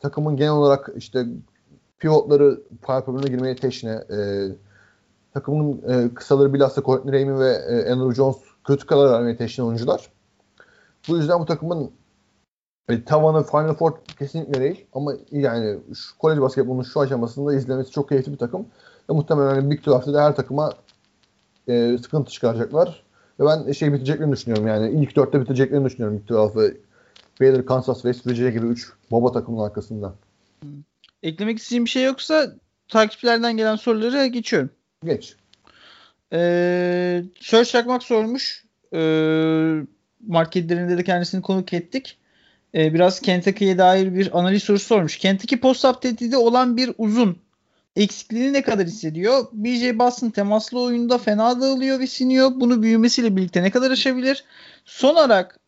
takımın genel olarak işte pivotları problemine girmeye teşne. E, takımın e, kısaları bilhassa Courtney Ramey ve e, Andrew Jones kötü karar vermeye teşne oyuncular. Bu yüzden bu takımın e, tavanı Final Four kesinlikle değil ama yani şu kolej basketbolunun şu aşamasında izlemesi çok keyifli bir takım. Ve muhtemelen hani Big 12'de de her takıma e, sıkıntı çıkaracaklar. Ve ben şey biteceklerini düşünüyorum yani ilk dörtte biteceklerini düşünüyorum Big 12 Baylor, Kansas, West Virginia gibi 3 baba takımın arkasında. Eklemek istediğim bir şey yoksa takipçilerden gelen soruları geçiyorum. Geç. Ee, Search Çakmak sormuş. Ee, marketlerinde de kendisini konuk ettik. Ee, biraz Kentucky'ye dair bir analiz sorusu sormuş. Kentucky post update'de olan bir uzun eksikliğini ne kadar hissediyor? BJ Boston temaslı oyunda fena dağılıyor ve siniyor. Bunu büyümesiyle birlikte ne kadar aşabilir? Son olarak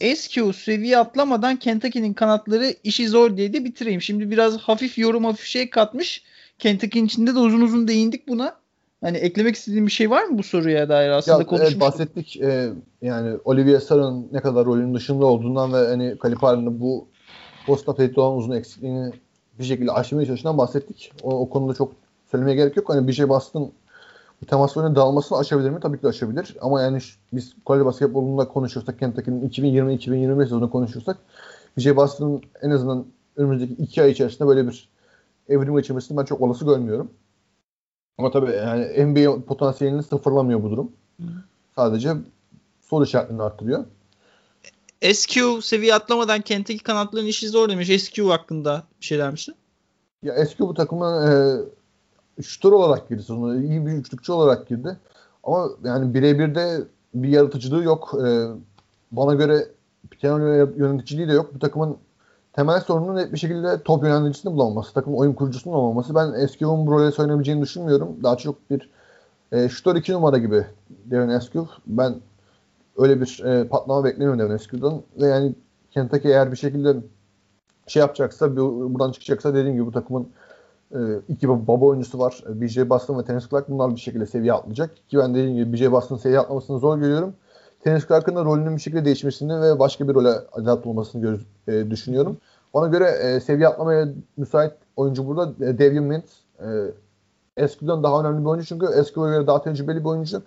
SQ seviye atlamadan Kentucky'nin kanatları işi zor diye de bitireyim. Şimdi biraz hafif yorum hafif şey katmış. Kentucky'nin içinde de uzun uzun değindik buna. Hani eklemek istediğim bir şey var mı bu soruya dair aslında ya, konuşmuştuk. Evet, bahsettik e, yani Olivia Sarı'nın ne kadar rolünün dışında olduğundan ve hani Kalipari'nin bu post update olan uzun eksikliğini bir şekilde aşmaya çalıştığından bahsettik. O, o konuda çok söylemeye gerek yok. Hani bir şey bastın bu temasların dağılmasını aşabilir mi? Tabii ki de aşabilir. Ama yani biz kolej basketbolunda konuşuyorsak Kentucky'nin 2020-2021 sezonu konuşuyorsak BJ Boston'ın en azından önümüzdeki iki ay içerisinde böyle bir evrim geçirmesini ben çok olası görmüyorum. Ama tabii yani NBA potansiyelini sıfırlamıyor bu durum. Hı. Sadece soru işaretlerini arttırıyor. SQ seviye atlamadan Kentucky kanatların işi zor demiş. SQ hakkında bir şey der misin? Ya SQ bu takımın e, şutör olarak girdi sezona. iyi bir üçlükçü olarak girdi. Ama yani birebir de bir yaratıcılığı yok. E, bana göre piano yöneticiliği de yok. Bu takımın temel sorunun net bir şekilde top yöneticisini bulamaması, takım oyun kurucusunun olmaması. Ben Eskew'un bu role oynayabileceğini düşünmüyorum. Daha çok bir e, şutör 2 numara gibi Devin Eskew. Ben öyle bir e, patlama beklemiyorum Devin Eskew'dan. Ve yani Kentucky eğer bir şekilde şey yapacaksa, buradan çıkacaksa dediğim gibi bu takımın e, iki baba oyuncusu var. E, BJ Boston ve Tennis Clark bunlar bir şekilde seviye atlayacak. Ki ben dediğim gibi BJ Boston seviye atlamasını zor görüyorum. Tennis Clark'ın rolünün bir şekilde değişmesini ve başka bir role adapte olmasını gör, e, düşünüyorum. Ona göre e, seviye atlamaya müsait oyuncu burada e, Davian Mintz. E, Eskiden daha önemli bir oyuncu çünkü Eskiva'ya göre daha tecrübeli bir oyuncu.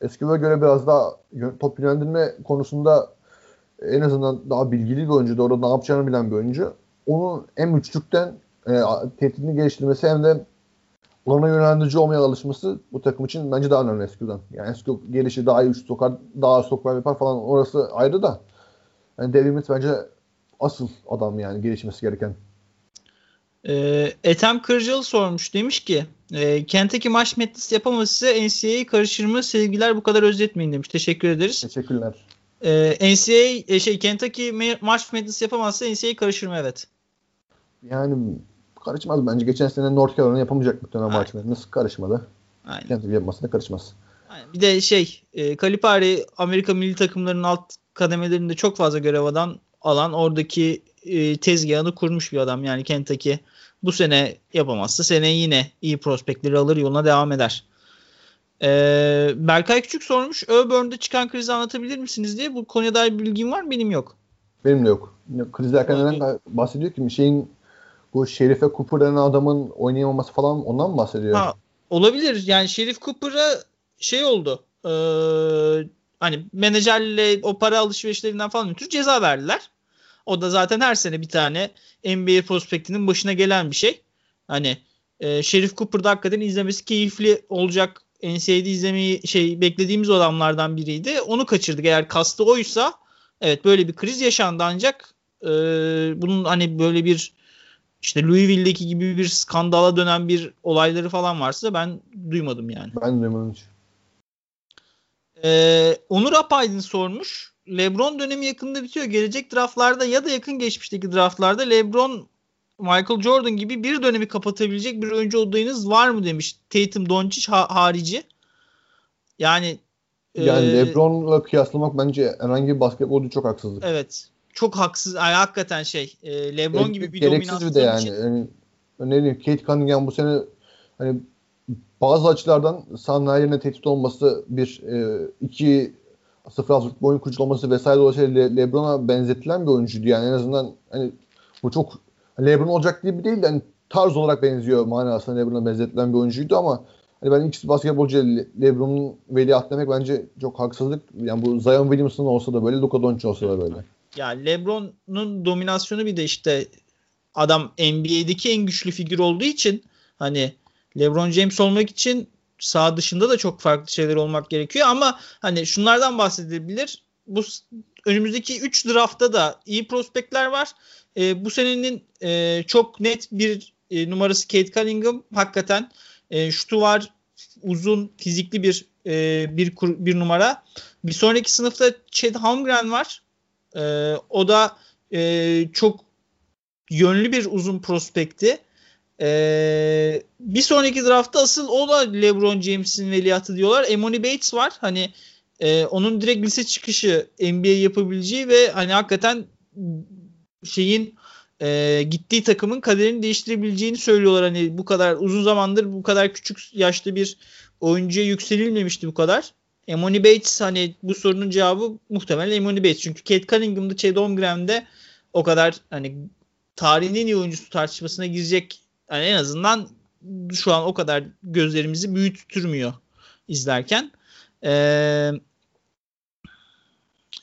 Eskiva'ya göre biraz daha top yönlendirme konusunda en azından daha bilgili bir oyuncu. Doğru ne yapacağını bilen bir oyuncu. Onun hem üçlükten e, tehditini geliştirmesi hem de alana yönlendirici olmaya alışması bu takım için bence daha önemli eskiden. Yani eski gelişi daha iyi üç sokar, daha az sokar yapar falan orası ayrı da. Yani David bence asıl adam yani gelişmesi gereken. Ee, Ethem Kırcalı sormuş. Demiş ki e, Kentucky maç Madness yapamaz size NCAA karışır mı? Sevgiler bu kadar özetmeyin demiş. Teşekkür ederiz. Teşekkürler. Ee, NCAA e, şey Kentucky maç Madness yapamazsa NCAA karışır mı? Evet. Yani karışmaz bence. Geçen sene North Carolina yapamayacak bir dönem maç Nasıl karışmadı? Aynen. Kentucky yapmasına karışmaz. Aynen. Bir de şey e, Kalipari Amerika milli takımlarının alt kademelerinde çok fazla görev alan, alan oradaki e, tezgahını kurmuş bir adam. Yani Kentucky bu sene yapamazsa sene yine iyi prospektleri alır yoluna devam eder. Ee, Berkay Küçük sormuş. Auburn'da çıkan krizi anlatabilir misiniz diye. Bu konuya dair bilgim var mı? Benim yok. Benim de yok. Kriz neden bahsediyor ki? Şeyin bu Şerife Cooper adamın oynayamaması falan ondan mı bahsediyor? Ha, olabilir. Yani Şerif Cooper'a şey oldu. E, hani menajerle o para alışverişlerinden falan ötürü ceza verdiler. O da zaten her sene bir tane NBA prospektinin başına gelen bir şey. Hani e, Şerif Cooper'da hakikaten izlemesi keyifli olacak. NCAA'de izlemeyi şey beklediğimiz adamlardan biriydi. Onu kaçırdık. Eğer kastı oysa evet böyle bir kriz yaşandı ancak e, bunun hani böyle bir işte Louisville'deki gibi bir skandala dönen bir olayları falan varsa ben duymadım yani. Ben duymadım hiç. Ee, Onur Apaydın sormuş. LeBron dönemi yakında bitiyor. Gelecek draftlarda ya da yakın geçmişteki draftlarda LeBron Michael Jordan gibi bir dönemi kapatabilecek bir oyuncu adayınız var mı demiş. Tatum Doncic ha- harici. Yani Yani ee, LeBron'la kıyaslamak bence herhangi bir basketbolcu çok haksızlık. Evet. Çok haksız. Yani hakikaten şey. E, LeBron e, gibi bir dominasyon bir de yani. için. yani ne diyeyim Kate Cunningham bu sene hani bazı açılardan sanayilerine tehdit olması bir e, iki sıfır altılık bir oyun kurucu olması vesaire dolayısıyla Le- LeBron'a benzetilen bir oyuncuydu yani en azından hani bu çok LeBron olacak diye bir değil de hani tarz olarak benziyor manasında LeBron'a benzetilen bir oyuncuydu ama hani ben ikisi basketbolcu Le- LeBron'un veliaht demek bence çok haksızlık. Yani bu Zion Williamson olsa da böyle, Luka Doncic olsa da böyle. Ya LeBron'un dominasyonu bir de işte adam NBA'deki en güçlü figür olduğu için hani LeBron James olmak için sağ dışında da çok farklı şeyler olmak gerekiyor ama hani şunlardan bahsedebilir. Bu önümüzdeki 3 draftta da iyi prospektler var. E, bu senenin e, çok net bir e, numarası Kate Cunningham. Hakikaten e, şutu var. Uzun, fizikli bir e, bir bir numara. Bir sonraki sınıfta Chad Holmgren var. E, o da e, çok yönlü bir uzun prospekti. Ee, bir sonraki draftta asıl o da LeBron James'in veliahtı diyorlar. Emoni Bates var. Hani e, onun direkt lise çıkışı NBA yapabileceği ve hani hakikaten şeyin e, gittiği takımın kaderini değiştirebileceğini söylüyorlar. Hani bu kadar uzun zamandır bu kadar küçük yaşta bir oyuncuya yükselilmemişti bu kadar. Emoni Bates hani bu sorunun cevabı muhtemelen Emoni Bates. Çünkü Kate Cunningham'da Chad Holmgren'de o kadar hani tarihin en iyi oyuncusu tartışmasına girecek yani en azından şu an o kadar gözlerimizi büyütürmüyor izlerken. Ee,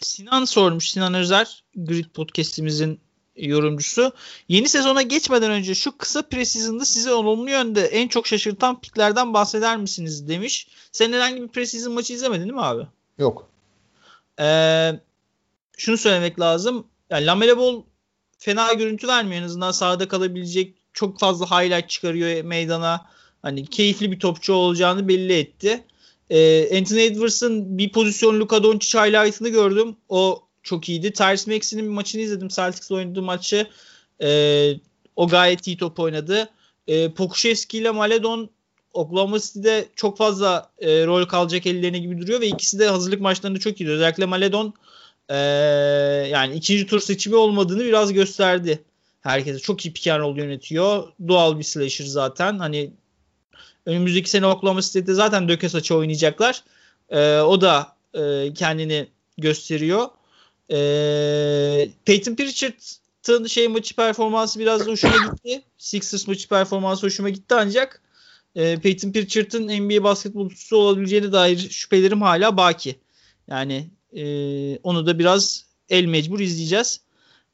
Sinan sormuş. Sinan Özer Grid Podcast'imizin yorumcusu. Yeni sezona geçmeden önce şu kısa preseason'da size olumlu yönde en çok şaşırtan piklerden bahseder misiniz demiş. Sen herhangi bir preseason maçı izlemedin değil mi abi? Yok. Ee, şunu söylemek lazım. Yani Lamele Ball fena görüntü vermiyor. En azından sahada kalabilecek çok fazla highlight çıkarıyor meydana. Hani keyifli bir topçu olacağını belli etti. Ee, Anthony Edwards'ın bir pozisyon Luka Doncic highlight'ını gördüm. O çok iyiydi. Tyrese Maxey'nin bir maçını izledim. Celtics'le oynadığı maçı. Ee, o gayet iyi top oynadı. Ee, Pokuševski ile Maledon Oklahoma City'de çok fazla e, rol kalacak ellerine gibi duruyor ve ikisi de hazırlık maçlarında çok iyiydi. Özellikle Maledon e, yani ikinci tur seçimi olmadığını biraz gösterdi herkese. Çok iyi pick and yönetiyor. Doğal bir slasher zaten. Hani önümüzdeki sene Oklahoma City'de zaten döke saçı oynayacaklar. Ee, o da e, kendini gösteriyor. Ee, Peyton Pritchard'ın şey maçı performansı biraz hoşuma gitti. Sixers maçı performansı hoşuma gitti ancak e, Peyton Pritchard'ın NBA basketbolcusu olabileceğine dair şüphelerim hala baki. Yani e, onu da biraz el mecbur izleyeceğiz.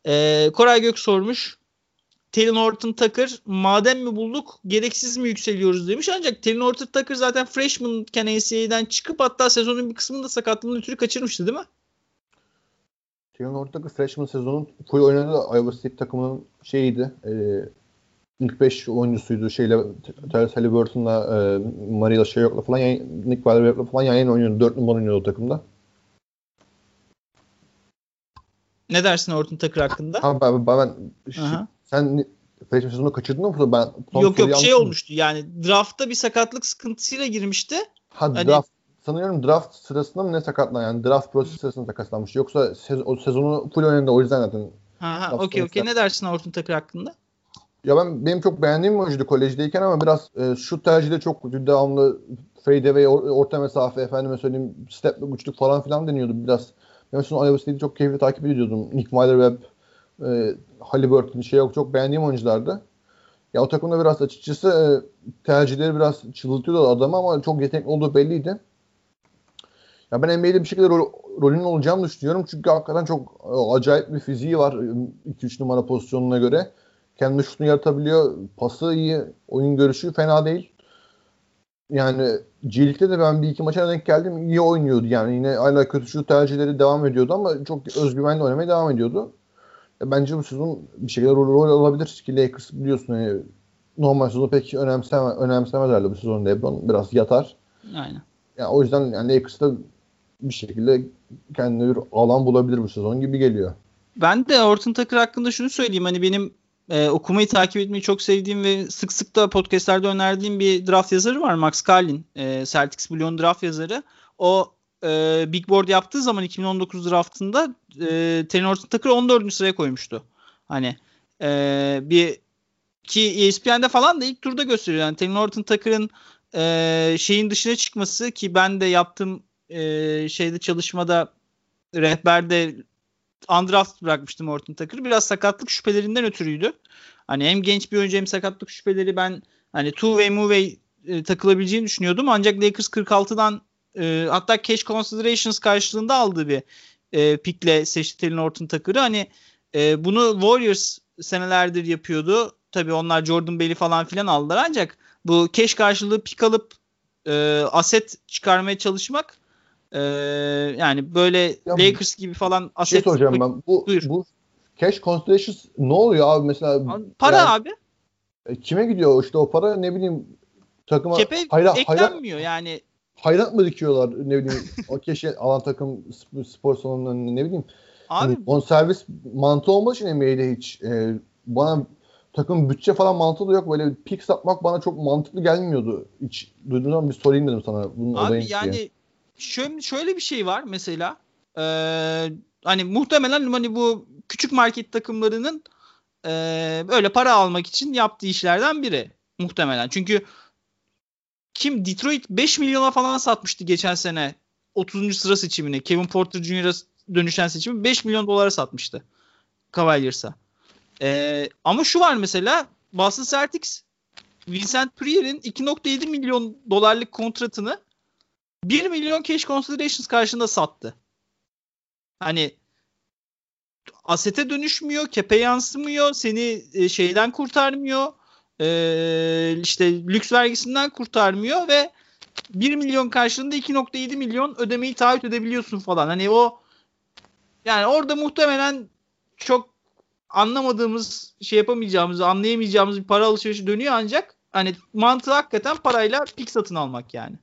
E, Koray Gök sormuş. Taylor Horton Tucker madem mi bulduk gereksiz mi yükseliyoruz demiş. Ancak Taylor Horton Tucker zaten freshman NCAA'den çıkıp hatta sezonun bir kısmını da sakatlığından ötürü kaçırmıştı değil mi? Horton Tucker freshman sezonun full oynadığı Iowa State takımının şeyiydi. E, ilk 5 oyuncusuydu. Şeyle Terence Halliburton'la e, Mariela Shayok'la falan Nick Valeriok'la falan yan yana oynuyordu. 4 numara oynuyordu o takımda. Ne dersin Horton Tucker hakkında? Ha, ben, ben, ben sen freshman sezonu kaçırdın mı? Ben yok yok şey olmuştu yani draftta bir sakatlık sıkıntısıyla girmişti. Ha hani... draft sanıyorum draft sırasında mı ne sakatlan yani draft prosesi sırasında sakatlanmış. Yoksa sez o sezonu full oynadı o yüzden zaten. Ha ha okey okey ne dersin Orton Tucker hakkında? Ya ben benim çok beğendiğim oyuncuydu kolejdeyken ama biraz e, şu tercihde çok devamlı fade away, orta mesafe, efendime söyleyeyim step güçlük falan filan deniyordu biraz. Ben mesela Iowa çok keyifli takip ediyordum. Nick Weiler Webb, e, Halliburton şey yok çok beğendiğim oyunculardı. Ya o takımda biraz açıkçası e, tercihleri biraz çıldırtıyordu adamı ama çok yetenekli olduğu belliydi. Ya ben NBA'de bir şekilde rol, rolünün olacağını düşünüyorum. Çünkü hakikaten çok e, acayip bir fiziği var 2-3 e, numara pozisyonuna göre. Kendi şutunu yaratabiliyor. Pası iyi. Oyun görüşü fena değil. Yani G de ben bir iki maça denk geldim. iyi oynuyordu. Yani yine hala kötü şut tercihleri devam ediyordu ama çok özgüvenli oynamaya devam ediyordu. E, bence bu sezon bir şekilde rol, rol alabilir ki Lakers biliyorsun yani normal sezonu pek önemseme, önemsemezlerdi bu sezon LeBron biraz yatar. Aynen. Yani o yüzden yani Lakers'ta bir şekilde kendine bir alan bulabilir bu sezon gibi geliyor. Ben de Orton Tucker hakkında şunu söyleyeyim. Hani benim e, okumayı takip etmeyi çok sevdiğim ve sık sık da podcastlerde önerdiğim bir draft yazarı var. Max Carlin. E, Celtics Blue'un draft yazarı. O e, Big Board yaptığı zaman 2019 draftında e, Taylor Horton Tucker'ı 14. sıraya koymuştu. Hani e, bir ki ESPN'de falan da ilk turda gösteriyor. Yani Taylor Horton Tucker'ın e, şeyin dışına çıkması ki ben de yaptığım e, şeyde çalışmada rehberde undraft bırakmıştım Horton Tucker'ı. Biraz sakatlık şüphelerinden ötürüydü. Hani hem genç bir oyuncu hem sakatlık şüpheleri ben hani two way move way e, takılabileceğini düşünüyordum. Ancak Lakers 46'dan e, hatta cash considerations karşılığında aldığı bir e, pikle seçti Taylor Horton Tucker'ı. Hani e, bunu Warriors senelerdir yapıyordu. Tabii onlar Jordan Bell'i falan filan aldılar ancak bu cash karşılığı pik alıp e, aset çıkarmaya çalışmak e, yani böyle ya, Lakers gibi falan şey aset şey soracağım ben. Bu, buyur. bu cash considerations ne oluyor abi mesela? Para yani, abi. E, kime gidiyor işte o para ne bileyim takıma Kepe hayra, eklenmiyor hayra, yani. Hayrat mı dikiyorlar ne bileyim o keşke [laughs] alan takım spor salonlarında ne bileyim. Abi yani on servis mantığı olmadığı için NBA'de hiç e, bana takım bütçe falan mantığı da yok. Böyle pik satmak bana çok mantıklı gelmiyordu. Hiç duyduğumdan bir sorayım dedim sana. Bunun Abi yani diye. Şöyle, şöyle bir şey var mesela. Ee, hani muhtemelen hani bu küçük market takımlarının e, böyle para almak için yaptığı işlerden biri. Muhtemelen. Çünkü kim Detroit 5 milyona falan satmıştı geçen sene 30. sıra seçimini. Kevin Porter Jr.'a dönüşen seçimi 5 milyon dolara satmıştı. Cavaliers'a. Ee, ama şu var mesela Boston Celtics Vincent Prier'in 2.7 milyon dolarlık kontratını 1 milyon cash considerations karşında sattı. Hani asete dönüşmüyor, kepe yansımıyor, seni e, şeyden kurtarmıyor, e, işte lüks vergisinden kurtarmıyor ve 1 milyon karşılığında 2.7 milyon ödemeyi taahhüt edebiliyorsun falan. Hani o yani orada muhtemelen çok anlamadığımız, şey yapamayacağımız, anlayamayacağımız bir para alışverişi dönüyor ancak hani mantığı hakikaten parayla pik satın almak yani.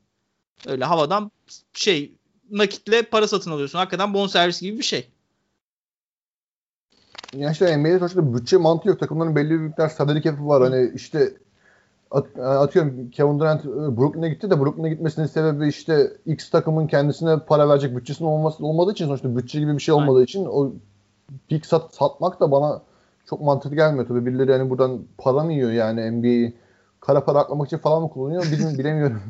Öyle havadan şey nakitle para satın alıyorsun. Hakikaten bon servis gibi bir şey. Yani işte NBA'de sonuçta bütçe mantığı yok. Takımların belli bir miktar salary cap'i var. Hani işte at, atıyorum Kevin Durant e, Brooklyn'e gitti de Brooklyn'e gitmesinin sebebi işte X takımın kendisine para verecek bütçesinin olması olmadığı için sonuçta bütçe gibi bir şey olmadığı Aynen. için o pik sat, satmak da bana çok mantıklı gelmiyor tabii. Birileri yani buradan para mı yiyor yani NBA'yi kara para aklamak için falan mı kullanıyor bilmiyorum, [laughs] bilemiyorum.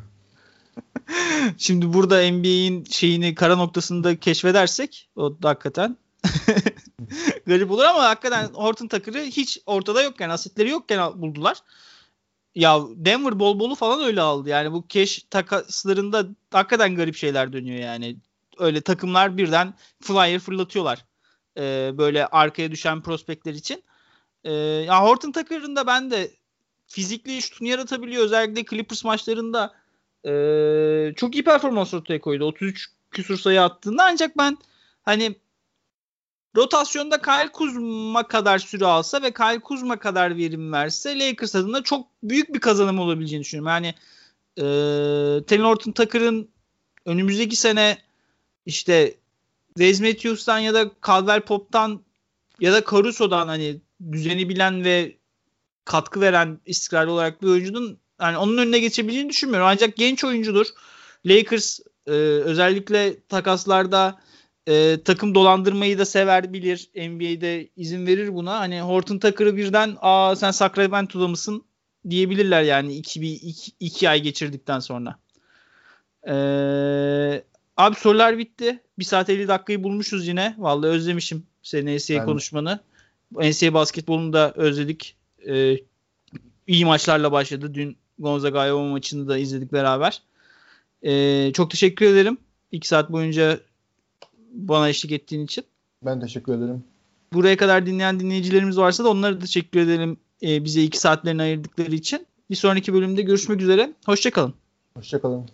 [laughs] Şimdi burada NBA'in şeyini kara noktasında keşfedersek o da hakikaten [laughs] garip olur ama hakikaten Horton Tucker'ı hiç ortada yokken, asetleri yokken buldular. Ya Denver bol bolu falan öyle aldı. Yani bu cash takaslarında hakikaten garip şeyler dönüyor yani. Öyle takımlar birden flyer fırlatıyorlar. Ee, böyle arkaya düşen prospektler için. Ee, ya Horton Tucker'ın da ben de fizikli şutunu yaratabiliyor. Özellikle Clippers maçlarında e, çok iyi performans ortaya koydu. 33 küsur sayı attığında ancak ben hani rotasyonda Kyle Kuzma kadar süre alsa ve Kyle Kuzma kadar verim verse Lakers adına çok büyük bir kazanım olabileceğini düşünüyorum. Yani e, Taylor Horton Tucker'ın önümüzdeki sene işte Wes Matthews'tan ya da Caldwell Pop'tan ya da Caruso'dan hani düzeni bilen ve katkı veren istikrarlı olarak bir oyuncunun yani onun önüne geçebileceğini düşünmüyorum. Ancak genç oyuncudur. Lakers e, özellikle takaslarda e, takım dolandırmayı da sever bilir. NBA'de izin verir buna. Hani Horton Tucker'ı birden aa sen Sacramento'da mısın diyebilirler yani iki, bir, iki, iki ay geçirdikten sonra. Ee, abi sorular bitti. Bir saat 50 dakikayı bulmuşuz yine. Vallahi özlemişim senin NCAA konuşmanı. NCAA basketbolunu da özledik. Ee, iyi maçlarla başladı. Dün Gonzaga Iowa maçını da izledik beraber. Ee, çok teşekkür ederim. İki saat boyunca bana eşlik ettiğin için. Ben teşekkür ederim. Buraya kadar dinleyen dinleyicilerimiz varsa da onlara da teşekkür ederim e, bize iki saatlerini ayırdıkları için. Bir sonraki bölümde görüşmek üzere. Hoşçakalın. Hoşçakalın.